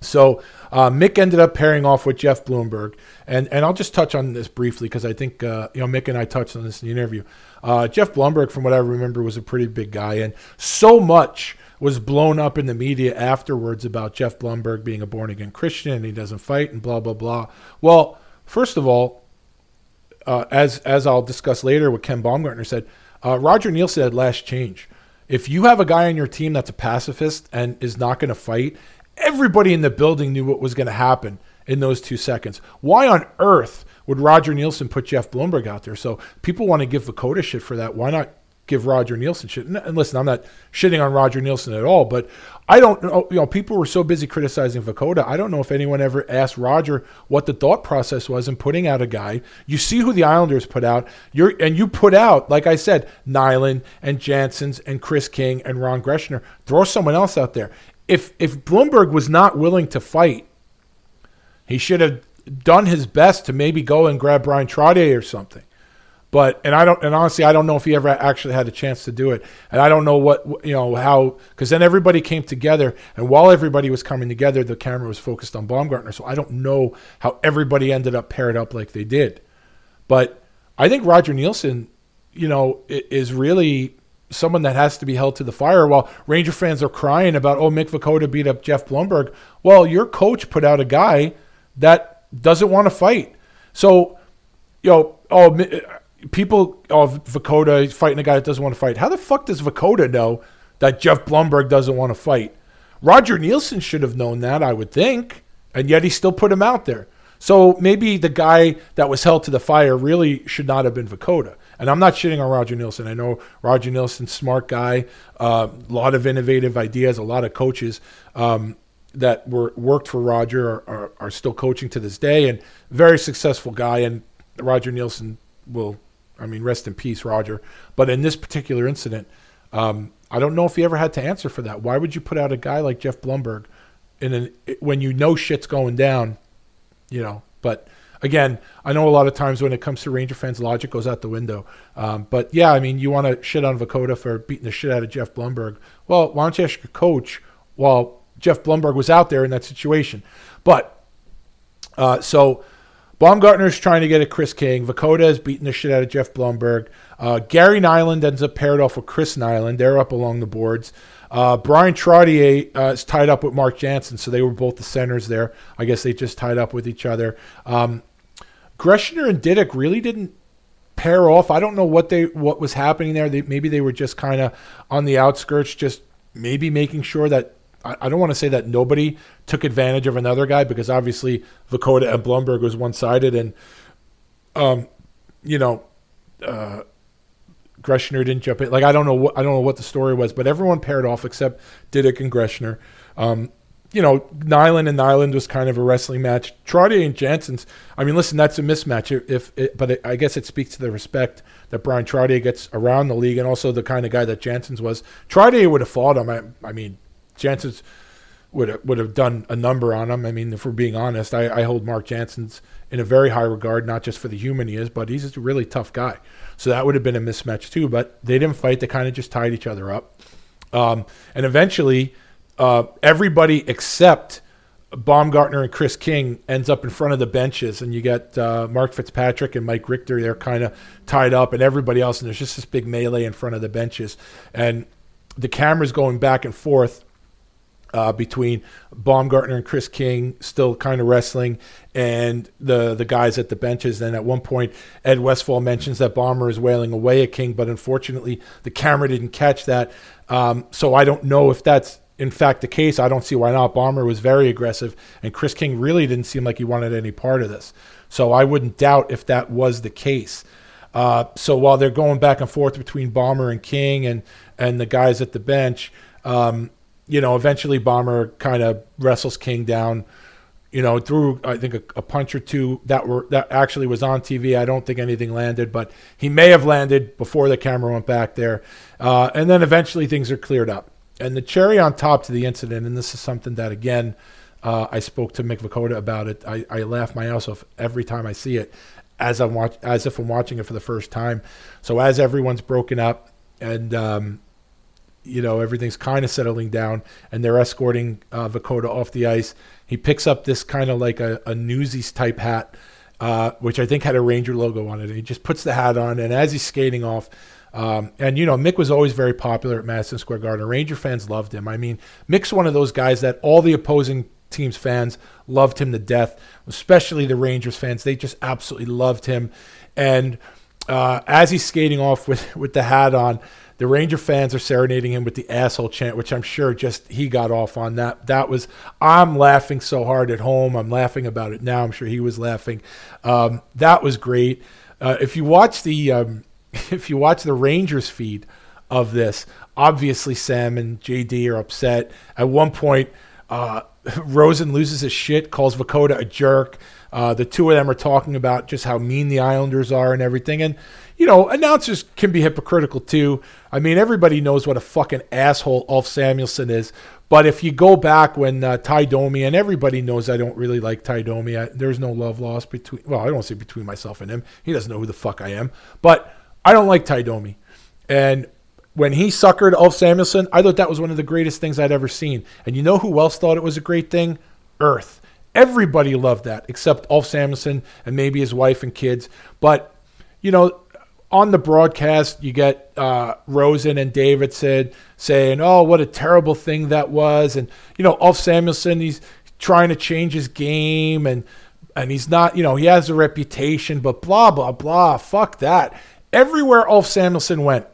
So uh, Mick ended up pairing off with Jeff Bloemberg, and and I'll just touch on this briefly because I think uh, you know Mick and I touched on this in the interview. Uh, Jeff Bloemberg, from what I remember, was a pretty big guy, and so much was blown up in the media afterwards about Jeff Bloemberg being a born again Christian and he doesn't fight and blah blah blah. Well, first of all, uh, as as I'll discuss later, what Ken Baumgartner said, uh, Roger Neilson had last change. If you have a guy on your team that's a pacifist and is not going to fight, everybody in the building knew what was going to happen in those two seconds. Why on earth would Roger Neilson put Jeff Bloemberg out there? So people want to give Vukota shit for that. Why not give Roger Neilson shit. And listen, I'm not shitting on Roger Neilson at all, but I don't know. You know, people were so busy criticizing Vukota. I don't know if anyone ever asked Roger what the thought process was in putting out a guy. You see who the Islanders put out. You're and you put out, like I said, Nilan and Janssens and Chris King and Ron Greschner. Throw someone else out there. If if Bloemberg was not willing to fight, he should have done his best to maybe go and grab Bryan Trottier or something. But and I don't and honestly I don't know if he ever actually had a chance to do it. And I don't know what you know how because then everybody came together and while everybody was coming together, the camera was focused on Baumgartner. So I don't know how everybody ended up paired up like they did. But I think Roger Neilson, you know, is really someone that has to be held to the fire. While Ranger fans are crying about, oh, Mick Vukota beat up Jeff Bloemberg. Well, your coach put out a guy that doesn't want to fight. So, you know, oh, people of oh, Vukota fighting a guy that doesn't want to fight. How the fuck does Vukota know that Jeff Bloemberg doesn't want to fight? Roger Neilson should have known that, I would think, and yet he still put him out there. So maybe the guy that was held to the fire really should not have been Vukota. And I'm not shitting on Roger Neilson. I know Roger Neilson's smart guy, a uh, lot of innovative ideas, a lot of coaches um, that were worked for Roger are, are, are still coaching to this day, and very successful guy. And Roger Neilson will I mean, rest in peace, Roger. But in this particular incident, um, I don't know if he ever had to answer for that. Why would you put out a guy like Jeff Bloemberg in an, when you know shit's going down? You know, but again, I know a lot of times when it comes to Ranger fans, logic goes out the window. Um, but yeah, I mean, you want to shit on Vukota for beating the shit out of Jeff Bloemberg. Well, why don't you ask your coach while Jeff Bloemberg was out there in that situation? But uh, so Baumgartner is trying to get at Chris King. Vukota is beating the shit out of Jeff Bloemberg. Uh, Gary Nylund ends up paired off with Chris Nilan. They're up along the boards. Uh, Bryan Trottier uh, is tied up with Mark Janssens, so they were both the centers there. I guess they just tied up with each other. Um, Greschner and Diduck really didn't pair off. I don't know what they what was happening there. They, maybe they were just kind of on the outskirts, just maybe making sure that I, don't want to say that nobody took advantage of another guy because obviously Vukota and Bloemberg was one sided and, um, you know, uh, Greschner didn't jump in. Like I don't know what I don't know what the story was, but everyone paired off except Diduck and Greschner. Um, you know, Nilan and Nylund was kind of a wrestling match. Trottier and Janssens. I mean, listen, that's a mismatch. If, it, but it, I guess it speaks to the respect that Bryan Trottier gets around the league, and also the kind of guy that Janssens was. Trottier would have fought him. I, I mean, Janssens would have, would have done a number on him. I mean, if we're being honest, I, I hold Mark Janssens in a very high regard, not just for the human he is, but he's a really tough guy. So that would have been a mismatch too. But they didn't fight; they kind of just tied each other up. Um, and eventually, uh, everybody except Baumgartner and Chris King ends up in front of the benches, and you get uh, Mark Fitzpatrick and Mike Richter. They're kind of tied up, and everybody else, and there's just this big melee in front of the benches. And the camera's going back and forth uh, between Baumgartner and Chris King, still kind of wrestling, and the the guys at the benches. And at one point, Ed Westfall mentions that Bomber is wailing away at King, but unfortunately, the camera didn't catch that. Um, so I don't know if that's in fact the case. I don't see why not. Bomber was very aggressive, and Chris King really didn't seem like he wanted any part of this. So I wouldn't doubt if that was the case. Uh, so while they're going back and forth between Bomber and King and and the guys at the bench, um, you know, eventually Bomber kind of wrestles King down. You know, through I think a, a, punch or two that were that actually was on TV. I don't think anything landed, but he may have landed before the camera went back there. Uh, and then eventually things are cleared up. And the cherry on top to the incident, and this is something that again uh, I spoke to Mick Vukota about it. I, I laugh my ass off every time I see it, as I'm watch as if I'm watching it for the first time. So as everyone's broken up and um, you know everything's kind of settling down, and they're escorting uh, Vukota off the ice. He picks up this kind of like a, a Newsies type hat, uh, which I think had a Ranger logo on it. He just puts the hat on, and as he's skating off, um, and you know, Mick was always very popular at Madison Square Garden. Ranger fans loved him. I mean, Mick's one of those guys that all the opposing team's fans loved him to death, especially the Rangers fans. They just absolutely loved him. And uh, as he's skating off with with the hat on, the Ranger fans are serenading him with the asshole chant, which I'm sure just he got off on. That that was I'm laughing so hard at home. I'm laughing about it now. I'm sure he was laughing. Um, that was great. Uh, if you watch the um, if you watch the Rangers feed of this, obviously Sam and JD are upset. At one point, uh, Rosen loses his shit, calls Vukota a jerk. Uh, the two of them are talking about just how mean the Islanders are and everything. And, you know, announcers can be hypocritical too. I mean, everybody knows what a fucking asshole Ulf Samuelsson is. But if you go back when uh, Ty Domi, and everybody knows I don't really like Ty Domi, I, there's no love lost between, well, I don't say between myself and him. He doesn't know who the fuck I am. But I don't like Ty Domi. And when he suckered Ulf Samuelsson, I thought that was one of the greatest things I'd ever seen. And you know who else thought it was a great thing? Earth. Everybody loved that except Ulf Samuelsson and maybe his wife and kids. But, you know, on the broadcast, you get uh, Rosen and Davidson saying, oh, what a terrible thing that was. And, you know, Ulf Samuelsson, he's trying to change his game and and he's not, you know, he has a reputation, but blah, blah, blah. Fuck that. Everywhere Ulf Samuelsson went,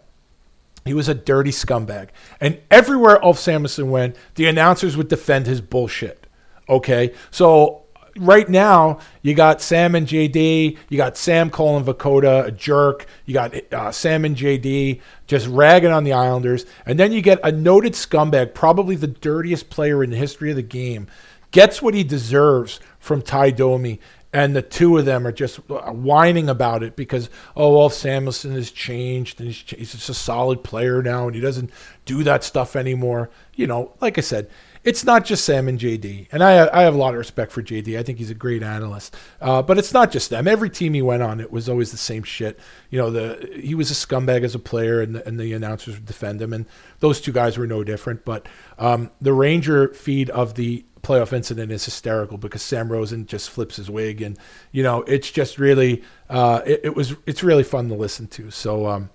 he was a dirty scumbag. And everywhere Ulf Samuelsson went, the announcers would defend his bullshit. Okay? So right now, you got Sam and JD. You got Sam calling Vukota a jerk. You got uh, Sam and JD just ragging on the Islanders. And then you get a noted scumbag, probably the dirtiest player in the history of the game, gets what he deserves from Ty Domi and the two of them are just whining about it because oh well Samuelsson has changed and he's, he's just a solid player now and he doesn't do that stuff anymore. You know, like I said, it's not just Sam and JD, and I I have a lot of respect for JD. I think he's a great analyst, uh, but it's not just them. Every team he went on, it was always the same shit. You know, the he was a scumbag as a player, and the, and the announcers would defend him, and those two guys were no different. But um, the Ranger feed of the playoff incident is hysterical because Sam Rosen just flips his wig, and you know it's just really uh, it, it, was it's really fun to listen to. So um,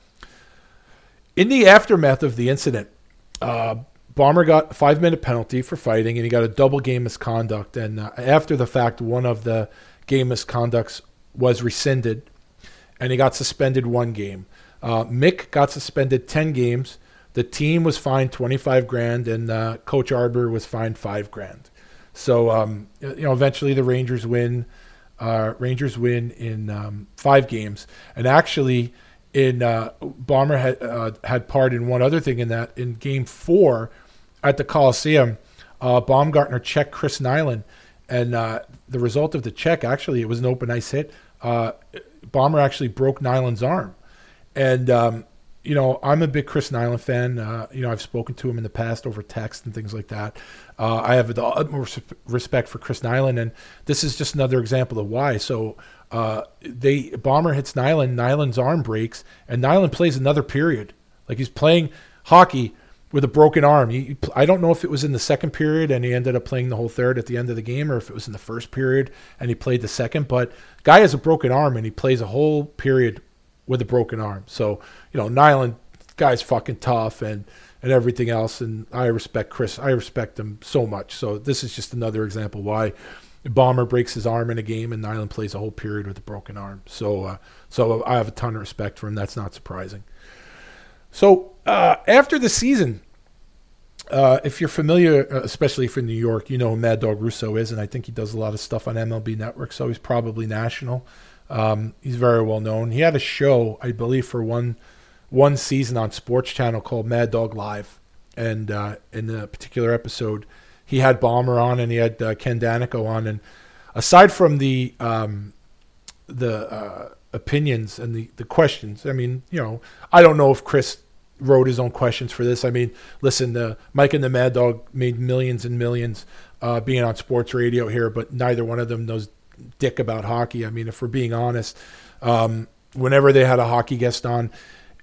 in the aftermath of the incident, uh, Bomber got a five minute penalty for fighting, and he got a double game misconduct. And uh, after the fact, one of the game misconducts was rescinded, and he got suspended one game. Uh, Mick got suspended ten games. The team was fined twenty five grand, and uh, Coach Arbour was fined five grand. So um, you know, eventually the Rangers win. Uh, Rangers win in um, five games, and actually, in uh, Bomber had uh, had part in one other thing in that in Game Four at the Coliseum, uh, Baumgartner checked Chris Nilan, and uh, the result of the check actually it was an open ice hit. Uh, Bomber actually broke Nilan's arm, and um, you know, I'm a big Chris Nilan fan. Uh, you know, I've spoken to him in the past over text and things like that. Uh, I have the utmost respect for Chris Nilan, and this is just another example of why. So uh, they bomber hits Nilan, Nilan's arm breaks, and Nilan plays another period. Like he's playing hockey with a broken arm. He, I don't know if it was in the second period and he ended up playing the whole third at the end of the game, or if it was in the first period and he played the second. But guy has a broken arm and he plays a whole period with a broken arm. So, you know, Nilan, guy's fucking tough and, and everything else. And I respect Chris. I respect him so much. So this is just another example why Bomber breaks his arm in a game and Nilan plays a whole period with a broken arm. So, uh, so I have a ton of respect for him. That's not surprising. So uh, after the season, uh, if you're familiar, uh, especially for New York, you know who Mad Dog Russo is, and I think he does a lot of stuff on MLB Network, so he's probably national. Um, he's very well known. He had a show, I believe, for one one season on Sports Channel called Mad Dog Live, and uh, in a particular episode, he had Bomber on and he had uh, Ken Daneyko on, and aside from the um, the uh, opinions and the the questions, I mean, you know, I don't know if Chris wrote his own questions for this. I mean, listen, the Mike and the Mad Dog made millions and millions uh, being on sports radio here, but neither one of them knows dick about hockey. I mean, if we're being honest, um, whenever they had a hockey guest on,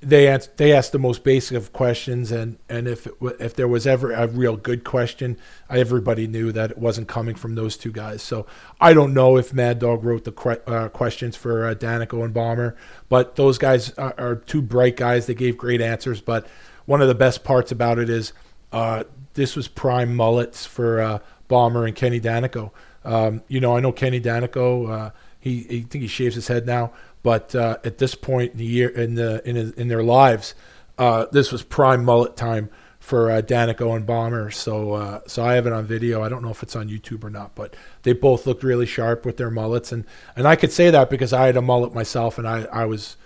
they ans- they asked the most basic of questions, and and if it, if there was ever a real good question, everybody knew that it wasn't coming from those two guys. So I don't know if Mad Dog wrote the que- uh, questions for uh, Daneyko and Bomber, but those guys are, are two bright guys. They gave great answers. But one of the best parts about it is uh, this was prime mullets for uh, Bomber and Kenny Daneyko. Um, you know, I know Kenny Daneyko. Uh, he, he I think he shaves his head now, but uh, at this point in the year in the in in their lives, uh, this was prime mullet time for uh, Daneyko and Bomber. So uh, so I have it on video. I don't know if it's on YouTube or not, but they both looked really sharp with their mullets, and and I could say that because I had a mullet myself, and I I was.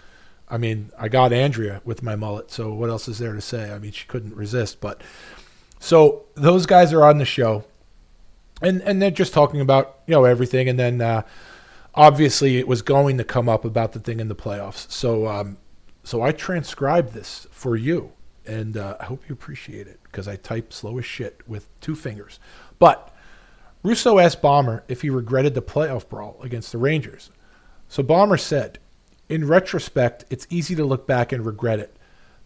I mean, I got Andrea with my mullet, so what else is there to say? I mean, she couldn't resist. But so those guys are on the show, and and they're just talking about you know everything, and then uh, obviously it was going to come up about the thing in the playoffs. So um, so I transcribed this for you, and uh, I hope you appreciate it because I type slow as shit with two fingers. But Russo asked Bomber if he regretted the playoff brawl against the Rangers. So Bomber said, "In retrospect, it's easy to look back and regret it."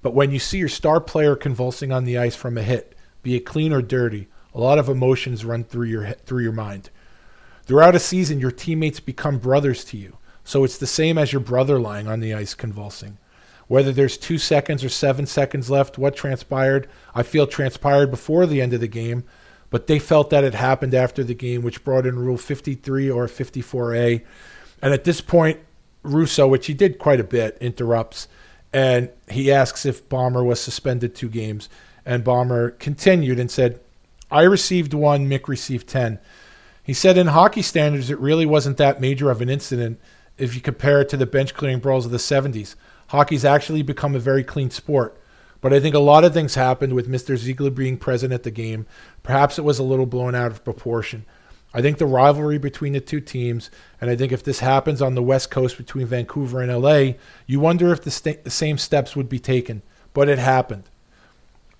But when you see your star player convulsing on the ice from a hit, be it clean or dirty, a lot of emotions run through your through your mind. Throughout a season, your teammates become brothers to you, so it's the same as your brother lying on the ice convulsing. Whether there's two seconds or seven seconds left, what transpired, I feel transpired before the end of the game, but they felt that it happened after the game, which brought in Rule 53 or 54A. And at this point, Russo, which he did quite a bit, interrupts and he asks if Bomber was suspended two games. And Bomber continued and said, I received one, Mick received 10. He said, in hockey standards, it really wasn't that major of an incident if you compare it to the bench clearing brawls of the 70s. Hockey's actually become a very clean sport. But I think a lot of things happened with Mr. Ziegler being present at the game. Perhaps it was a little blown out of proportion. I think the rivalry between the two teams, and I think if this happens on the West Coast between Vancouver and LA, you wonder if the, sta- the same steps would be taken. But it happened.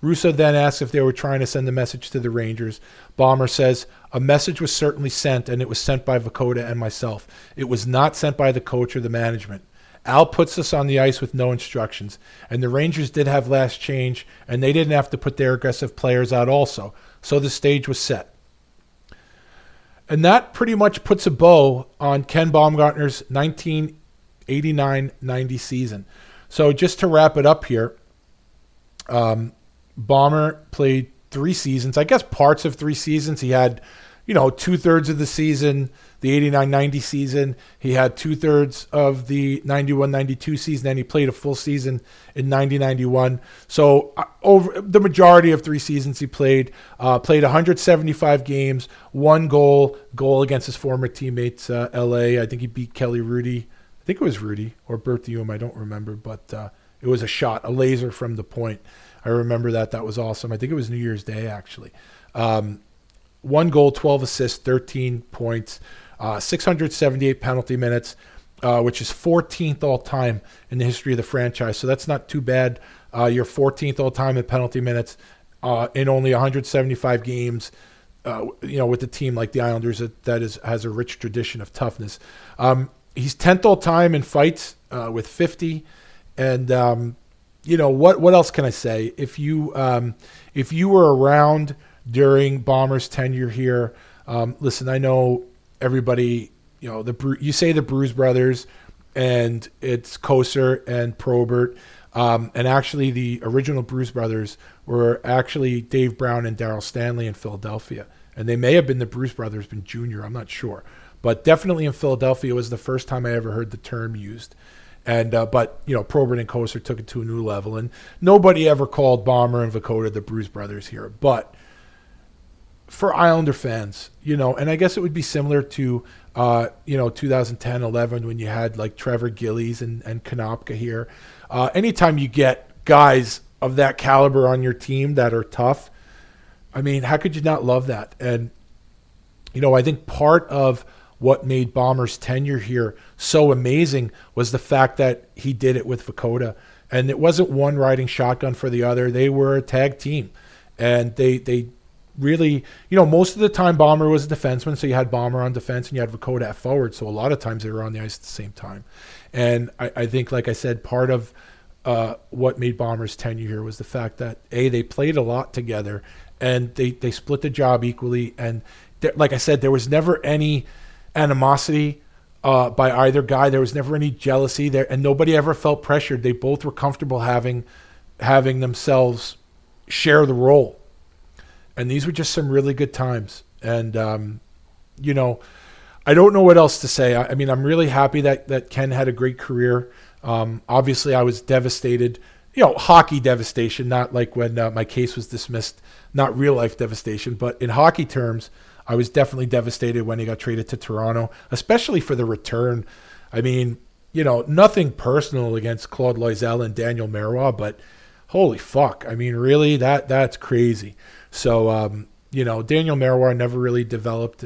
Russo then asks if they were trying to send a message to the Rangers. Bomber says, A message was certainly sent, and it was sent by Vukota and myself. It was not sent by the coach or the management. Al puts us on the ice with no instructions, and the Rangers did have last change, and they didn't have to put their aggressive players out also, so the stage was set. And that pretty much puts a bow on Ken Baumgartner's 1989 90 season. So just to wrap it up here, um, Bomber played three seasons, I guess parts of three seasons. He had, you know, two thirds of the season, the 89 90 season. He had two thirds of the 91 92 season. Then he played a full season in 90 91. So, uh, over the majority of three seasons, he played, uh, played 175 games, one goal, goal against his former teammates, uh, LA. I think he beat Kelly Hrudey. I think it was Hrudey or Berthiaume. I don't remember, but uh, it was a shot, a laser from the point. I remember that. That was awesome. I think it was New Year's Day, actually. Um, one goal, 12 assists, 13 points, uh, 678 penalty minutes, uh, which is 14th all time in the history of the franchise. So that's not too bad. Uh, you're 14th all time in penalty minutes uh, in only 175 games. Uh, you know, with a team like the Islanders that, that is has a rich tradition of toughness. Um, he's 10th all time in fights uh, with 50, and um, you know what what else can I say? If you um, if you were around during Bomber's tenure here, um, listen, I know everybody. You know the you say the Bruise brothers, and it's Kocur and Probert, um, and actually the original Bruise brothers were actually Dave Brown and Daryl Stanley in Philadelphia, and they may have been the Bruise brothers, been Junior. I'm not sure, but definitely in Philadelphia was the first time I ever heard the term used. And uh, but you know, Probert and Kocur took it to a new level, and nobody ever called Bomber and Vukota the Bruise Brothers here. But for Islander fans, you know, and I guess it would be similar to uh, you know 2010, 11 when you had like Trevor Gillies and and Konopka here. Uh, anytime you get guys of that caliber on your team that are tough, I mean, how could you not love that? And you know, I think part of what made Bomber's tenure here so amazing was the fact that he did it with Vukota. And it wasn't one riding shotgun for the other. They were a tag team. And they they really, you know, most of the time Bomber was a defenseman, so you had Bomber on defense and you had Vukota at forward. So a lot of times they were on the ice at the same time. And I, I think, like I said, part of uh, what made Bombers tenure here was the fact that a they played a lot together and they they split the job equally and like I said there was never any animosity uh, by either guy. There was never any jealousy there and nobody ever felt pressured. They both were comfortable having having themselves share the role. And these were just some really good times. And um, you know I don't know what else to say. I, I mean I'm really happy that that Ken had a great career. Um, obviously, I was devastated. You know, hockey devastation, not like when uh, my case was dismissed, not real life devastation, but in hockey terms, I was definitely devastated when he got traded to Toronto, especially for the return. I mean, you know, nothing personal against Claude Loiselle and Daniel Marois, but holy fuck. I mean, really, that that's crazy. So, um, you know, Daniel Marois never really developed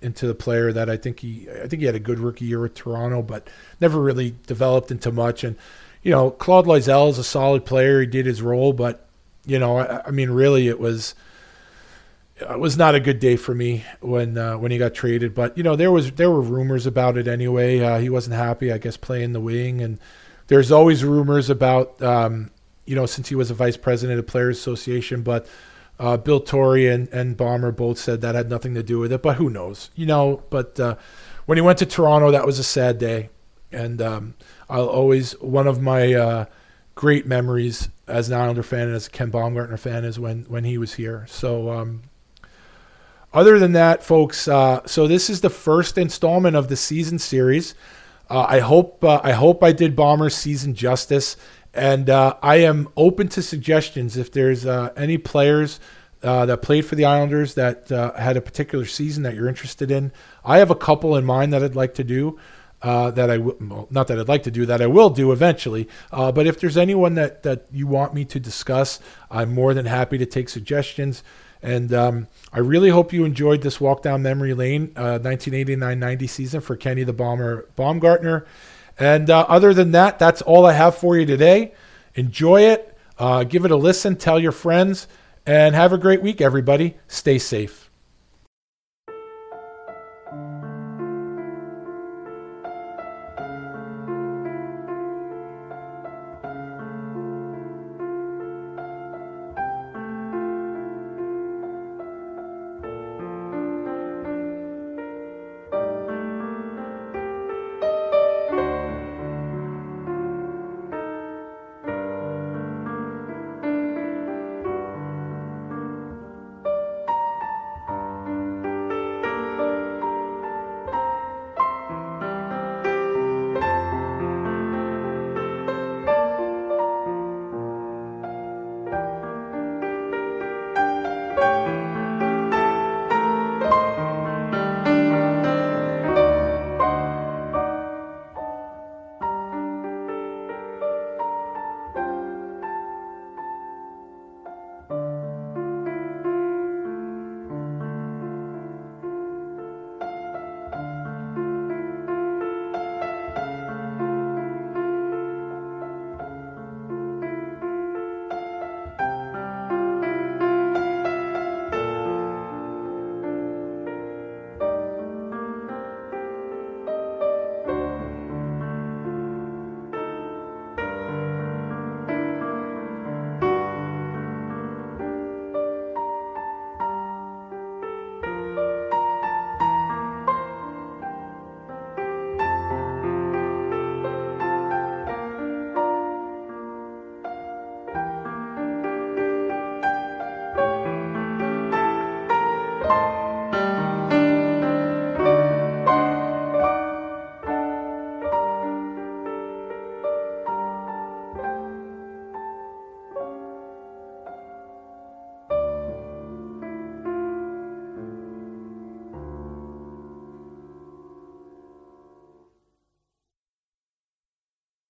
into the player that I think he I think he had a good rookie year with Toronto, but never really developed into much. And you know, Claude Loiselle is a solid player. He did his role, but you know, I, I mean, really, it was it was not a good day for me when uh, when he got traded. But you know, there was there were rumors about it anyway. Uh, he wasn't happy, I guess, playing the wing, and there's always rumors about um, you know since he was a vice president of Players Association, but uh, Bill Torrey and, and Bomber both said that had nothing to do with it, but who knows? You know, but uh, when he went to Toronto, that was a sad day. And um, I'll always, one of my uh, great memories as an Islander fan and as a Ken Baumgartner fan is when, when he was here. So, um, other than that, folks, uh, so this is the first installment of the season series. Uh, I hope uh, I hope I did Bombers season justice. And uh, I am open to suggestions if there's uh, any players uh, that played for the Islanders that had a particular season that you're interested in. I have a couple in mind that I'd like to do. Uh, that I w- well, not that I'd like to do that I will do eventually. Uh, but if there's anyone that that you want me to discuss, I'm more than happy to take suggestions. And um, I really hope you enjoyed this walk down memory lane, 1989-90 season for Kenny the Bomber Baumgartner. And uh, other than that, that's all I have for you today. Enjoy it, uh, give it a listen, tell your friends, and have a great week, everybody. Stay safe.